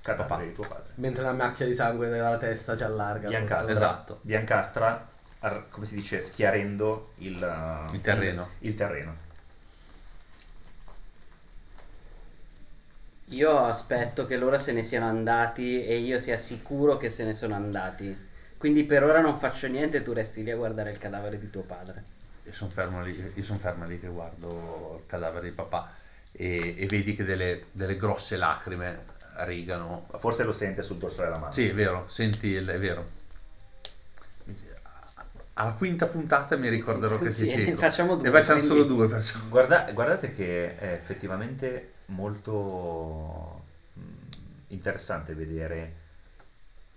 cadavere Papà. di tuo padre. Mentre la macchia di sangue della testa si allarga. Biancastra. Esatto. Biancastra, ar- come si dice, schiarendo il, uh, Il terreno. Il, il terreno. Io aspetto che loro se ne siano andati e io sia sicuro che se ne sono andati. Quindi per ora non faccio niente, tu resti lì a guardare il cadavere di tuo padre. Io sono fermo lì, io son fermo lì che guardo il cadavere di papà e, e vedi che delle, delle grosse lacrime rigano. Forse lo sente sul dorso della mano. Sì, è vero, senti, il- è vero. Alla quinta puntata mi ricorderò che Sì, cieco. facciamo due, Ne facciamo quindi- solo due, perciò. Guarda- guardate che è effettivamente molto mm, interessante vedere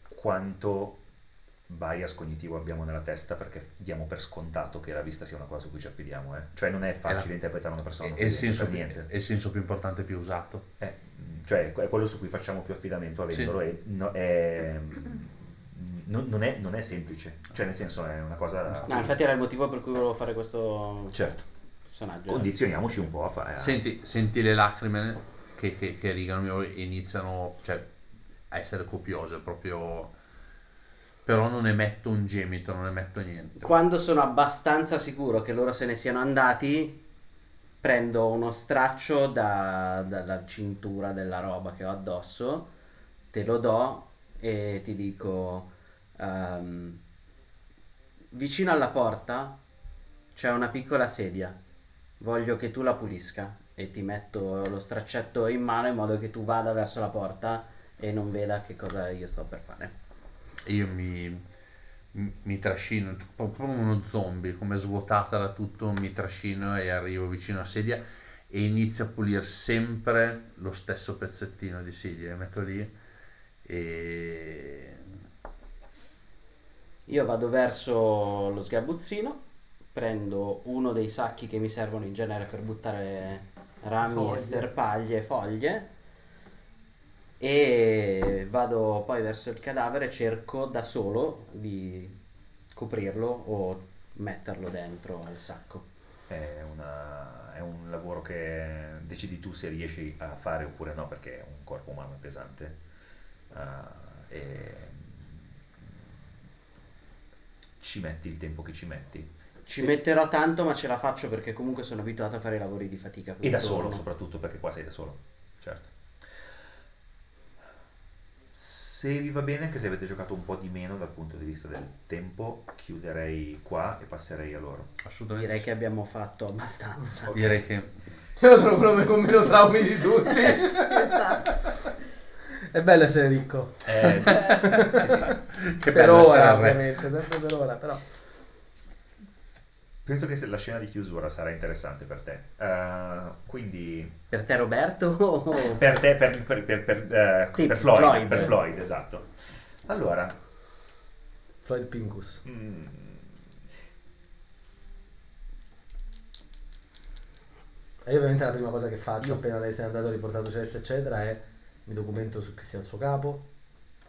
quanto bias cognitivo abbiamo nella testa perché diamo per scontato che la vista sia una cosa su cui ci affidiamo. eh. Cioè non è facile la- interpretare una persona. È, il senso per più, niente. è il senso più importante e più usato. Eh, cioè è quello su cui facciamo più affidamento avendolo Sì. e no- è- non, non è, non è semplice. Cioè nel senso è una cosa... No, infatti era il motivo per cui volevo fare questo Certo. personaggio. Condizioniamoci un po' a fare... a- Senti, senti le lacrime che, che, che rigano e iniziano cioè, a essere copiose proprio. Però non emetto un gemito, non emetto niente. Quando sono abbastanza sicuro che loro se ne siano andati, prendo uno straccio da- dalla cintura della roba che ho addosso, te lo do e ti dico, ehm, vicino alla porta c'è una piccola sedia, voglio che tu la pulisca e ti metto lo straccetto in mano in modo che tu vada verso la porta e non veda che cosa io sto per fare. Io mi, mi, trascino, proprio come uno zombie, come svuotata da tutto, mi trascino e arrivo vicino a sedia e inizio a pulire sempre lo stesso pezzettino di sedia. Metto lì e Io vado verso lo sgabuzzino, prendo uno dei sacchi che mi servono in genere per buttare rami Foglie. e sterpaglie, foglie, e vado poi verso il cadavere, cerco da solo di coprirlo o metterlo dentro al sacco. è, una- è un lavoro che decidi tu se riesci a fare oppure no, perché un corpo umano è pesante. Ah, e ci metti il tempo che ci metti. Ci Se- metterò tanto, ma ce la faccio perché comunque sono abituato a fare lavori di fatica. E da solo soprattutto, perché qua sei da solo, certo. Se vi va bene, anche se avete giocato un po' di meno dal punto di vista del tempo, chiuderei qua e passerei a loro. Assolutamente. Direi che abbiamo fatto abbastanza. Direi che Io sono quello con meno traumi di tutti. Esatto. È bello essere ricco. Eh, sì. Sì, sì. che per bello essere ora, ovviamente, sempre per ora, però. Penso che se la scena di chiusura sarà interessante per te. Eh, quindi, Per te Roberto? o- per te, per, per, per, per, eh, Sì, per Floyd, Floyd. per Floyd, esatto. Allora, Floyd Pincus. mm, E io ovviamente la prima cosa che faccio appena lei se n'è andato, riportato cesso eccetera, è mi documento su chi sia il suo capo,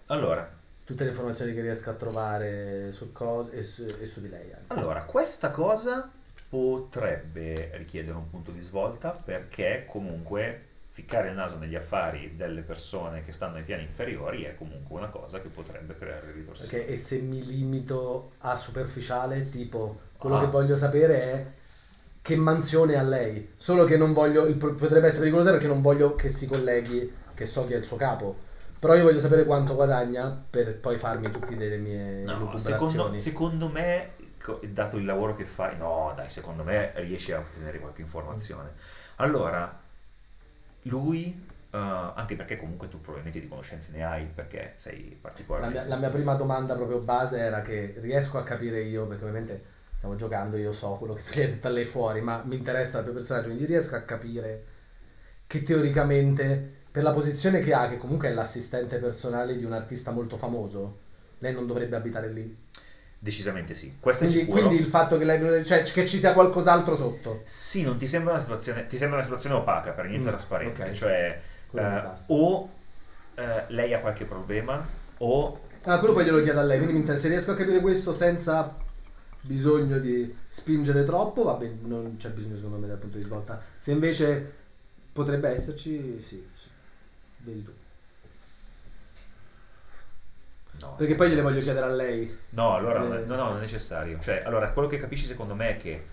allora, tutte le informazioni che riesco a trovare sul co- e, su, e su di lei anche. Allora, questa cosa potrebbe richiedere un punto di svolta perché comunque ficcare il naso negli affari delle persone che stanno ai piani inferiori è comunque una cosa che potrebbe creare ritorsioni. Ok, e se mi limito a superficiale, tipo quello Ah. che voglio sapere è che mansione ha lei. Solo che non voglio, potrebbe essere pericoloso perché non voglio che si colleghi, che so chi è il suo capo. Però io voglio sapere quanto guadagna per poi farmi tutte delle mie No, secondo, secondo me, dato il lavoro che fai, no, dai, secondo me riesci a ottenere qualche informazione. Allora, lui, eh, anche perché comunque tu probabilmente di conoscenze ne hai, perché sei La particolarmente... mia, la mia prima domanda proprio base era che riesco a capire io, perché ovviamente stiamo giocando, io so quello che tu gli hai detto a lei fuori, ma mi interessa il tuo personaggio, quindi riesco a capire che teoricamente, per la posizione che ha, che comunque è l'assistente personale di un artista molto famoso, lei non dovrebbe abitare lì. Decisamente sì, questo è Quindi, sicuro. quindi il fatto che, lei, cioè, che ci sia qualcos'altro sotto. Sì, non ti sembra una situazione, ti sembra una situazione opaca, per niente Mm, trasparente, ok. cioè eh, o eh, lei ha qualche problema o Ah, quello poi glielo chiedo a lei, quindi mi interessa, se riesco a capire questo senza bisogno di spingere troppo, vabbè, non c'è bisogno secondo me dal punto di svolta. Se invece potrebbe esserci, sì, sì. Vedi tu. no, Perché sì. poi gliele voglio chiedere a lei. No, allora è, Eh. no, no, non è necessario. Cioè, allora, quello che capisci secondo me è che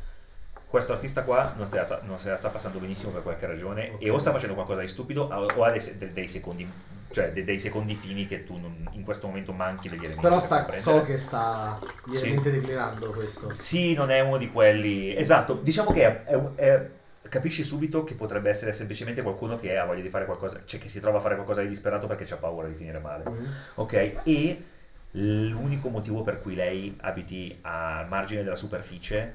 questo artista qua non, sta, non se la sta passando benissimo per qualche ragione Ok. e o sta facendo qualcosa di stupido o ha dei, dei secondi, cioè de- dei secondi fini che tu non- in questo momento manchi degli elementi. Però per sta, so che sta lievemente declinando questo. Sì, non è uno di quelli. Esatto, diciamo che è- è- è- capisci subito che potrebbe essere semplicemente qualcuno che ha voglia di fare qualcosa, cioè che si trova a fare qualcosa di disperato perché ha paura di finire male. Mhm. Ok? E l'unico motivo per cui lei abiti al margine della superficie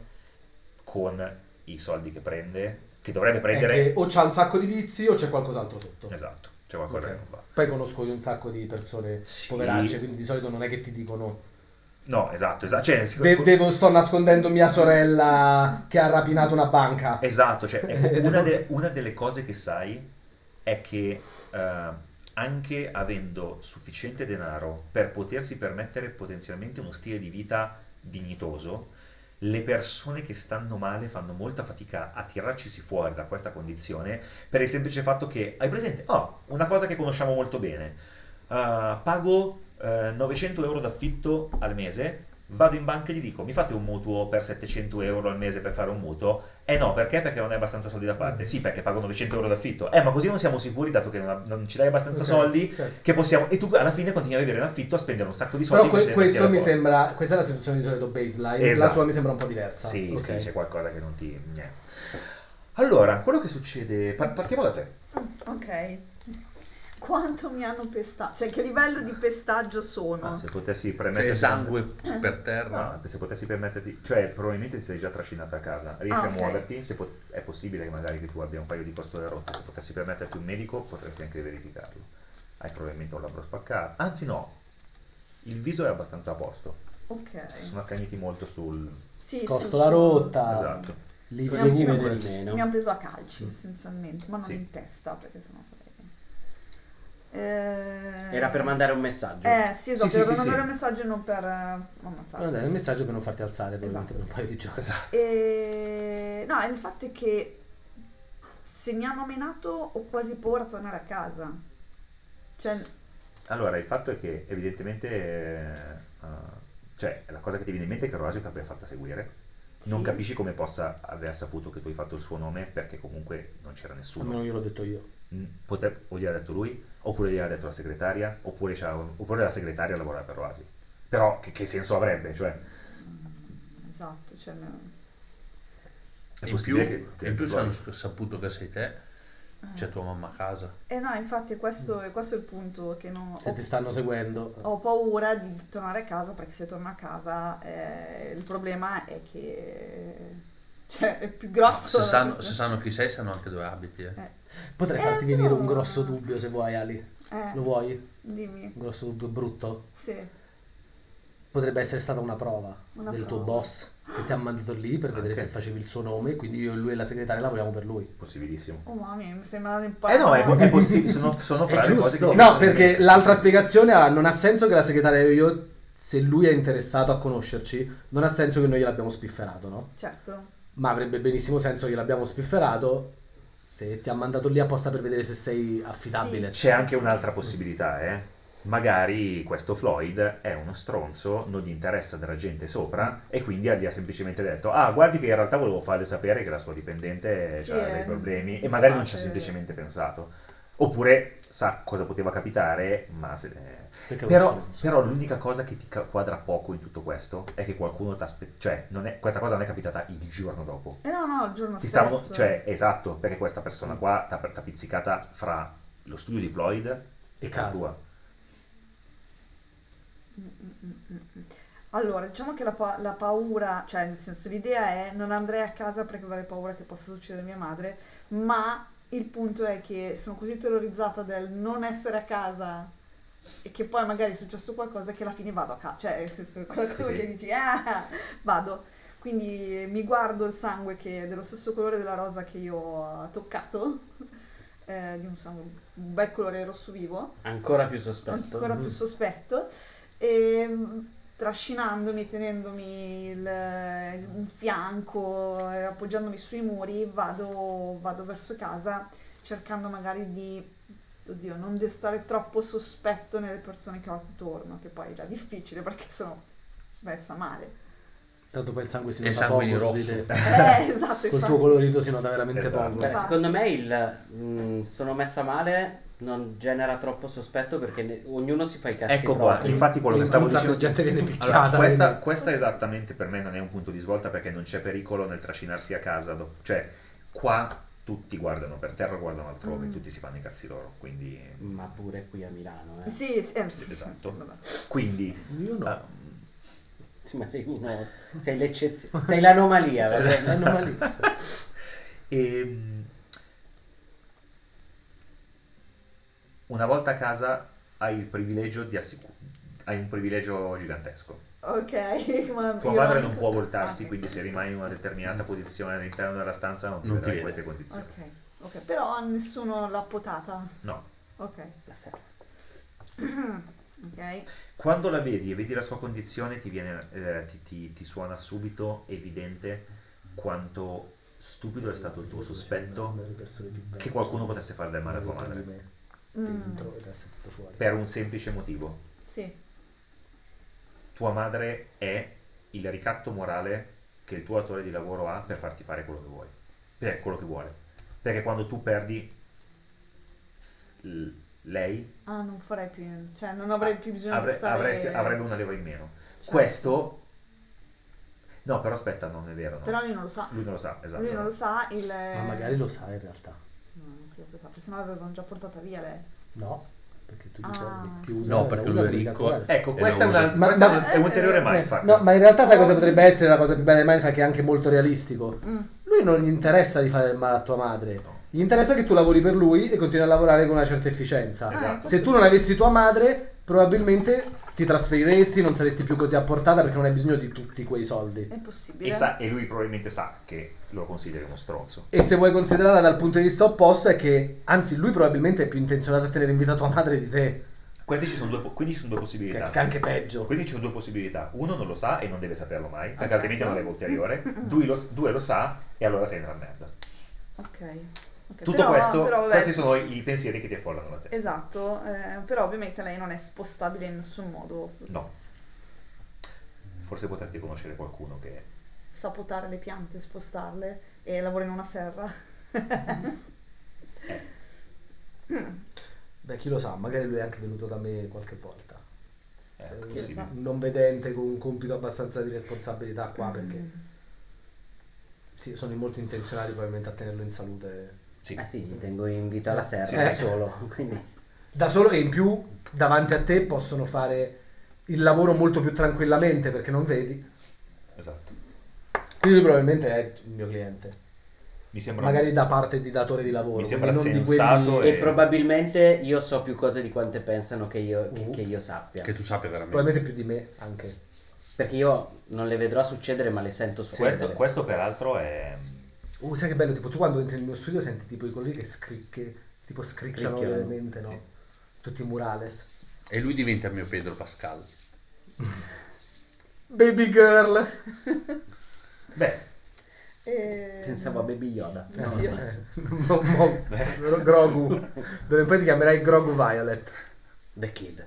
con i soldi che prende, che dovrebbe È prendere. che o c'ha un sacco di vizi o c'è qualcos'altro sotto. Esatto, c'è qualcosa Ok. che non va. Poi conosco un sacco di persone Sì. poveracce, quindi di solito non è che ti dicono No, esatto, esatto. Cioè, "De- devo, sto nascondendo mia sorella che ha rapinato una banca. Esatto, cioè, ecco, una, de- una delle cose che sai è che eh, anche avendo sufficiente denaro per potersi permettere potenzialmente uno stile di vita dignitoso, le persone che stanno male fanno molta fatica a tirarcisi fuori da questa condizione per il semplice fatto che, hai presente? Oh, una cosa che conosciamo molto bene, eh, pago eh, 900 euro d'affitto al mese, vado in banca e gli dico mi fate un mutuo per 700 euro al mese per fare un mutuo? Eh no, perché? Perché non hai abbastanza soldi da parte. Sì, perché pago 900 euro d'affitto. Eh, ma così non siamo sicuri, dato che non, ha- non ci dai abbastanza Ok, soldi, certo. che possiamo... E tu alla fine continui a vivere in affitto a spendere un sacco di soldi. Però que- questo mi sembra, questa è la situazione di solito baseline, la Esatto. sua mi sembra un po' diversa. Sì, Ok. sì, c'è qualcosa che non ti... niente. Allora, quello che succede... par- partiamo da te. Ok. Quanto mi hanno pestato? Cioè, che livello di pestaggio sono? Ah, se potessi C'è permetterti... esangue per terra. No, se potessi permetterti, cioè probabilmente ti sei già trascinata a casa, riesci Ah, a ok. muoverti, se po- è possibile che magari che tu abbia un paio di costole rotte, se potessi permetterti un medico potresti anche verificarlo. Hai probabilmente un labbro spaccato, anzi no, il viso è abbastanza a posto, Ok. si sono accaniti molto sul... Sì, sì, Costola sono- rotta. Esatto. Lì Mi così si hanno- vede di meno. Mi hanno preso a calci essenzialmente, ma non Sì. in testa perché sennò. Eh, Era per mandare un messaggio. Eh, sì, esatto, Sì, sì, per sì, mandare sì. un messaggio non per eh. Non è un messaggio per non farti alzare probabilmente Esatto. per un paio di giorni. Esatto. E... No, il fatto è che se mi hanno menato ho quasi paura a tornare a casa. Cioè, Allora, il fatto è che evidentemente, eh, uh, cioè, la cosa che ti viene in mente è che Rosio ti abbia fatta seguire. Non capisci come possa aver saputo che tu hai fatto il suo nome perché comunque non c'era nessuno. Almeno io l'ho detto io. Mm, Pote- o gliel'ha detto lui, oppure gliel'ha detto la segretaria, oppure, c'ha- oppure la segretaria lavora per Roasi. Però che, che senso avrebbe? Cioè, esatto, cioè, no. è In più, che... che in più se hanno saputo che sei te, c'è tua mamma a casa. Eh no, infatti questo, questo è il punto che non... Se Ho, ti stanno seguendo. ho paura di tornare a casa perché se torno a casa eh, il problema è che... Cioè, è più No, grosso. se, sanno, se sanno chi sei, sanno anche dove abiti. eh. Eh, Potrei Eh, farti venire un no. grosso dubbio se vuoi, Ali. eh, Lo vuoi? Dimmi. Un grosso dubbio brutto? Sì. Potrebbe essere stata una prova Una del tuo prova. boss che ti ha mandato lì per vedere Ok. se facevi il suo nome. Quindi io e lui e la segretaria lavoriamo per lui. Possibilissimo. Oh mamma mia, mi sembra un po'... Eh no, è, è possibile, sono, sono fra È le cose che... No, perché l'altra spiegazione ha- non ha senso che la segretaria e io, se lui è interessato a conoscerci, non ha senso che noi gliel'abbiamo spifferato, no? Certo. Ma avrebbe benissimo senso che gliel'abbiamo spifferato se ti ha mandato lì apposta per vedere se sei affidabile. C'è anche un'altra possibilità, eh. Magari questo Floyd è uno stronzo, non gli interessa della gente sopra e quindi gli ha semplicemente detto ah guardi che in realtà volevo farle sapere che la sua dipendente Sì, ha dei eh, problemi e magari non ci ha semplicemente pensato. Oppure sa cosa poteva capitare, ma se... Un Però, però l'unica cosa che ti quadra poco in tutto questo è che qualcuno ti aspetta, cioè non è- questa cosa non è capitata il giorno dopo. Eh no, no, il giorno Ti stesso. cioè, esatto, perché questa persona qua t'ha, t'ha pizzicata fra lo studio di Floyd e casa tua. Mm, mm, mm. Allora, diciamo che la, pa- la paura, cioè nel senso l'idea è non andrei a casa perché avrei paura che possa succedere a mia madre, ma il punto è che sono così terrorizzata del non essere a casa e che poi magari è successo qualcosa che alla fine vado a casa, cioè nel senso qualcosa Sì, sì. che dici ah, vado. Quindi mi guardo il sangue che è dello stesso colore della rosa che io ho toccato, eh, di un sangue, un bel colore rosso vivo Ancora più sospetto. ancora più sospetto e mh, trascinandomi, tenendomi il- un fianco, e appoggiandomi sui muri, vado, vado verso casa cercando magari di, oddio, non destare troppo sospetto nelle persone che ho attorno, che poi è già difficile perché sono messa male. Tanto poi il sangue si nota poco di rosso. te. Eh, esatto, Col tuo colorito si nota veramente Esatto. poco. Beh, secondo me il mm, sono messa male non genera troppo sospetto perché ne- ognuno si fa i cazzi Ecco qua, propri. infatti quello che stavo dicendo... di gente viene picchiata. Allora, questa, questa esattamente per me non è un punto di svolta perché non c'è pericolo nel trascinarsi a casa. do- Cioè, qua tutti guardano per terra, guardano altrove, Mm. tutti si fanno i cazzi loro. Quindi, Ma pure qui a Milano, eh. Sì, sì, eh, Sì, esatto. vabbè. quindi Io no. ah, Sì, ma sei uno, sei l'eccezione, sei l'anomalia. perché- L'anomalia. ehm, una volta a casa hai il privilegio di assicurare. Hai un privilegio gigantesco. Ok, ma madre anche- non può voltarsi, Ah, quindi se rimani in una determinata posizione all'interno della stanza non ti Non vede. queste condizioni. Ok, ok, però nessuno l'ha potata. No. Ok. La sera. ok. Quando la vedi e vedi la sua condizione ti, viene, eh, ti, ti- ti suona subito evidente quanto stupido è stato il tuo sospetto che qualcuno potesse fare del male a tua madre. Mm, Dentro e adesso è tutto fuori. Per un semplice motivo. sì, Tua madre è il ricatto morale che il tuo datore di lavoro ha per farti fare quello che vuoi. Per quello che vuole. Perché quando tu perdi lei ah, non farei più, cioè non avrei più bisogno avre- di stare... avresti- avrebbe una leva in meno. Certo. Questo... No, però aspetta, non è vero. no. Però lui non lo sa. Lui non lo sa, esatto. Lui non lo sa, il... Ma magari lo sa in realtà. No, che sappia, se no l'avevano già portata via lei. No, perché tu dici Ah. che usa. No, perché lui è ricco. Ecco, questa è, una. Ma- questa ma- è un ulteriore eh, mindfuck. No, ma in realtà sai cosa potrebbe essere la cosa più bella di Mindfuck che è anche molto realistico? Mm. Lui non gli interessa di fare il male a tua madre. No. Gli interessa che tu lavori per lui e continui a lavorare con una certa efficienza. Esatto. Se tu non avessi tua madre, probabilmente ti trasferiresti, non saresti più così a portata perché non hai bisogno di tutti quei soldi. È possibile. E, sa- e lui probabilmente sa che lo consideri uno stronzo. E se vuoi considerarla dal punto di vista opposto è che, anzi, lui probabilmente è più intenzionato a tenere in vita tua madre di te. Questi ci sono due, quindi ci sono due possibilità. che anche peggio. Quindi ci sono due possibilità. Uno non lo sa e non deve saperlo mai, perché certo. altrimenti non è ulteriore. Due lo, due lo sa e allora sei nella merda. Ok. Ok, Tutto però- questo, però, vabbè, questi sono i pensieri che ti affollano la testa. Esatto, eh, però ovviamente lei non è spostabile in nessun modo. No. Forse potresti conoscere qualcuno che... Sapotare le piante, spostarle e lavora in una serra. Eh, Mm. Beh, chi lo sa, magari lui è anche venuto da me qualche volta. è Sei un- Chi lo possibile. sa. un non vedente con un compito abbastanza di responsabilità qua perché Mm. sì, sono molto intenzionali probabilmente a tenerlo in salute. Sì. Eh sì, gli tengo in vita alla serra Sì, da sì. solo. Quindi Da solo e in più davanti a te possono fare il lavoro molto più tranquillamente perché non vedi. Esatto. Quindi lui probabilmente è il mio cliente. Mi sembra... Magari da parte di datore di lavoro. Mi sembra quindi non di sensato quelli- E probabilmente io so più cose di quante pensano che io, che- Uh. che io sappia. Che tu sappia veramente. Probabilmente più di me anche. Perché io non le vedrò succedere, ma le sento succedere. Questo, questo peraltro è... Uh, sai che bello, tipo tu quando entri nel mio studio senti tipo i colori che, scri- che tipo scricchiano veramente, no? Sì. Tutti i murales. E lui diventa il mio Pedro Pascal. Baby girl! Beh, E- Pensavo a Baby Yoda. No, Io- eh, mo- mo- Grogu. In poi ti chiamerai Grogu Violet. The Kid.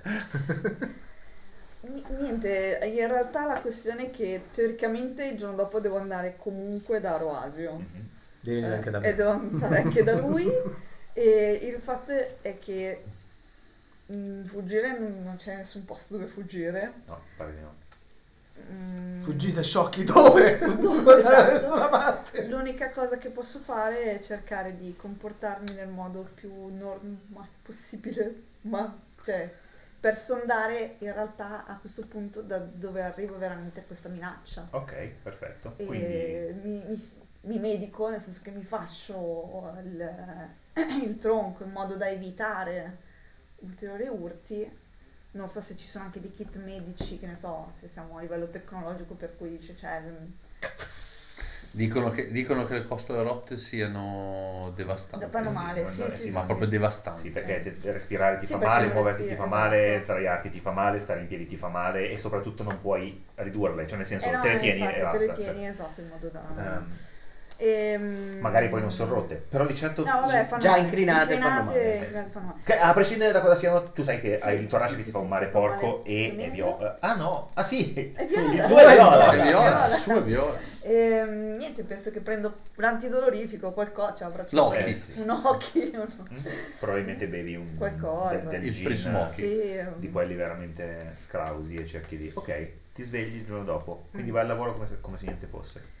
Ni- Niente, in realtà la questione è che teoricamente il giorno dopo devo andare comunque da Roasio. mhm. Devi venire Eh, anche da me. E devo andare anche da lui. E il fatto è che mm, fuggire non, non c'è nessun posto dove fuggire. no, pare di no. Mm, Fuggite sciocchi dove? Non si può andare da nessuna parte. L'unica cosa che posso fare è cercare di comportarmi nel modo più normale possibile, ma cioè per sondare in realtà a questo punto da dove arriva veramente questa minaccia. Ok, perfetto. Quindi... mi, mi- mi medico, nel senso che mi fascio il, il tronco in modo da evitare ulteriori urti. Non so se ci sono anche dei kit medici, che ne so, se siamo a livello tecnologico per cui c'è, c'è Dicono che, dicono che le costole rotte siano devastanti. Fanno sì, male, sì, eh, sì, sì, Ma sì, proprio sì. devastanti. Sì, perché te- respirare ti Sì, fa male, muoverti ti fa male, esatto. sdraiarti ti fa male, stare in piedi ti fa male e soprattutto non puoi ridurle, cioè nel senso Eh no, te le tieni infatti, e basta. Te le tieni, cioè, esatto, in modo da... ehm, Ehm, magari poi non sono rotte, però di certo... No, vabbè, fanno Già incrinate fanno male. incrinate fanno male. Che, a prescindere da cosa siano, tu sai che Sì, hai il torace sì, che ti fa un male porco e è viola. Ah no, ah sì! È viola. Il tuo è viola. È viola, il suo è viola. Ehm, niente, penso che prendo un antidolorifico, qualcosa, cioè avrò L'occhi. Eh, sì. un occhio, no? Mm, Probabilmente bevi un Qualcosa. del, del Il Prismocchi. Sì, di quelli veramente scrausi e cerchi di... Ok, ti svegli il giorno dopo, quindi Mm. vai al lavoro come se, come se niente fosse.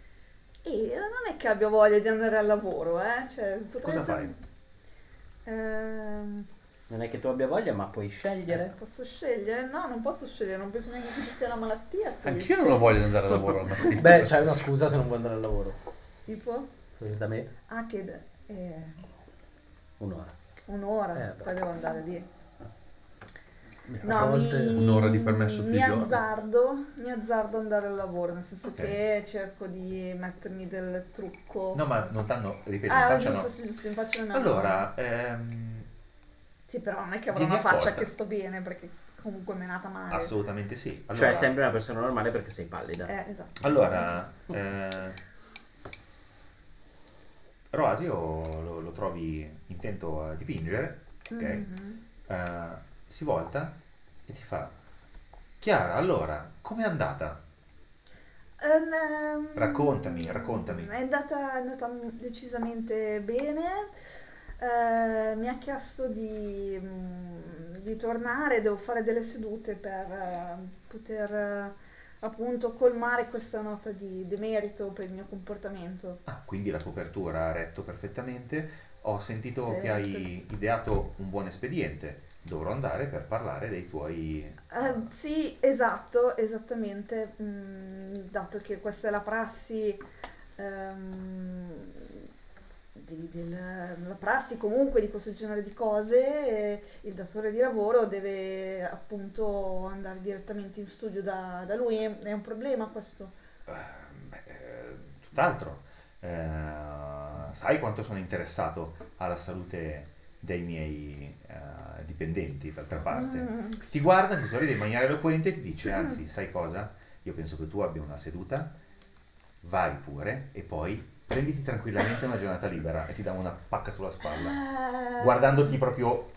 E non è che abbia voglia di andare al lavoro, eh? Cioè, potrei Cosa fai? Ehm, Non è che tu abbia voglia, ma puoi Eh. scegliere. posso scegliere? No, non posso scegliere, non penso neanche che ci sia la malattia. Anch'io non ho voglia di andare a lavoro al mattino. Beh, c'hai una scusa se non vuoi andare al lavoro. Tipo? Da me. Ah, che... eh, Un'ora. un'ora, Eh, poi devo andare lì. A No, volte- mi, Un'ora di permesso tutti mi giorni. azzardo, mi azzardo ad andare al lavoro, nel senso Ok. che cerco di mettermi del trucco. No, ma non t'hanno, ripeto, ah, in faccia giusto, no. sì, giusto, in faccia non Allora, ehm, Sì, però non è che avrò una faccia che sto bene, perché comunque mi è nata male. assolutamente sì. Allora, Cioè, sembri una persona normale perché sei pallida. Eh, esatto. allora eh, Roasio lo, lo trovi intento a dipingere, ok? Mhm. Eh, si volta e ti fa Chiara, allora, com'è andata? Ehm, Raccontami, raccontami. È andata, è andata decisamente bene. Eh, mi ha chiesto di, mm, di tornare, devo fare delle sedute per eh, poter eh, appunto colmare questa nota di demerito per il mio comportamento. Ah, quindi la copertura ha retto perfettamente. Ho sentito Eh, che hai ideato un buon espediente. Dovrò andare per parlare dei tuoi... Eh, sì, esatto, esattamente, mm, dato che questa è la prassi, ehm, di- del- la prassi comunque di questo genere di cose, eh, il datore di lavoro deve appunto andare direttamente in studio da, da lui, è, è un problema questo? Eh, beh, eh, tutt'altro. Eh, sai quanto sono interessato alla salute dei miei eh, dipendenti, d'altra parte. Mm. Ti guarda, ti sorride in maniera eloquente e ti dice, anzi, sai cosa? Io penso che tu abbia una seduta, vai pure e poi prenditi tranquillamente una giornata libera e ti dà una pacca sulla spalla, Eh, guardandoti proprio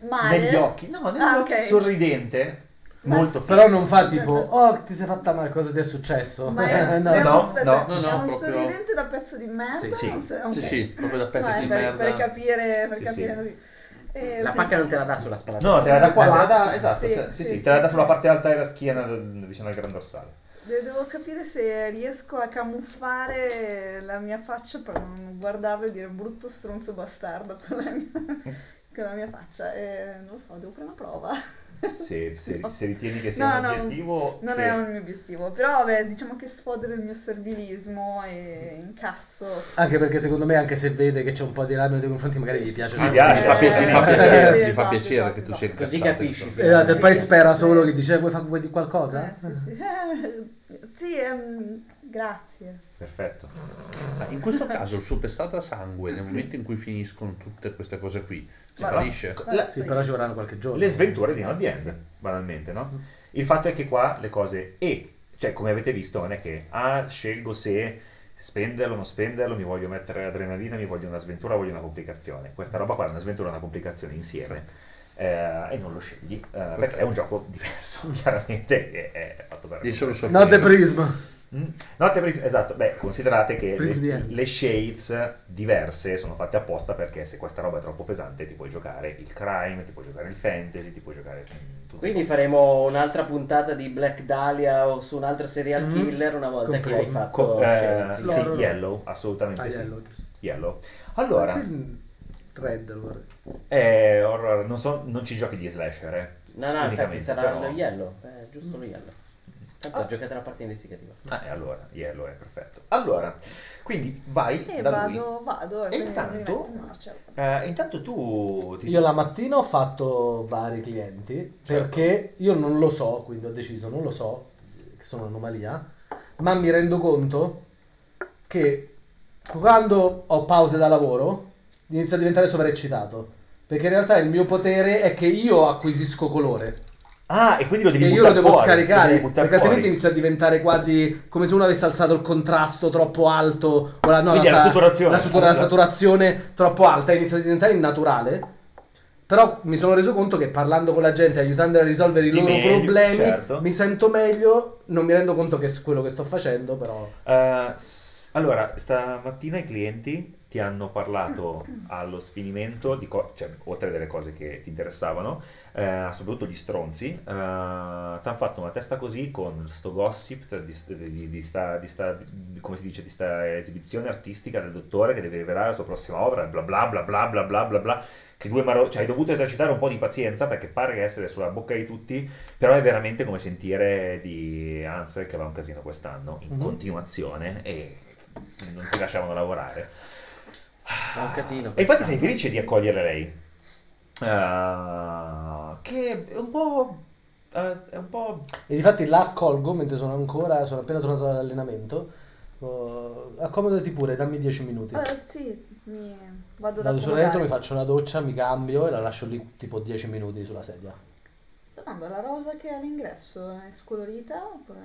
male? negli occhi, no, negli Ah, occhi, ok. sorridente, molto Però non fa tipo, oh, ti sei fatta male, cosa ti è successo? Ma è, no, no, aspetta, no, no, no, è un proprio- sorridente da pezzo di merda? Sì, sì. proprio da è di per, merda. per capire, per Sì, capire sì. così. Eh, La pacca non te la dà sulla spalla. No, te la dà qua, te la dà, esatto, Sì, sì, sì, sì, sì, te la dà sulla parte alta della schiena vicino al gran dorsale. De- Devo capire se riesco a camuffare la mia faccia per non guardarlo e dire brutto stronzo bastardo con la mia, con la mia faccia. Eh, non lo so, devo fare una prova. Se, se- No. se ritieni che sia No, un no, obiettivo... Non che- è un mio obiettivo, però vabbè, diciamo che sfodero il mio servilismo e incasso. Anche perché secondo me, anche se vede che c'è un po' di rabbia nei tuoi confronti, magari gli piace. Mi il piace. Gli fa, Eh, gli fa eh, piacere, sì, gli fa esatto, piacere esatto, che tu esatto. sia Così incazzato. capisci. Esatto, e poi spera solo che dice, vuoi, fa- vuoi di qualcosa? Eh, sì, sì. Eh, sì, ehm, grazie. Perfetto. Ma in questo caso il suo pestato a sangue, nel momento in cui finiscono tutte queste cose qui, sparisce? Ma- Sì, però ci vorranno qualche giorno. Le sventure di una end, banalmente, no? Il fatto è che qua le cose... E, cioè, come avete visto, non è che, ah, scelgo se spenderlo o non spenderlo, mi voglio mettere adrenalina, mi voglio una sventura, voglio una complicazione. Questa roba qua è una sventura e una complicazione insieme. eh, e non lo scegli, eh, perché è un gioco diverso, chiaramente, che è fatto per... Not the Prism. Mm. No, te pres- esatto, beh, considerate che Prism le, le shades diverse sono fatte apposta perché se questa roba è troppo pesante ti puoi giocare il crime, ti puoi giocare il fantasy, ti puoi giocare mm, tutte Quindi faremo un'altra puntata di Black Dahlia o su un altro serial Mhm. killer una volta che Compreso. hai fatto Co- eh, sì. Yellow, assolutamente Ah, sì. Yellow. Yellow. Allora, Anche Red, allora. eh, horror, non, so, non ci giochi gli slasher, eh. No, no, infatti sarà però- lo yellow, eh, giusto lo yellow. Tanto Ah. giocate la parte investigativa. Ah, e allora, Yellow è perfetto. Allora, quindi vai E da vado, lui. vado, E intanto-. Eh, intanto tu... ti- Io la mattina ho fatto vari clienti perché io non lo so, quindi ho deciso, non lo so, che sono un'anomalia, ma mi rendo conto che quando ho pause da lavoro inizio a diventare sovraeccitato. Perché in realtà il mio potere è che io acquisisco colore. Ah, e quindi lo devi E io lo devo fuori, lo scaricare, buttare perché altrimenti inizia a diventare quasi come se uno avesse alzato il contrasto troppo alto, o la, no, Quindi la, la sa- saturazione. la satura- la saturazione troppo alta, inizia a diventare innaturale. Però mi sono reso conto che parlando con la gente, aiutandoli a risolvere i Di loro meglio, problemi, certo. mi sento meglio. Non mi rendo conto che è quello che sto facendo, però. S- allora, stamattina i clienti ti hanno parlato allo sfinimento di co- cioè, oltre delle cose che ti interessavano, eh, soprattutto gli stronzi, eh, ti hanno fatto una testa così con sto gossip di, di- di sta, di sta- come si dice, di sta esibizione artistica del dottore che deve rivelare la sua prossima opera, bla bla bla bla bla bla bla bla, che due maro- cioè, hai dovuto esercitare un po' di pazienza perché pare essere sulla bocca di tutti, però è veramente come sentire di Ansel che aveva un casino quest'anno in Mhm. continuazione e non ti lasciavano lavorare. È un casino. E infatti sei felice di accogliere lei. Ah, che è un po'. eh, è un po'. E difatti la accolgo mentre sono ancora, sono appena tornato dall'allenamento. Oh, accomodati pure, dammi 10 minuti. Eh, sì, mi vado da Vado sul letto, mi faccio una doccia, mi cambio e la lascio lì tipo 10 minuti sulla sedia. Domanda, la rosa che è all'ingresso è scolorita oppure?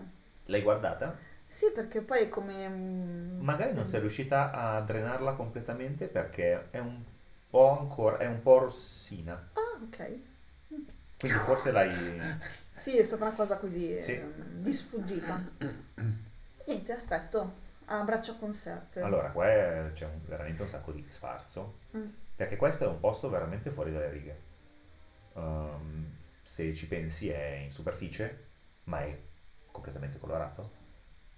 L'hai guardata? Sì, perché poi è come... mm, Magari non sei riuscita a drenarla completamente perché è un po' ancora. è un po' rossina. Ah, ok. Quindi forse l'hai. Sì, è stata una cosa così Sì. ehm, di sfuggita. Niente, aspetto. A braccia conserte. Allora, qua è- c'è un- veramente un sacco di sfarzo. Mm. Perché questo è un posto veramente fuori dalle righe. Ehm, se ci pensi è in superficie, ma è completamente colorato.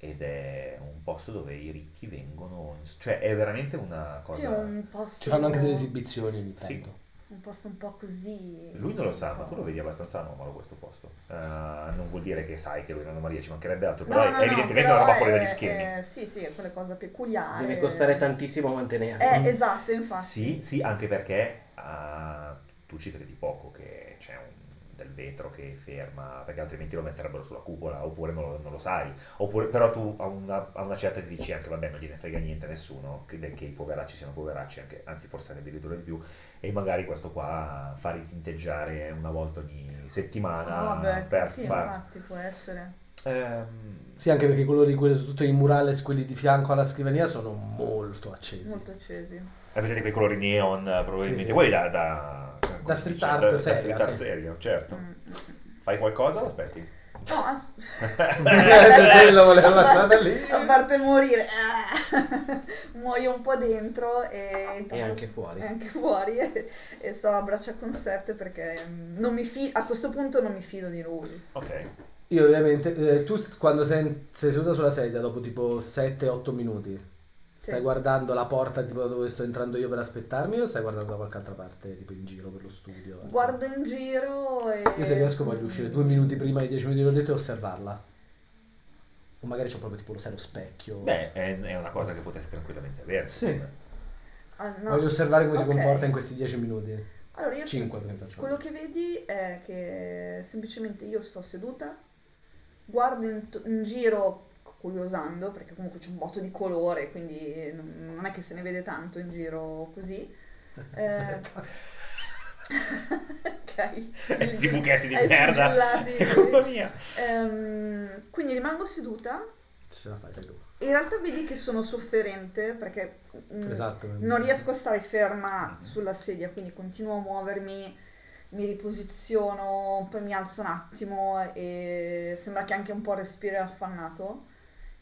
Ed è un posto dove i ricchi vengono. in- cioè, è veramente una cosa. Sì, è un posto... Ci fanno anche delle esibizioni ogni Sì. tanto. Un posto un po' così... Lui non lo sa, ma tu lo vedi abbastanza anomalo questo posto. Eh, non vuol dire che sai che lui è un'anomalia, ci mancherebbe altro, però No, è no, no, evidentemente però una roba fuori è- dagli schemi. è- sì, sì, è quelle cose peculiari. Deve costare tantissimo mantenerlo. Eh, esatto, infatti. Sì, sì, anche perché ah, tu ci credi poco che c'è un del vetro che ferma, perché altrimenti lo metterebbero sulla cupola, oppure non lo, non lo sai. Oppure, però tu a una, a una certa ti dici anche, vabbè, non gliene frega niente a nessuno, che, che i poveracci siano poveracci, anche, anzi forse addirittura di più, e magari questo qua fa ritinteggiare una volta ogni settimana Ah, vabbè, per sì, far... infatti può essere. Ehm, Sì, anche perché i colori, quelli tutti i murales, quelli di fianco alla scrivania, sono molto accesi. Molto accesi. Hai presente quei colori neon, probabilmente Sì, sì. quelli da, da, si street dice? art da, da seria, street art serio, certo. Mm, mm, mm. Fai qualcosa o aspetti? No, as- Quello voleva lasciarla lì. A parte morire, eh, muoio un po' dentro e, E anche fuori. e anche fuori e, e sto a braccia conserte perché non mi fi- a questo punto non mi fido di lui. Ok. Io ovviamente, eh, tu quando sei, sei seduta sulla sedia dopo tipo 7-8 minuti, stai Sì. guardando la porta tipo dove sto entrando io per aspettarmi o stai guardando da qualche altra parte, tipo in giro per lo studio? Guardo in giro e... Io se riesco voglio uscire due minuti prima dei 10 minuti che ho detto e osservarla. O magari c'ho proprio tipo lo sai lo specchio. Beh, è, è una cosa che potresti tranquillamente avere. Sì. Ah, no. Voglio osservare come Ok. si comporta in questi 10 minuti. Allora io 5 per faccio. Quello che vedi è che semplicemente io sto seduta, guardo in, in giro curiosando, perché comunque c'è un botto di colore, quindi non, è che se ne vede tanto in giro così. Eh, ok. Questi buchetti di merda. colpa mia. Ehm, quindi rimango seduta. Ce la fai tu. In realtà vedi che sono sofferente perché mm, Esatto. non riesco a stare ferma sulla sedia, quindi continuo a muovermi, mi riposiziono, poi mi alzo un attimo e sembra che anche un po' respiri affannato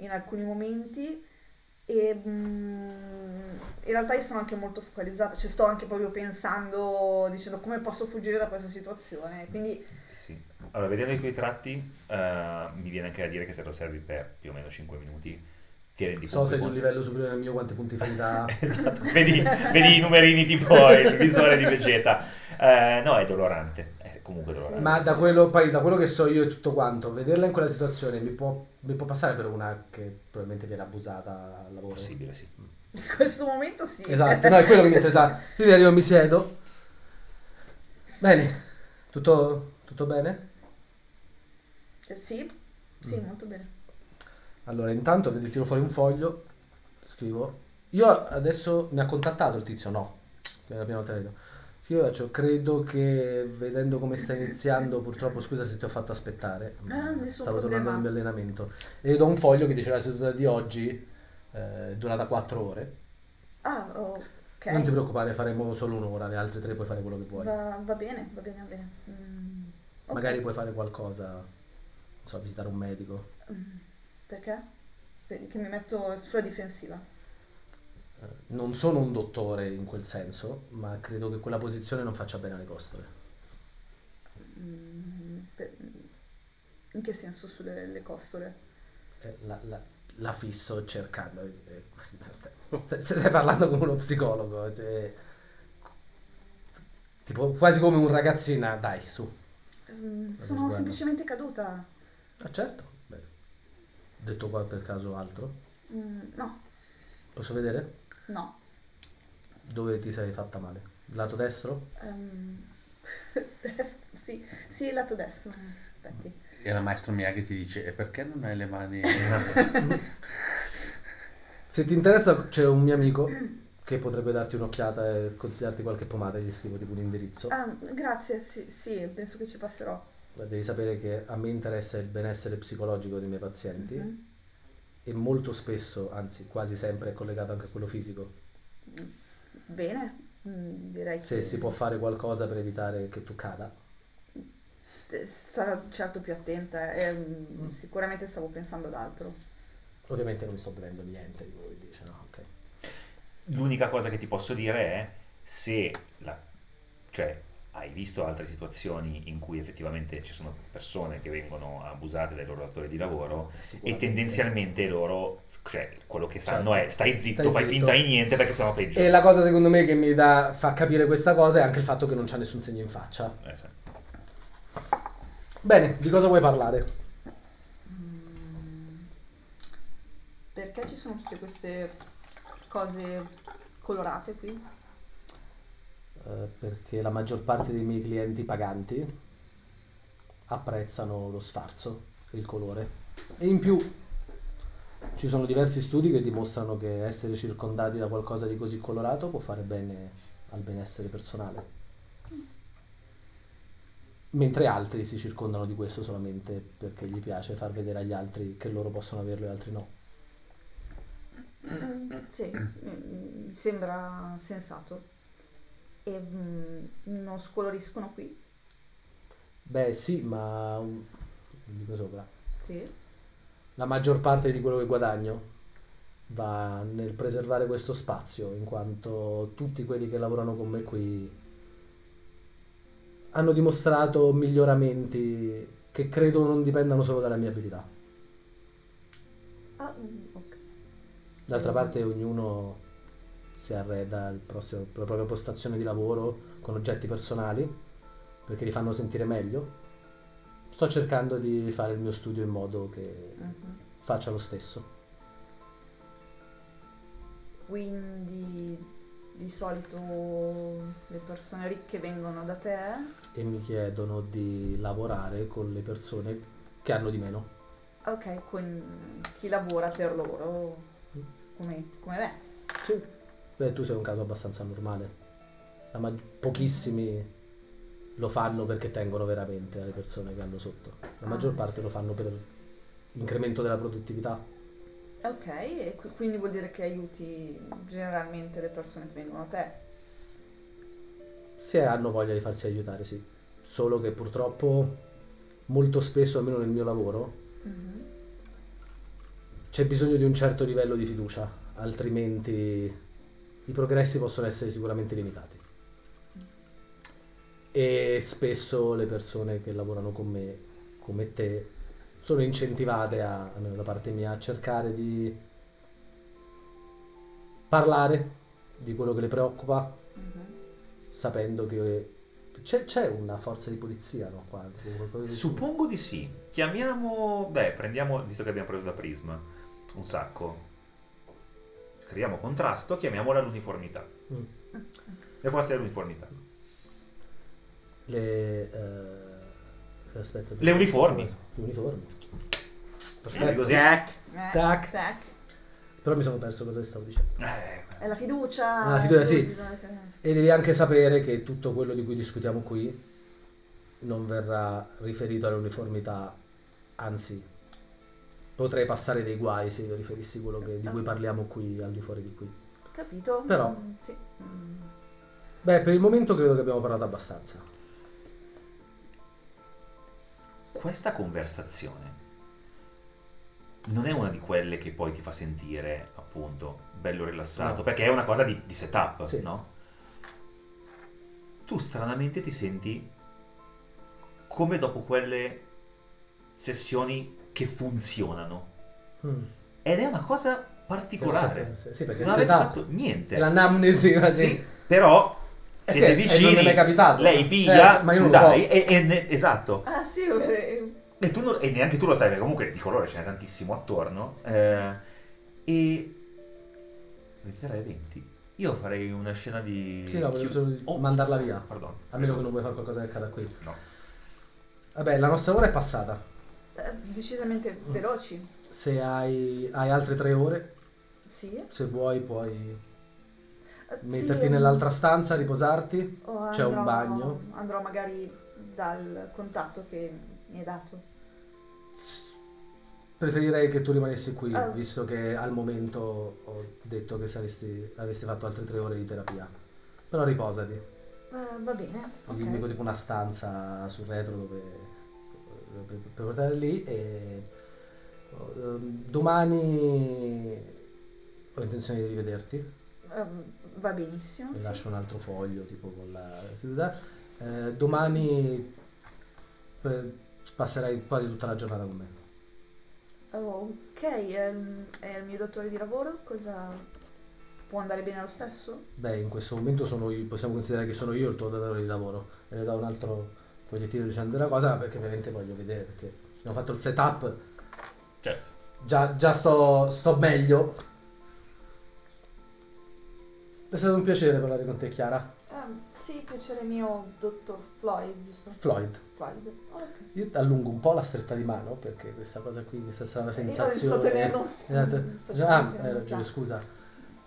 in alcuni momenti. E mm, in realtà io sono anche molto focalizzata, cioè sto anche proprio pensando, dicendo come posso fuggire da questa situazione. Quindi Sì. Allora, vedendo i tuoi tratti, eh, mi viene anche a dire che se lo servi per più o meno 5 minuti, ti rendi So conto se di di un livello superiore al mio quanti punti ferita. esatto. vedi, vedi i numerini tipo il visore di Vegeta. Eh, no, è dolorante. È comunque dolorante. Ma da quello, poi, da quello che so io e tutto quanto, vederla in quella situazione mi può, mi può passare per una che probabilmente viene abusata al lavoro. Possibile, sì. in questo momento sì. Esatto, no, è quello che mi interessa. Quindi io mi siedo. Bene, tutto, tutto bene? Eh, sì, sì, Mm. molto bene. Allora, intanto vedi, tiro fuori un foglio, scrivo. Io adesso mi ha contattato il tizio, no, è la io faccio, credo che vedendo come sta iniziando, purtroppo scusa se ti ho fatto aspettare, Ah, stavo tornando al mio allenamento. E do un foglio che dice la seduta di oggi eh, è durata 4 ore. Ah, ok. Non ti preoccupare, faremo solo un'ora, le altre tre puoi fare quello che vuoi. Va, va bene, va bene, va bene. Mm, ok. Magari puoi fare qualcosa, non so, visitare un medico. Mm, Perché? Che mi metto sulla difensiva. Eh, Non sono un dottore in quel senso, ma credo che quella posizione non faccia bene alle costole. Mm, per- in che senso sulle le costole? Eh, La, la- la fisso cercando. eh, stai, stai parlando come uno psicologo. se- tipo quasi come un ragazzina, dai, su. Mm, sono semplicemente caduta. Ah, certo. Beh, Detto qua per caso altro. Mm, no, Posso vedere? No. Dove ti sei fatta male? Lato destro? Ehm, sì, sì, il lato destro. Aspetti. E la maestro Miyagi ti dice, e perché non hai le mani... Se ti interessa, c'è un mio amico che potrebbe darti un'occhiata e consigliarti qualche pomata. Gli scrivo tipo un indirizzo. Ah, grazie, sì, sì, penso che ci passerò. Devi sapere che a me interessa il benessere psicologico dei miei pazienti Mhm. E molto spesso, anzi quasi sempre è collegato anche a quello fisico. Bene, mm, direi Se che si può fare qualcosa per evitare che tu cada. starò certo più attenta. eh, mm, Sicuramente stavo pensando ad altro. Ovviamente non mi sto bevendo niente di quello che dice, no? Ok. L'unica cosa che ti posso dire è se la, cioè, hai visto altre situazioni in cui effettivamente ci sono persone che vengono abusate dai loro datori di lavoro e tendenzialmente loro, cioè, quello che sanno Certo. è stai zitto, Stai fai zitto. finta di niente perché sennò peggio. E la cosa secondo me che mi dà, fa capire questa cosa è anche il fatto che non c'ha nessun segno in faccia. Eh, sì. Bene, di cosa vuoi parlare? Mm, Perché ci sono tutte queste cose colorate qui? Eh, perché la maggior parte dei miei clienti paganti apprezzano lo sfarzo il colore. E in più ci sono diversi studi che dimostrano che essere circondati da qualcosa di così colorato può fare bene al benessere personale. Mentre altri si circondano di questo solamente perché gli piace far vedere agli altri che loro possono averlo e altri no. Sì, mi sembra sensato. E mm, non scoloriscono qui? Beh sì, ma un- dico sopra. Sì. La maggior parte di quello che guadagno va nel preservare questo spazio, in quanto tutti quelli che lavorano con me qui hanno dimostrato miglioramenti che credo non dipendano solo dalla mia abilità. Ah, mm, ok. D'altra parte ognuno si arreda il prossimo- la propria postazione di lavoro con oggetti personali perché li fanno sentire meglio. Sto cercando di fare il mio studio in modo che Mhm. faccia lo stesso. Quindi di solito le persone ricche vengono da te? e mi chiedono di lavorare con le persone che hanno di meno. Ok, con chi lavora per loro come, come me. Sì. Beh, tu sei un caso abbastanza normale. Mag- pochissimi lo fanno perché tengono veramente alle persone che hanno sotto. La maggior Ah. parte lo fanno per incremento della produttività. Ok, e qui- quindi vuol dire che aiuti generalmente le persone che vengono a te. Se hanno voglia di farsi aiutare, sì. Solo che purtroppo molto spesso, almeno nel mio lavoro, Mhm. c'è bisogno di un certo livello di fiducia, altrimenti i progressi possono essere sicuramente limitati. E spesso le persone che lavorano con me, come te, sono incentivate, a, almeno da parte mia, a cercare di parlare di quello che le preoccupa, Mhm. sapendo che c'è, c'è una forza di polizia, no? Qua, di- Suppongo di sì. Chiamiamo, beh, prendiamo, visto che abbiamo preso da Prism un sacco, creiamo contrasto, chiamiamola l'uniformità. Mm. Le forze dell'uniformità. Le, eh, aspetta, Le uniformi. Le uniformi. Eh, Perfetto. così. Jack. Eh, Tac. tac. Però mi sono perso cosa stavo dicendo. Eh, È la fiducia. Ah, la fiducia, sì. bisogna E devi anche sapere che tutto quello di cui discutiamo qui non verrà riferito alle uniformità, anzi, potrei passare dei guai se io riferissi quello che- di cui parliamo qui al di fuori di qui. Capito? Però- Mm, sì. Mm. Beh, per il momento credo che abbiamo parlato abbastanza. questa conversazione non è una di quelle che poi ti fa sentire appunto bello rilassato, No. perché è una cosa di, di setup, Sì. no? Tu stranamente ti senti come dopo quelle sessioni che funzionano. Mm. Ed è una cosa particolare. Sì, perché non avete setup fatto niente. l'anamnesi quasi. Sì, però Eh siete sì, e vicini, non è capitato. lei piglia, Certo, ma io tu non lo so. dai, e, e esatto. Ah, sì, eh, E, tu non- e neanche tu lo sai, perché comunque di colore ce n'è tantissimo attorno. eh, e 23 e 20. Io farei una scena di. Sì, no, volevo solo Oh, mandarla via. Pardon. A meno che non vuoi fare qualcosa che accada qui. No. Vabbè, la nostra ora è passata. Eh, decisamente Mm. veloci. Se hai, hai altre tre ore, Sì. se vuoi puoi Eh, metterti sì, nell'altra mm, stanza, riposarti. o c'è un bagno. Andrò magari dal contatto che mi hai dato. Preferirei che tu rimanessi qui, Ah. visto che al momento ho detto che saresti, avresti fatto altre tre ore di terapia. Però riposati. Eh, va bene. Io ok. indico tipo una stanza sul retro dove, per, per portare lì e ehm, domani ho intenzione di rivederti. Ehm, va benissimo. Sì. lascio un altro foglio tipo con la seduta. Eh, domani eh, passerai quasi tutta la giornata con me. Oh, ok, è il, è il mio dottore di lavoro? Cosa può andare bene lo stesso? Beh, in questo momento sono io, possiamo considerare che sono io il tuo datore di lavoro. E le do un altro fogliettino dicendo una cosa perché ovviamente voglio vedere, perché abbiamo fatto il setup, Certo. già, già sto, sto meglio. È stato un piacere parlare con te, Chiara. Ehm, Sì, piacere mio, dottor Floyd, giusto? Floyd. Floyd. Ah, ok. Io allungo un po' la stretta di mano perché questa cosa qui, questa strana Io sensazione. sto tenendo- Esatto. ah, tenendo hai ragione, già. scusa.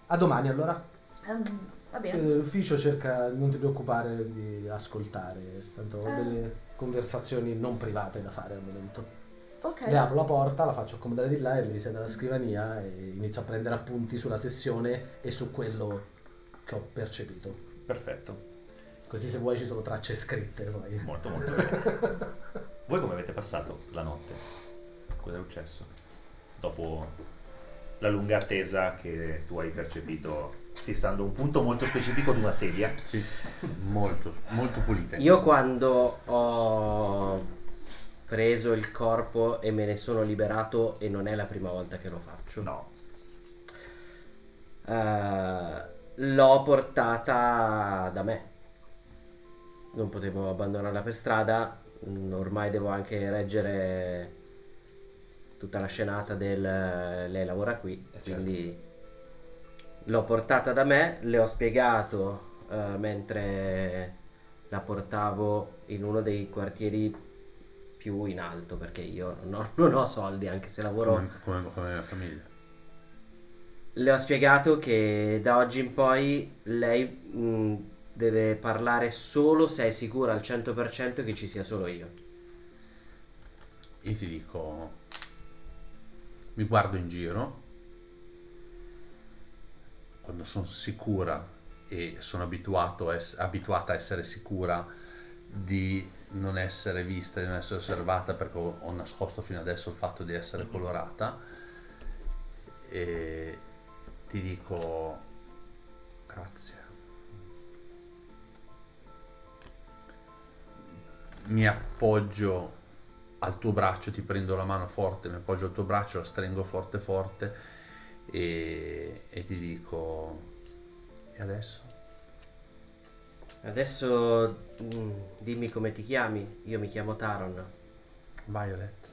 A domani allora. Eh, bene. L'ufficio cerca, non ti preoccupare di ascoltare, tanto ho Ah. delle conversazioni non private da fare al momento. Ok. Le apro la porta, la faccio accomodare di là e mi risiedo alla scrivania e inizio a prendere appunti sulla sessione e su quello che ho percepito. Perfetto, Così se vuoi ci sono tracce scritte poi. molto molto bene. Voi come avete passato la notte? Cosa è successo? Dopo la lunga attesa che tu hai percepito fissando un punto molto specifico di una sedia. Sì, molto, molto pulite. Io quando ho preso il corpo e me ne sono liberato e non è la prima volta che lo faccio. No, eh, l'ho portata da me. Non potevo abbandonarla per strada. mm, Ormai devo anche reggere tutta la scenata del eh, lei lavora qui. Eh, certo. Quindi l'ho portata da me, le ho spiegato eh, mentre la portavo in uno dei quartieri più in alto perché io non ho, non ho soldi anche se lavoro come, come, come famiglia. le ho spiegato che da oggi in poi lei mh, deve parlare solo se è sicura al 100% che ci sia solo io. Io ti dico, mi guardo in giro, quando sono sicura e sono ess- abituata a essere sicura di non essere vista, di non essere osservata perché ho, ho nascosto fino adesso il fatto di essere colorata e ti dico grazie. Mi appoggio al tuo braccio, ti prendo la mano forte, mi appoggio al tuo braccio, la stringo forte forte e, e ti dico e adesso? Adesso mh, dimmi come ti chiami. Io mi chiamo Taron. Violet.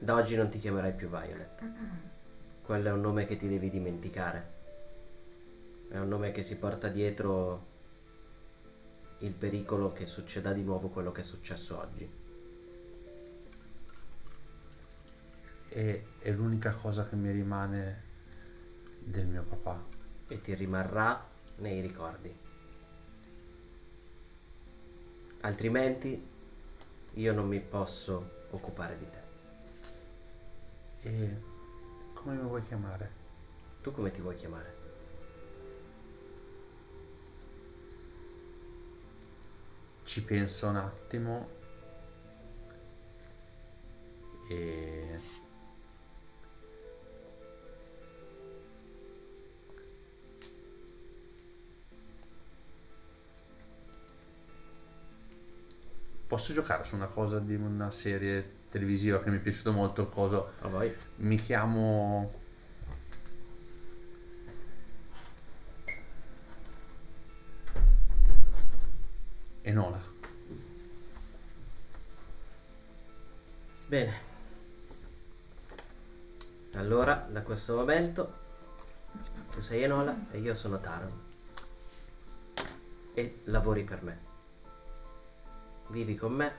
Da oggi non ti chiamerai più Violet. Quello è un nome che ti devi dimenticare. È un nome che si porta dietro il pericolo che succeda di nuovo quello che è successo oggi. E è l'unica cosa che mi rimane del mio papà. E ti rimarrà nei ricordi. Altrimenti io non mi posso occupare di te. E come mi vuoi chiamare? Tu come ti vuoi chiamare? Ci penso un attimo e Posso giocare su una cosa di una serie televisiva che mi è piaciuto molto il coso voi? mi chiamo Enola. Bene. Allora, da questo momento, tu sei Enola e io sono Taron. E lavori per me. Vivi con me,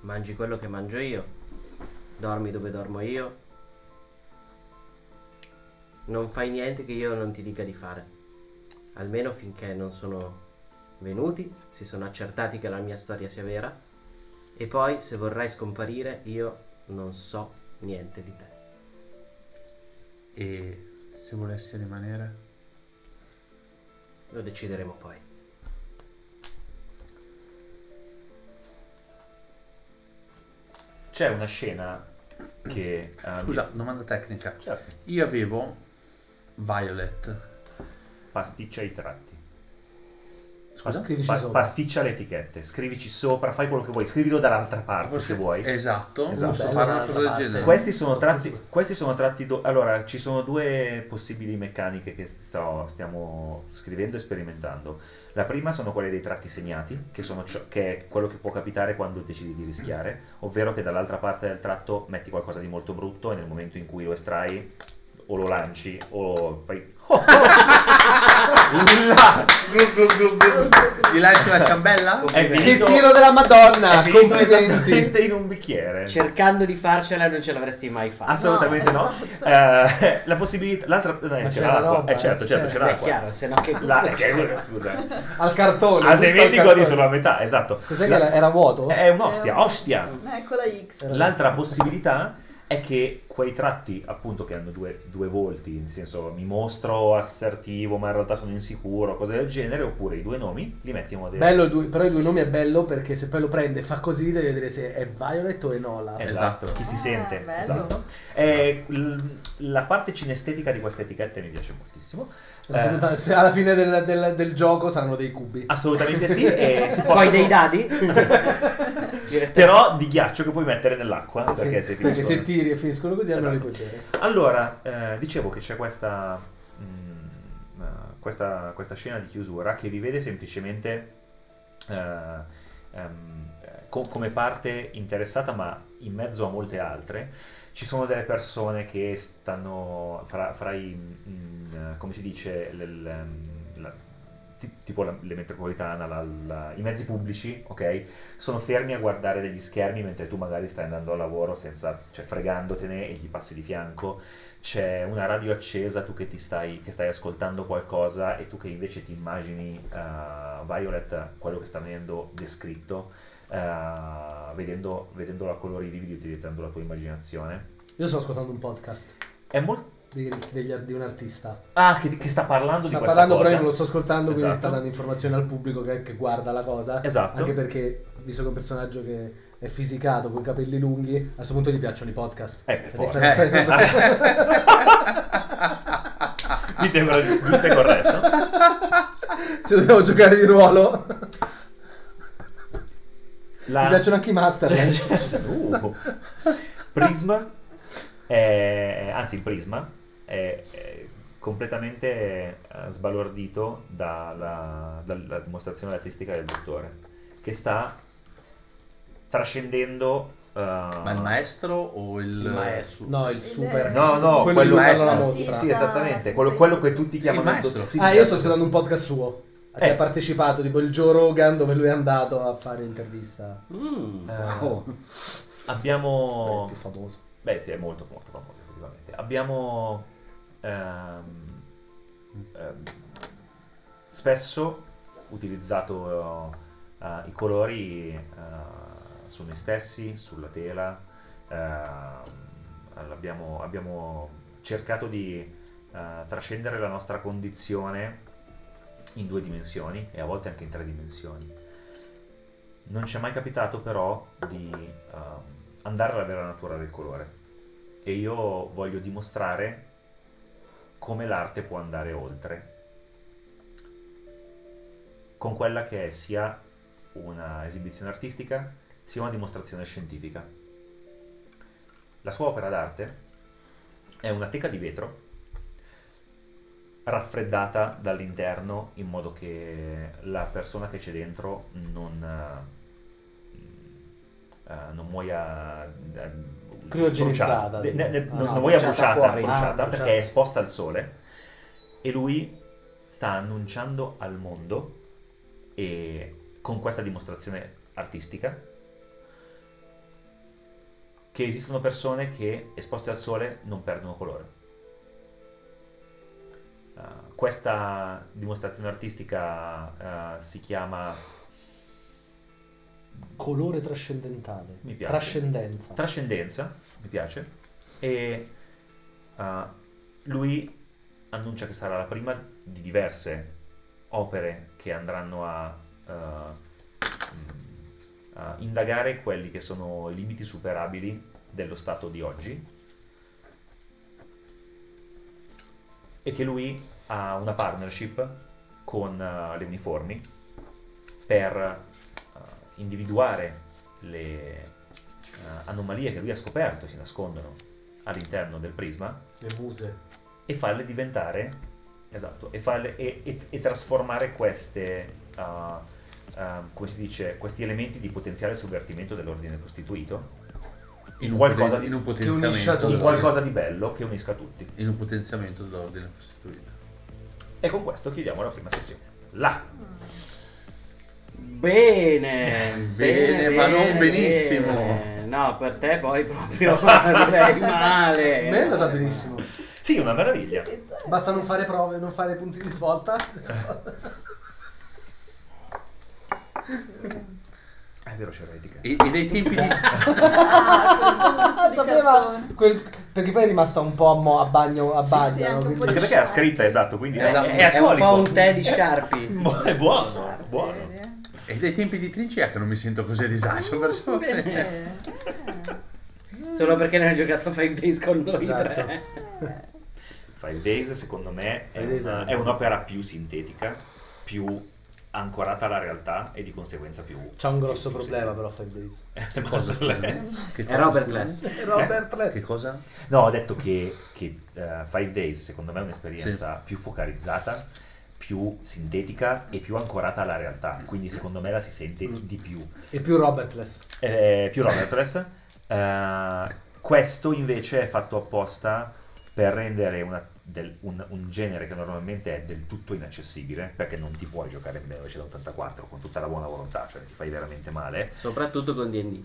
mangi quello che mangio io, dormi dove dormo io. Non fai niente che io non ti dica di fare. Almeno finché non sono venuti, si sono accertati che la mia storia sia vera. E poi, se vorrai scomparire, io non so niente di te. E se volessi rimanere? Lo decideremo poi. C'è una scena che... eh, Scusa, domanda tecnica. Certo, Io avevo Violet. pasticcia i tratti. Scusa? Scrivici Pa- sopra. pasticcia le etichette, scrivici sopra, fai quello che vuoi, scrivilo dall'altra parte se vuoi. Esatto, Esatto. posso fare una cosa del genere. Questi sono tratti, questi sono tratti do- allora ci sono due possibili meccaniche che sto- stiamo scrivendo e sperimentando. La prima sono quelle dei tratti segnati, che, sono ciò- che è quello che può capitare quando decidi di rischiare, ovvero che dall'altra parte del tratto metti qualcosa di molto brutto e nel momento in cui lo estrai o lo lanci o fai... Glu. Gli lanci una ciambella? È Che finito, tiro della Madonna! è finito Complimenti! esattamente in un bicchiere. Cercando di farcela non ce l'avresti mai fatta. Assolutamente no. Eh, la possibilità... L'altra... eh, c'era, c'era l'acqua. roba, Eh certo, eh, certo, c'era. c'era Beh, l'acqua. chiaro, se no che La- gusto eh, c'è? scusa. Al cartone. Altrimenti al godi cartone. solo a metà, esatto. Cos'è La- che era, era vuoto? È un'ostia, Eh, ostia. Ecco la X. L'altra possibilità è che quei tratti, appunto, che hanno due, due volti, nel senso mi mostro assertivo, ma in realtà sono insicuro, cose del genere, oppure i due nomi li metti in modo Bello, due- però i due nomi è bello perché se poi lo prende e fa così devi vedere se è Violet o Enola. Esatto, Esatto. chi si Ah, sente. bello. Esatto. Eh, l- la parte cinestetica di queste etichette mi piace moltissimo. Eh, Se alla fine del, del- del gioco saranno dei cubi. assolutamente sì. E si possono- Poi dei dadi? Però di ghiaccio che puoi mettere nell'acqua. Sì, perché, se perché se tiri e finiscono così allora li Esatto. puoi bere. Allora, eh, dicevo che c'è questa, mm, eh, questa, questa scena di chiusura che vi vede semplicemente eh, ehm, co- come parte interessata, ma in mezzo a molte altre. Ci sono delle persone che stanno fra, fra i, mm, come si dice, l- l- la- ti- tipo la, le metropolitana, la- la- i mezzi pubblici, ok? Sono fermi a guardare degli schermi mentre tu magari stai andando al lavoro senza, cioè fregandotene e gli passi di fianco. C'è una radio accesa, tu che ti stai, che stai ascoltando qualcosa e tu che invece ti immagini eh, Violet, quello che sta venendo descritto, eh, vedendo, vedendolo a colori vividi utilizzando la tua immaginazione. Io sto ascoltando un podcast È molto... di, degli- di un artista. Ah, che, che sta parlando Sta di parlando, però cosa. io non lo sto ascoltando, quindi Esatto. sta dando informazioni al pubblico che, che guarda la cosa. Esatto. Anche perché, visto che è un personaggio che è fisicato, con i capelli lunghi, a questo punto gli piacciono i podcast. Eh, per forza. differenza Mi sembra gi- giusto e corretto. Se dobbiamo giocare di ruolo, La- mi piacciono anche i master. Uh. Prisma, è- anzi il Prisma, è, è completamente eh, sbalordito dalla, dalla dimostrazione artistica del dottore, che sta trascendendo... eh, Ma il maestro o il, Il maestro. No, il super. No, no, quello, quello fanno la maestro. mostra. Sì, esattamente, quello, quello che tutti chiamano Il maestro. Sì, ah, sì, io sto ascoltando un podcast suo. Che Eh. ha partecipato, tipo il Joe Rogan, dove lui è andato a fare intervista. Mm, Eh, wow. È Abbiamo... il più famoso. Beh, sì, è molto, molto famoso effettivamente. Abbiamo ehm, ehm, spesso utilizzato eh, i colori eh, su noi stessi, sulla tela. ehm, abbiamo, abbiamo cercato di eh, trascendere la nostra condizione in due dimensioni e a volte anche in tre dimensioni. Non ci è mai capitato però di ehm, andare alla vera natura del colore e io voglio dimostrare come l'arte può andare oltre con quella che è sia una esibizione artistica sia una dimostrazione scientifica. La sua opera d'arte è una teca di vetro raffreddata dall'interno in modo che la persona che c'è dentro non, eh, non muoia eh, Criogenizzata. Ne- ne- tipo. non, Ah, non muoia bruciata fuori. bruciata, Ah, bruciata. perché è esposta al sole e lui sta annunciando al mondo e con questa dimostrazione artistica che esistono persone che esposte al sole non perdono colore. Uh, questa dimostrazione artistica uh, si chiama Colore trascendentale. Mi piace. Trascendenza. Trascendenza, mi piace, e uh, lui annuncia che sarà la prima di diverse opere che andranno a, mm, a indagare quelli che sono i limiti superabili dello stato di oggi e che lui ha una partnership con uh, le uniformi per uh, individuare le uh, anomalie che lui ha scoperto si nascondono all'interno del prisma Le muse. e farle diventare esatto e, farle, e, e- e trasformare queste come si dice questi elementi di potenziale sovvertimento dell'ordine costituito In un, qualcosa in un che potenziamento. d'ordine. qualcosa di bello che unisca tutti. In un potenziamento d'ordine costituito. E con questo chiudiamo la prima sessione. Là. Bene, Bene, ma non benissimo. bene. No, per te poi proprio direi male. A me è andata benissimo. Sì, una meraviglia. Basta non fare prove, non fare punti di svolta. È vero, c'è l'etica. E, e dei tempi di... Ah, Sapeva quel- perché poi è rimasta un po' a, mo- a bagno, a Sì, bagno. sì, anche no? un Quindi- Anche perché è scritta esatto, quindi è- Esatto. è, È un alcolico. po' un tè di Sharpie. Bu- È buono, buono. E dai tempi di trincea che non mi sento così a disagio. perciò- Bene. Solo perché ne hai giocato a Five Days con noi Esatto. tre. Five Days secondo me è, una- è- è un'opera più sintetica, più ancorata alla realtà e di conseguenza più... C'ha un grosso più problema però Five Days. Eh, Cosa, ma- Che È cosa, Robert? Less. Robert Less. Che cosa? No, ho detto che, che eh, Five Days secondo me è un'esperienza più focalizzata, più sintetica e più ancorata alla realtà, quindi secondo me la si sente Mm. di più. E più Robert Less. Eh, più Robertless. Eh, questo invece è fatto apposta per rendere una- del- un, un genere che normalmente è del tutto inaccessibile, perché non ti puoi giocare in 1984 con tutta la buona volontà, cioè ti fai veramente male, Soprattutto con D&D.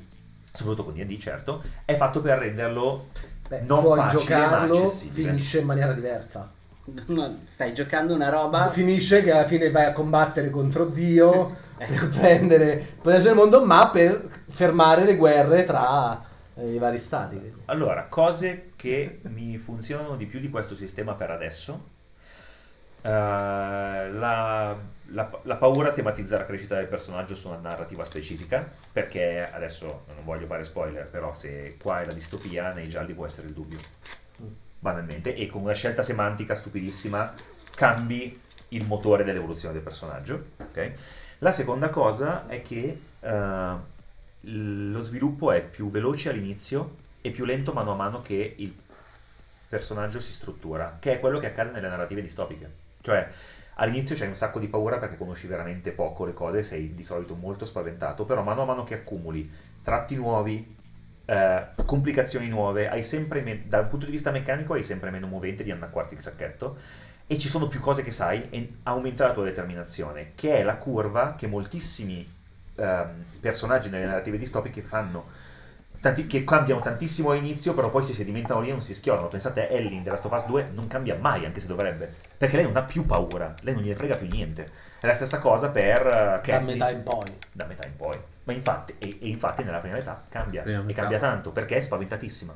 soprattutto con D&D certo, è fatto per renderlo Beh, non puoi facile ma giocarlo, accessibile. finisce in maniera diversa. No, stai giocando una roba... Finisce che alla fine vai a combattere contro Dio per prendere potere del mondo, ma per fermare le guerre tra eh, i vari stati. Allora, cose che mi funzionano di più di questo sistema per adesso. Eh, la, la- la paura tematizza la crescita del personaggio su una narrativa specifica, perché adesso non voglio fare spoiler, però se qua è la distopia, nei gialli può essere il dubbio, banalmente, e con una scelta semantica stupidissima cambi il motore dell'evoluzione del personaggio. ok? La seconda cosa è che eh, lo sviluppo è più veloce all'inizio e più lento mano a mano che il personaggio si struttura, che è quello che accade nelle narrative distopiche. Cioè, all'inizio c'hai un sacco di paura perché conosci veramente poco le cose, sei di solito molto spaventato, però mano a mano che accumuli tratti nuovi, eh, complicazioni nuove, hai sempre me- dal punto di vista meccanico hai sempre meno movente di annacquarti il sacchetto e ci sono più cose che sai e aumenta la tua determinazione, che è la curva che moltissimi ehm, personaggi nelle narrative distopiche fanno. Tanti- che cambiano tantissimo all'inizio, però poi si sedimentano lì e non si schiodano. Pensate, Ellie in The Last of Us 2 non cambia mai, anche se dovrebbe, perché lei non ha più paura, lei non gliene frega più niente. È la stessa cosa per eh, Da metà in poi. Da metà in poi. Ma infatti, e, e infatti nella prima metà cambia, Prima e metà. cambia tanto, perché è spaventatissima.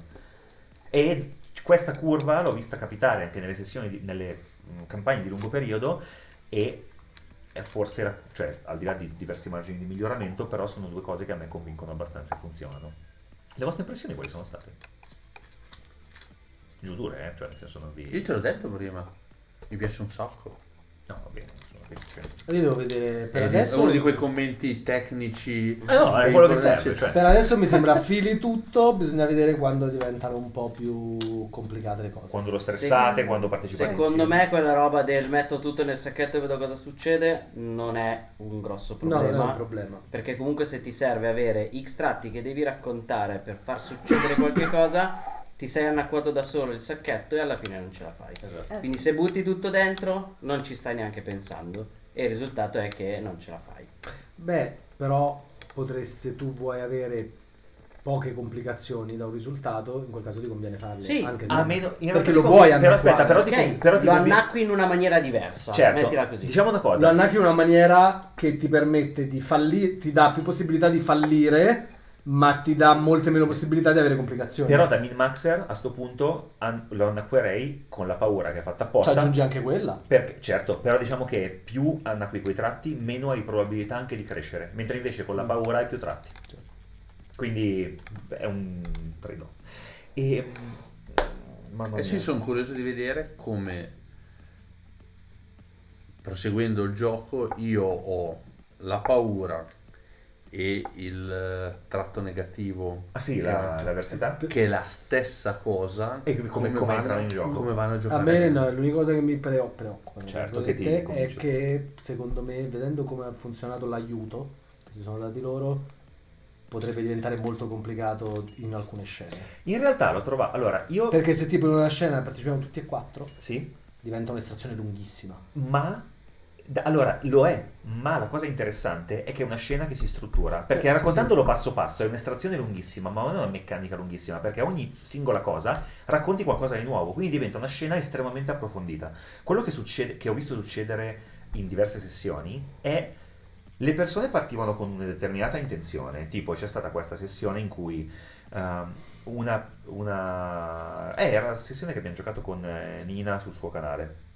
E questa curva l'ho vista capitare anche nelle sessioni, di- nelle mm, campagne di lungo periodo e è forse, cioè, al di là di diversi margini di miglioramento, però sono due cose che a me convincono abbastanza e funzionano. Le vostre impressioni quali sono state? Giù dure, eh? Cioè, nel senso non vi... Io te l'ho detto prima. Mi piace un sacco. No, va bene. Io devo vedere per È adesso. uno di quei commenti tecnici. Eh no, è quello che serve, cioè. Per adesso mi sembra fili tutto, bisogna vedere quando diventano un po' più complicate le cose. Quando lo stressate, Secondo- quando partecipate Secondo insieme. me quella roba del metto tutto nel sacchetto e vedo cosa succede non è un grosso No, problema. non è un problema. Perché comunque se ti serve avere X tratti che devi raccontare per far succedere qualche cosa, ti sei annacquato da solo il sacchetto e alla fine non ce la fai. Esatto. Eh, Quindi se butti tutto dentro non ci stai neanche pensando e il risultato è che non ce la fai. Beh, però potresti, se tu vuoi avere poche complicazioni da un risultato, in quel caso ti conviene farle. Sì, anche se A meno, in perché lo vuoi però aspetta, annacquare. però ti, Ok, con- però ti lo conviene- annacqui in una maniera diversa, Certo, mettila così. diciamo una cosa. Lo annacchi in una maniera che ti permette di fallire, ti dà più possibilità di fallire, ma ti dà molte meno possibilità di avere complicazioni. Però da min-maxer a sto punto an- lo annacquerei con la paura che è fatta Ci apposta. aggiungi anche quella. Perché, certo, però diciamo che più annacqui quei tratti, meno hai probabilità anche di crescere, mentre invece con la paura hai più tratti. Quindi è un trade-off. E, mm, mamma E sì, mia. sono curioso di vedere come, proseguendo il gioco, io ho la paura e il eh, tratto negativo. Ah sì, che- la- l'avversità? Che è la stessa cosa. E come- come vanno- entrano in gioco. Come vanno a A giocare. me assieme. no, l'unica cosa che mi preo- preoccupa Certo, che ti virgolette, è che secondo me, vedendo come ha funzionato l'aiuto che si sono dati loro, potrebbe diventare molto complicato in alcune scene. In realtà l'ho trovato. Allora, io. Perché se tipo in una scena partecipiamo tutti e quattro, Sì, diventa un'estrazione lunghissima. ma. Allora, lo è, ma la cosa interessante è che è una scena che si struttura. Perché Sì, raccontandolo sì. passo passo è un'estrazione lunghissima, ma non è una meccanica lunghissima, perché ogni singola cosa racconti qualcosa di nuovo, quindi diventa una scena estremamente approfondita. Quello che, succede, che ho visto succedere in diverse sessioni è le persone partivano con una determinata intenzione, tipo c'è stata questa sessione in cui ehm, una, una... eh, era la sessione che abbiamo giocato con eh, Nina sul suo canale.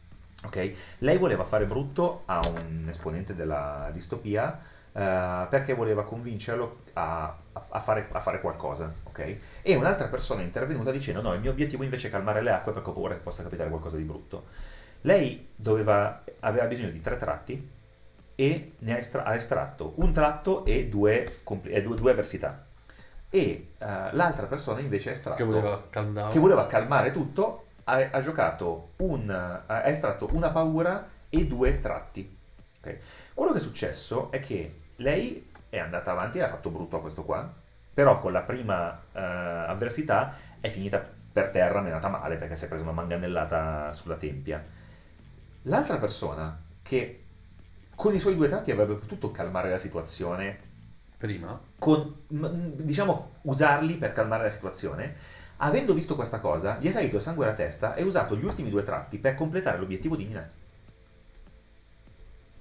Ok? Lei voleva fare brutto a un esponente della distopia eh, perché voleva convincerlo a, a- fare, a fare qualcosa, ok? E un'altra persona è intervenuta dicendo no, il mio obiettivo invece è calmare le acque perché ho paura che possa capitare qualcosa di brutto. Lei doveva, aveva bisogno di tre tratti e ne ha, estra- ha estratto un tratto e due, compl- e due, due avversità. E eh, l'altra persona invece ha estratto Che voleva che voleva calmare tutto, ha, ha giocato un, ha estratto una paura e due tratti. ok? Quello che è successo è che lei è andata avanti e ha fatto brutto a questo qua, però con la prima eh, avversità è finita per terra, è andata male perché si è presa una manganellata sulla tempia. L'altra persona che con i suoi due tratti avrebbe potuto calmare la situazione Prima? con, diciamo, usarli per calmare la situazione, avendo visto questa cosa, gli è salito il sangue alla testa e ha usato gli ultimi due tratti per completare l'obiettivo di Nina.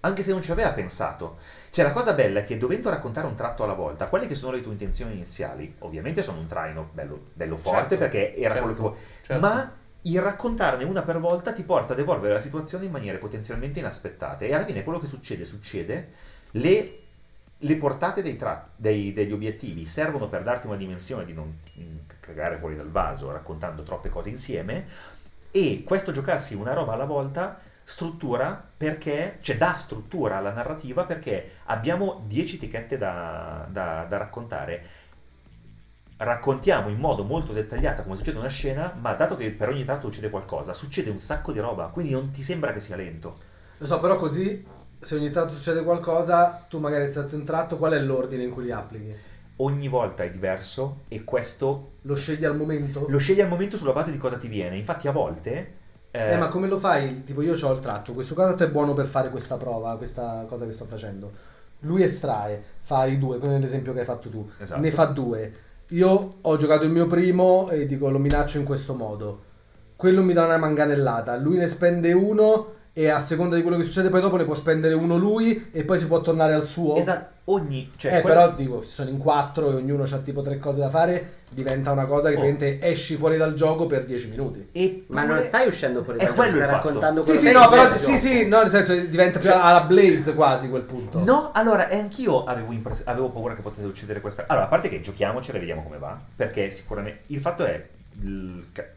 Anche se non ci aveva pensato. Cioè, la cosa bella è che dovendo raccontare un tratto alla volta, quelle che sono le tue intenzioni iniziali, ovviamente sono un traino bello, bello forte Certo, perché era certo, quello che vuoi. certo. Ma il raccontarne una per volta ti porta ad evolvere la situazione in maniere potenzialmente inaspettate. E alla fine quello che succede, succede. Le, le portate dei tra- dei- degli obiettivi servono per darti una dimensione di non mm, cagare fuori dal vaso raccontando troppe cose insieme. E questo giocarsi una roba alla volta struttura perché, cioè dà struttura alla narrativa perché abbiamo 10 etichette da, da- da raccontare raccontiamo in modo molto dettagliato come succede una scena, ma dato che per ogni tratto succede qualcosa, succede un sacco di roba, quindi non ti sembra che sia lento. Lo so, però così, se ogni tratto succede qualcosa, tu magari hai stato un tratto, qual è l'ordine in cui li applichi? Ogni volta è diverso e questo Lo scegli al momento? lo scegli al momento sulla base di cosa ti viene. Infatti a volte... Eh, ma come lo fai? Tipo io ho il tratto, questo tratto è buono per fare questa prova, questa cosa che sto facendo. Lui estrae, fa i due, come nell'esempio che hai fatto tu, Esatto. ne fa due. Io ho giocato il mio primo e dico lo minaccio in questo modo. Quello mi dà una manganellata, lui ne spende uno e a seconda di quello che succede poi dopo ne può spendere uno lui e poi si può tornare al suo. Esatto, ogni... Cioè, eh, quello- però dico, se sono in quattro e ognuno ha tipo tre cose da fare, diventa una cosa che Oh. praticamente esci fuori dal gioco per 10 minuti. Eppure- Ma non stai uscendo fuori dal gioco, stai raccontando Sì, quello sì, che no, hai però sì, sì, no, nel senso diventa più Cioè- alla Blaze quasi quel punto. No, allora, e anch'io avevo, impress- avevo paura che potesse succedere questa. Allora, a parte che giochiamocela e vediamo come va, perché sicuramente il fatto è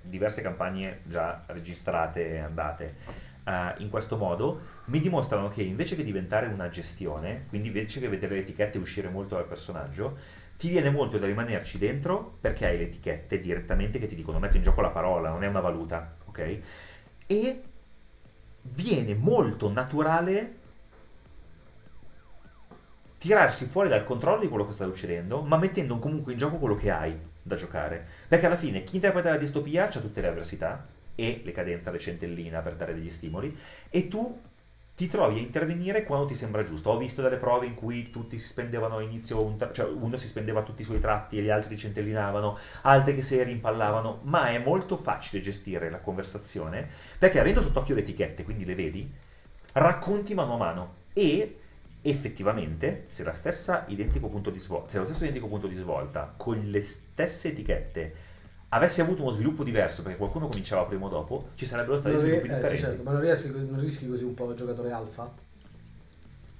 diverse campagne già registrate e andate eh, in questo modo mi dimostrano che invece che diventare una gestione, quindi invece che vedere le etichette uscire molto dal personaggio, ti viene molto da rimanerci dentro perché hai le etichette direttamente che ti dicono metto in gioco la parola, non è una valuta, ok? E viene molto naturale tirarsi fuori dal controllo di quello che sta succedendo, ma mettendo comunque in gioco quello che hai da giocare. Perché alla fine chi interpreta la distopia ha tutte le avversità e le cadenze alle centellina per dare degli stimoli, e tu ti trovi a intervenire quando ti sembra giusto. Ho visto delle prove in cui tutti si spendevano all'inizio, un tra- cioè uno si spendeva tutti i suoi tratti e gli altri centellinavano, altre che si rimpallavano, ma è molto facile gestire la conversazione perché avendo sott'occhio le etichette, quindi le vedi, racconti mano a mano e effettivamente se lo stesso identico punto di svolta con le stesse etichette avesse avuto uno sviluppo diverso perché qualcuno cominciava prima o dopo, ci sarebbero stati Non ri- sviluppi eh, sì, differenti. certo, ma non, riesci, non rischi così un po' il giocatore alfa?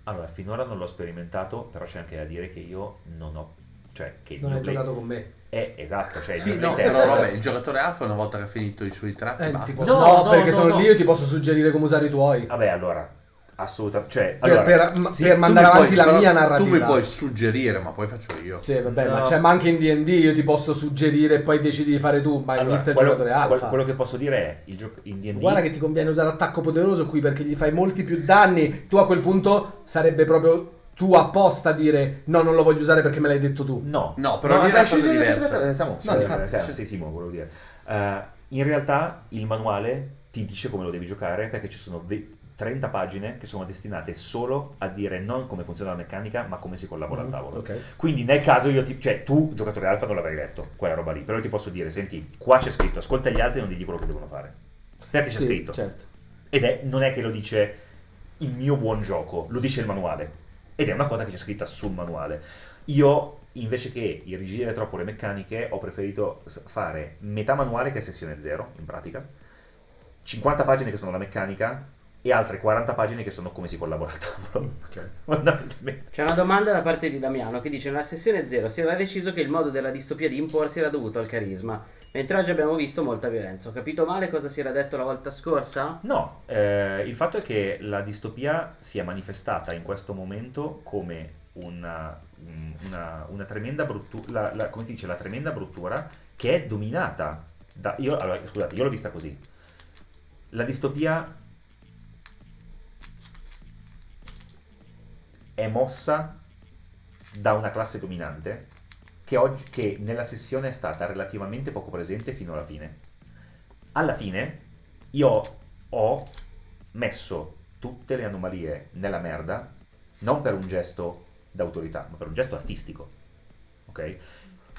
Allora, finora non l'ho sperimentato, però c'è anche da dire che io non ho... Cioè, che Non hai play- giocato con me. Eh, esatto, cioè il Sì, no, però vabbè, il giocatore alfa una volta che ha finito i suoi tratti Eh, basta. tipo- No, no, no, perché no, sono no. lì io ti posso suggerire come usare i tuoi. Vabbè, allora, assolutamente... Cioè, Per- allora, per- sì, per mandare avanti puoi- la però mia narrativa. Tu mi puoi suggerire, ma poi faccio io. Sì, vabbè, No. ma, cioè, ma anche in D&D io ti posso suggerire e poi decidi di fare tu, ma allora, esiste il quello, giocatore alfa. quel- quello che posso dire è il gioco in D&D... Guarda che ti conviene usare attacco poderoso qui perché gli fai molti più danni. Tu a quel punto sarebbe proprio tu apposta dire no, non lo voglio usare perché me l'hai detto tu. No, No, però è una cosa diversa. Siamo, No, sì. sì, volevo dire. Eh, in realtà il manuale ti dice come lo devi giocare perché ci sono ve- 30 pagine che sono destinate solo a dire non come funziona la meccanica, ma come si collabora al Mhm, tavolo. ok. Quindi nel caso io ti, cioè tu giocatore alfa non l'avrei letto, quella roba lì, però io ti posso dire, senti, qua c'è scritto, ascolta gli altri e non digli quello che devono fare. Perché c'è Sì, scritto. certo. Ed è, non è che lo dice il mio buon gioco, lo dice il manuale. Ed è una cosa che c'è scritta sul manuale. Io, invece che irrigidire troppo le meccaniche, ho preferito fare metà manuale, che è sessione 0, in pratica, 50 pagine che sono la meccanica, e altre 40 pagine che sono come si collabora al tavolo. C'è una domanda da parte di Damiano che dice: Nella sessione 0 si era deciso che il modo della distopia di imporsi era dovuto al carisma, mentre oggi abbiamo visto molta violenza. Ho capito male cosa si era detto la volta scorsa? No, eh, il fatto è che la distopia sia manifestata in questo momento come una, una- una tremenda bruttura, come si dice, la tremenda bruttura che è dominata da... Io, allora, scusate, io l'ho vista così. La distopia è mossa da una classe dominante che, oggi, che nella sessione è stata relativamente poco presente fino alla fine. Alla fine io ho messo tutte le anomalie nella merda, non per un gesto d'autorità, ma per un gesto artistico. Ok?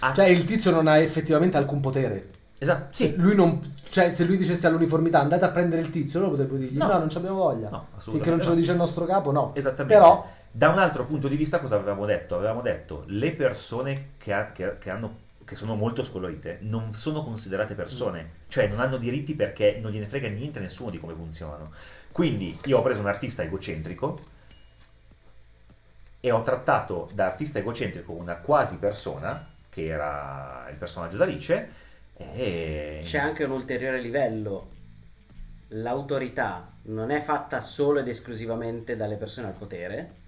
Ah, Cioè il tizio non ha effettivamente alcun potere. esatto, sì. lui non, cioè, se lui dicesse all'uniformità andate a prendere il tizio, loro potrebbero dirgli no, No. non abbiamo voglia. No, assolutamente Finché non ce lo dice il nostro capo, no. Esattamente. Però da un altro punto di vista cosa avevamo detto? Avevamo detto le persone che, ha- che- che hanno che sono molto scolorite non sono considerate persone, cioè non hanno diritti perché non gliene frega niente a nessuno di come funzionano. Quindi io ho preso un artista egocentrico e ho trattato da artista egocentrico una quasi persona, che era il personaggio d'Alice, e... C'è anche un ulteriore livello. L'autorità non è fatta solo ed esclusivamente dalle persone al potere.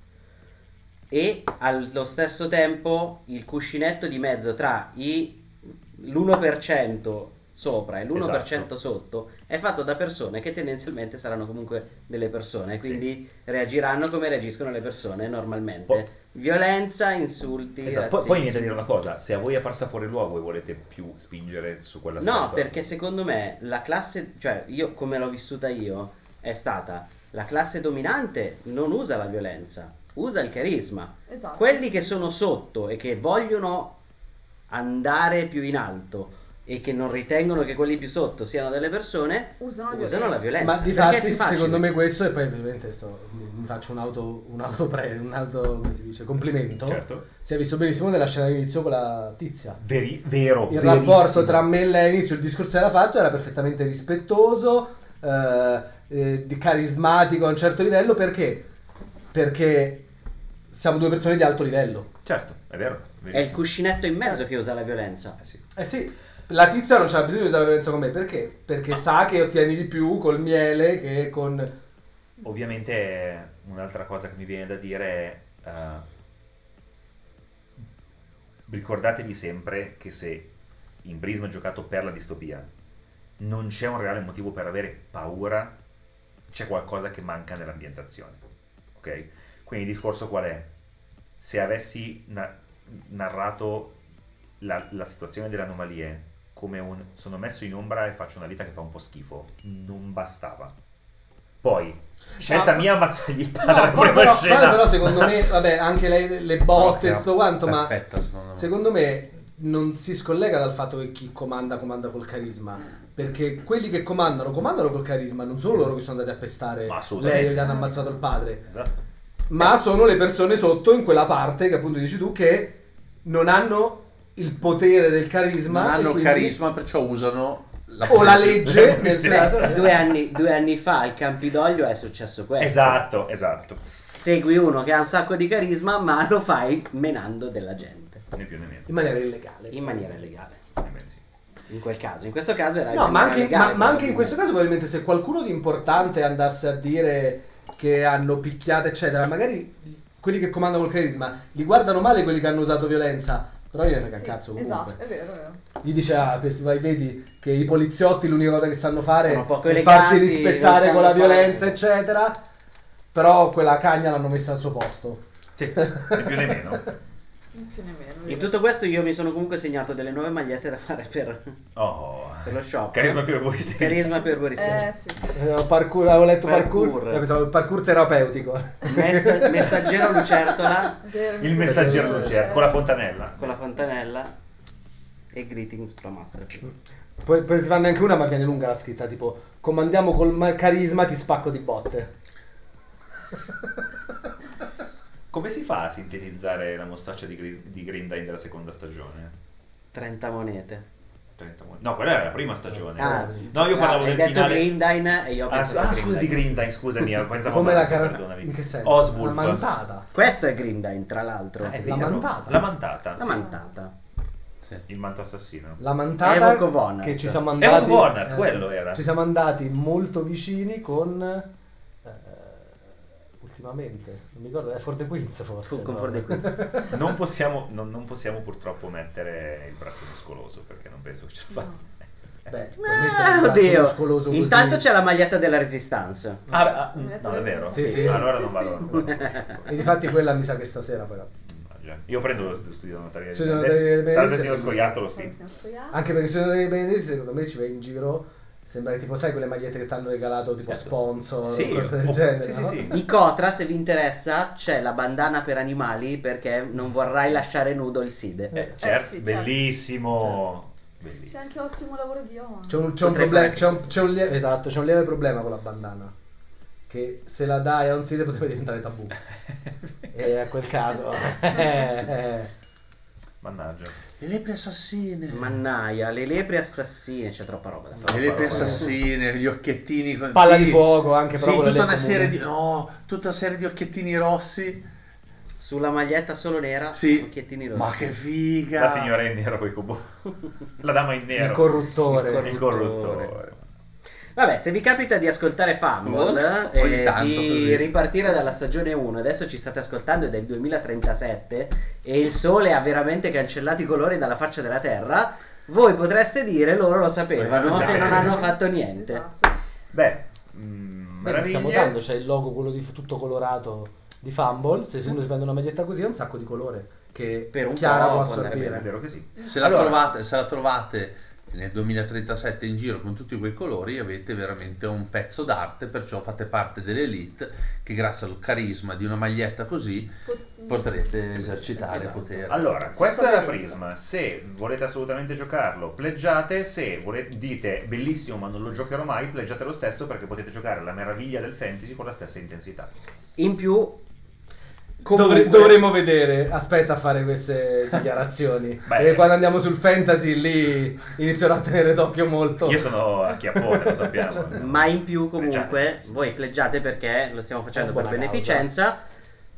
E allo stesso tempo il cuscinetto di mezzo tra i- l'1% sopra e l'1% Esatto. sotto è fatto da persone che tendenzialmente saranno comunque delle persone, Sì. quindi reagiranno come reagiscono le persone normalmente. Poi- Violenza, insulti. Esatto, Poi, poi mi viene da dire una cosa, se a voi è parsa fuori luogo e volete più spingere su quell'aspetto... No, perché secondo me la classe, cioè io come l'ho vissuta io, è stata la classe dominante non usa la violenza, usa il carisma. Esatto. Quelli che sono sotto e che vogliono andare più in alto e che non ritengono che quelli più sotto siano delle persone, Usano la usano la violenza. Ma di fatti, secondo me questo, e poi ovviamente sto- mi faccio un auto, un auto, pre, un auto come si dice, complimento. Certo. Si è visto benissimo nella scena all'inizio con la tizia. Veri- vero, Il verissimo. rapporto tra me e lei all'inizio, il discorso era fatto, era perfettamente rispettoso, eh, eh, di carismatico a un certo livello, perché? Perché siamo due persone di alto livello. Certo, è vero. È il verissimo. cuscinetto in mezzo che usa la violenza. Eh sì. Eh sì, la tizia non c'ha bisogno di usare la violenza con me, perché? Perché sa che ottieni di più col miele che con... Ovviamente un'altra cosa che mi viene da dire è eh, ricordatevi sempre che se in Prisma è giocato per la distopia non c'è un reale motivo per avere paura, c'è qualcosa che manca nell'ambientazione. Ok? Quindi il discorso qual è? Se avessi na- narrato la, la situazione delle anomalie come un sono messo in ombra e faccio una vita che fa un po' schifo, non bastava. Poi, scelta No, mia, ammazzagli il No, padre alla poi però, scena. poi però secondo me, vabbè, anche lei, le botte e No, tutto quanto, ma perfetta, secondo me. secondo me non si scollega dal fatto che chi comanda comanda col carisma. Perché quelli che comandano, comandano col carisma, non sono loro che sono andati a pestare Ma lei o gli hanno ammazzato il padre. Esatto. Ma sono le persone sotto in quella parte che appunto dici tu che non hanno il potere del carisma. non hanno quindi- carisma, perciò usano la O la legge nel Sì. caso. Due anni, due anni fa al Campidoglio è successo questo. Esatto, esatto. Segui uno che ha un sacco di carisma, ma lo fai menando della gente Né più né meno. In maniera illegale. in maniera illegale. Sì. In quel caso, in questo caso era No, ma anche, legale, ma- ma anche in questo caso, probabilmente, se qualcuno di importante andasse a dire che hanno picchiato, eccetera, magari quelli che comandano col carisma li guardano male quelli che hanno usato violenza. Però gliene frega un Sì, cazzo comunque. Esatto, è vero, è vero. Gli dice, ah, questi vai, vedi che i poliziotti l'unica cosa che sanno fare è eleganti, farsi rispettare con la fare- violenza, eccetera. Però quella cagna l'hanno messa al suo posto. Sì, né più né meno. Meno. In tutto questo io mi sono comunque segnato delle nuove magliette da fare per, Oh. per lo shop. Carisma per voi Carisma per Boris. Eh sì. Eh, parkour, avevo letto parkour, Parkour. eh, pensavo il parkour terapeutico. Messa- messaggero lucertola Il messaggero lucerto con la fontanella. con la fontanella e greetings from Master. Poi, poi si fanno anche una maglia lunga la scritta tipo comandiamo col ma- carisma ti spacco di botte. Come si fa a sintetizzare la mostaccia di, Gri- di Grindine della seconda stagione? 30 monete. 30 mo- No, quella era la prima stagione. Ah, no, io parlavo ah, del detto finale. Grindine e io ho Ah, pensato ah, scusa di Grindine. Scusami, pensavo Come la perdonami. In che senso? Oswulf. La mantata. Questo è Grindine, tra l'altro. Ah, è La mantata. La mantata. La sì. mantata. Sì. Il manto assassino. La mantata che ci siamo andati... Vonart, quello era. Ci siamo andati molto vicini con... eh, ultimamente, non mi ricordo, è For the Queens forse. Fu con no? For the Queens. Non possiamo, non, non possiamo purtroppo mettere il braccio muscoloso perché non penso che ce la faccia. Beh, Ah, oddio. così. Intanto c'è la maglietta della Resistance. Ah, ah, mm, no, davvero? Sì, sì. Allora non vado. E difatti quella mi sa che stasera però. Io prendo lo studio notarile. Studio notarile di Salve Benedizio, signor sì. scoiattolo, sì. Anche perché sono dei benedetti, secondo me ci vai in giro. Sembra che tipo, sai quelle magliette che ti hanno regalato tipo Certo. sponsor Sì, cose del o- genere. sì, sì, no? sì. Di Cotra, se vi interessa, c'è la bandana per animali perché non vorrai lasciare nudo il Side. Eh, certo, sì, certo. bellissimo. C'è Bellissimo. anche ottimo lavoro di Owen. C'è un, c'è un Potrei problema, fare- c'è un, c'è un lie- esatto, c'è un lieve problema con la bandana. Che se la dai a un side potrebbe diventare tabù. e a quel caso. eh, Mannaggia. Le lepri assassine. Mannaia, le lepri assassine, c'è troppa roba da Le fare. lepri Parola. assassine, gli occhiettini. con- Palla sì. di fuoco anche Sì, però quella tutta una, serie di, no, tutta una serie di occhiettini rossi. Sulla maglietta solo nera, Sì. occhiettini rossi. Ma che figa. La signora in nero con i cubo. La dama in nero. Il corruttore. Il Il corruttore. Vabbè, se vi capita di ascoltare Fumble Oh, ogni e tanto di così. ripartire dalla stagione 1, adesso ci state ascoltando è del 2037 e il sole ha veramente cancellato i colori dalla faccia della terra, voi potreste dire loro lo sapevano Eh, già. e non hanno fatto niente. Esatto. Beh, mm, Beh, stiamo dando, c'è il logo quello di tutto colorato di Fumble. Se uno si prende una maglietta così è un sacco di colore che Per un Chiara po' può può andare È assorbire. vero che sì. Se la, Allora, trovate, se la trovate nel 2037 in giro con tutti quei colori avete veramente un pezzo d'arte, perciò fate parte dell'elite che grazie al carisma di una maglietta così potrete esercitare Esatto. potere. Allora, questa è la bellissimo. Prisma. Se volete assolutamente giocarlo, pleggiate. Se volete, dite bellissimo, ma non lo giocherò mai, pleggiate lo stesso perché potete giocare la meraviglia del fantasy con la stessa intensità. In più, comunque, dovremmo vedere, aspetta a fare queste dichiarazioni. Beh. e quando andiamo sul fantasy lì inizierò a tenere d'occhio molto. Io sono a Chiappone, lo sappiamo. ma in più comunque Pleggiate. voi pleggiate perché lo stiamo facendo È per beneficenza.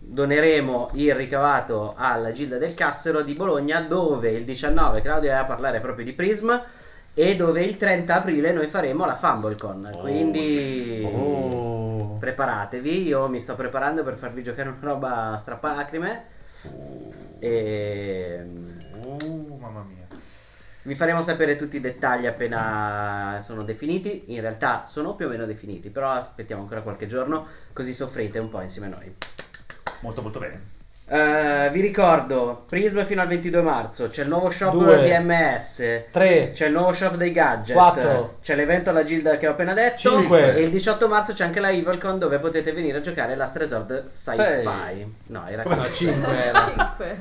Doneremo il ricavato alla Gilda del Cassero di Bologna dove il 19 Claudio è a parlare proprio di Prism e dove il 30 aprile noi faremo la FumbleCon. Oh, Quindi Oh. preparatevi, io mi sto preparando per farvi giocare una roba strappalacrime e Oh, mamma mia. vi faremo sapere tutti i dettagli appena sono definiti. In realtà sono più o meno definiti, però aspettiamo ancora qualche giorno così soffrite un po' insieme a noi. Molto molto bene. Eh, vi ricordo, Prism fino al 22 marzo, c'è il nuovo shop Due. DMS, 3, c'è il nuovo shop dei gadget, Quattro. c'è l'evento alla Gilda che ho appena detto Cinque. e il 18 marzo c'è anche la Evilcon dove potete venire a giocare Last Resort Sci-Fi. Sei. No, era Come no, così. 5 era. 5.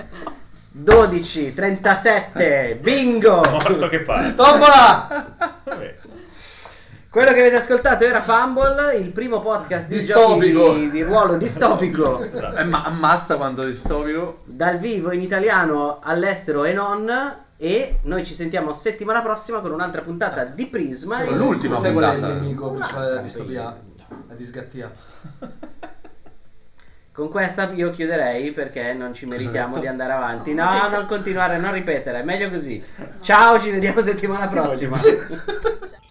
12, 37, bingo! Morto che pare. Tombola! Vabbè. Quello che avete ascoltato era Fumble, il primo podcast di Distopico. giochi di, di ruolo distopico Eh, ma ammazza quando distopico. dal vivo in italiano all'estero e non. E noi ci sentiamo settimana prossima con un'altra puntata di Prisma. Con l'ultima Sai qual è il puntata. nemico principale della distopia? La disgattia. Con questa io chiuderei perché non ci meritiamo di andare avanti. No, non continuare, non ripetere, è meglio così. Ciao, ci vediamo settimana prossima.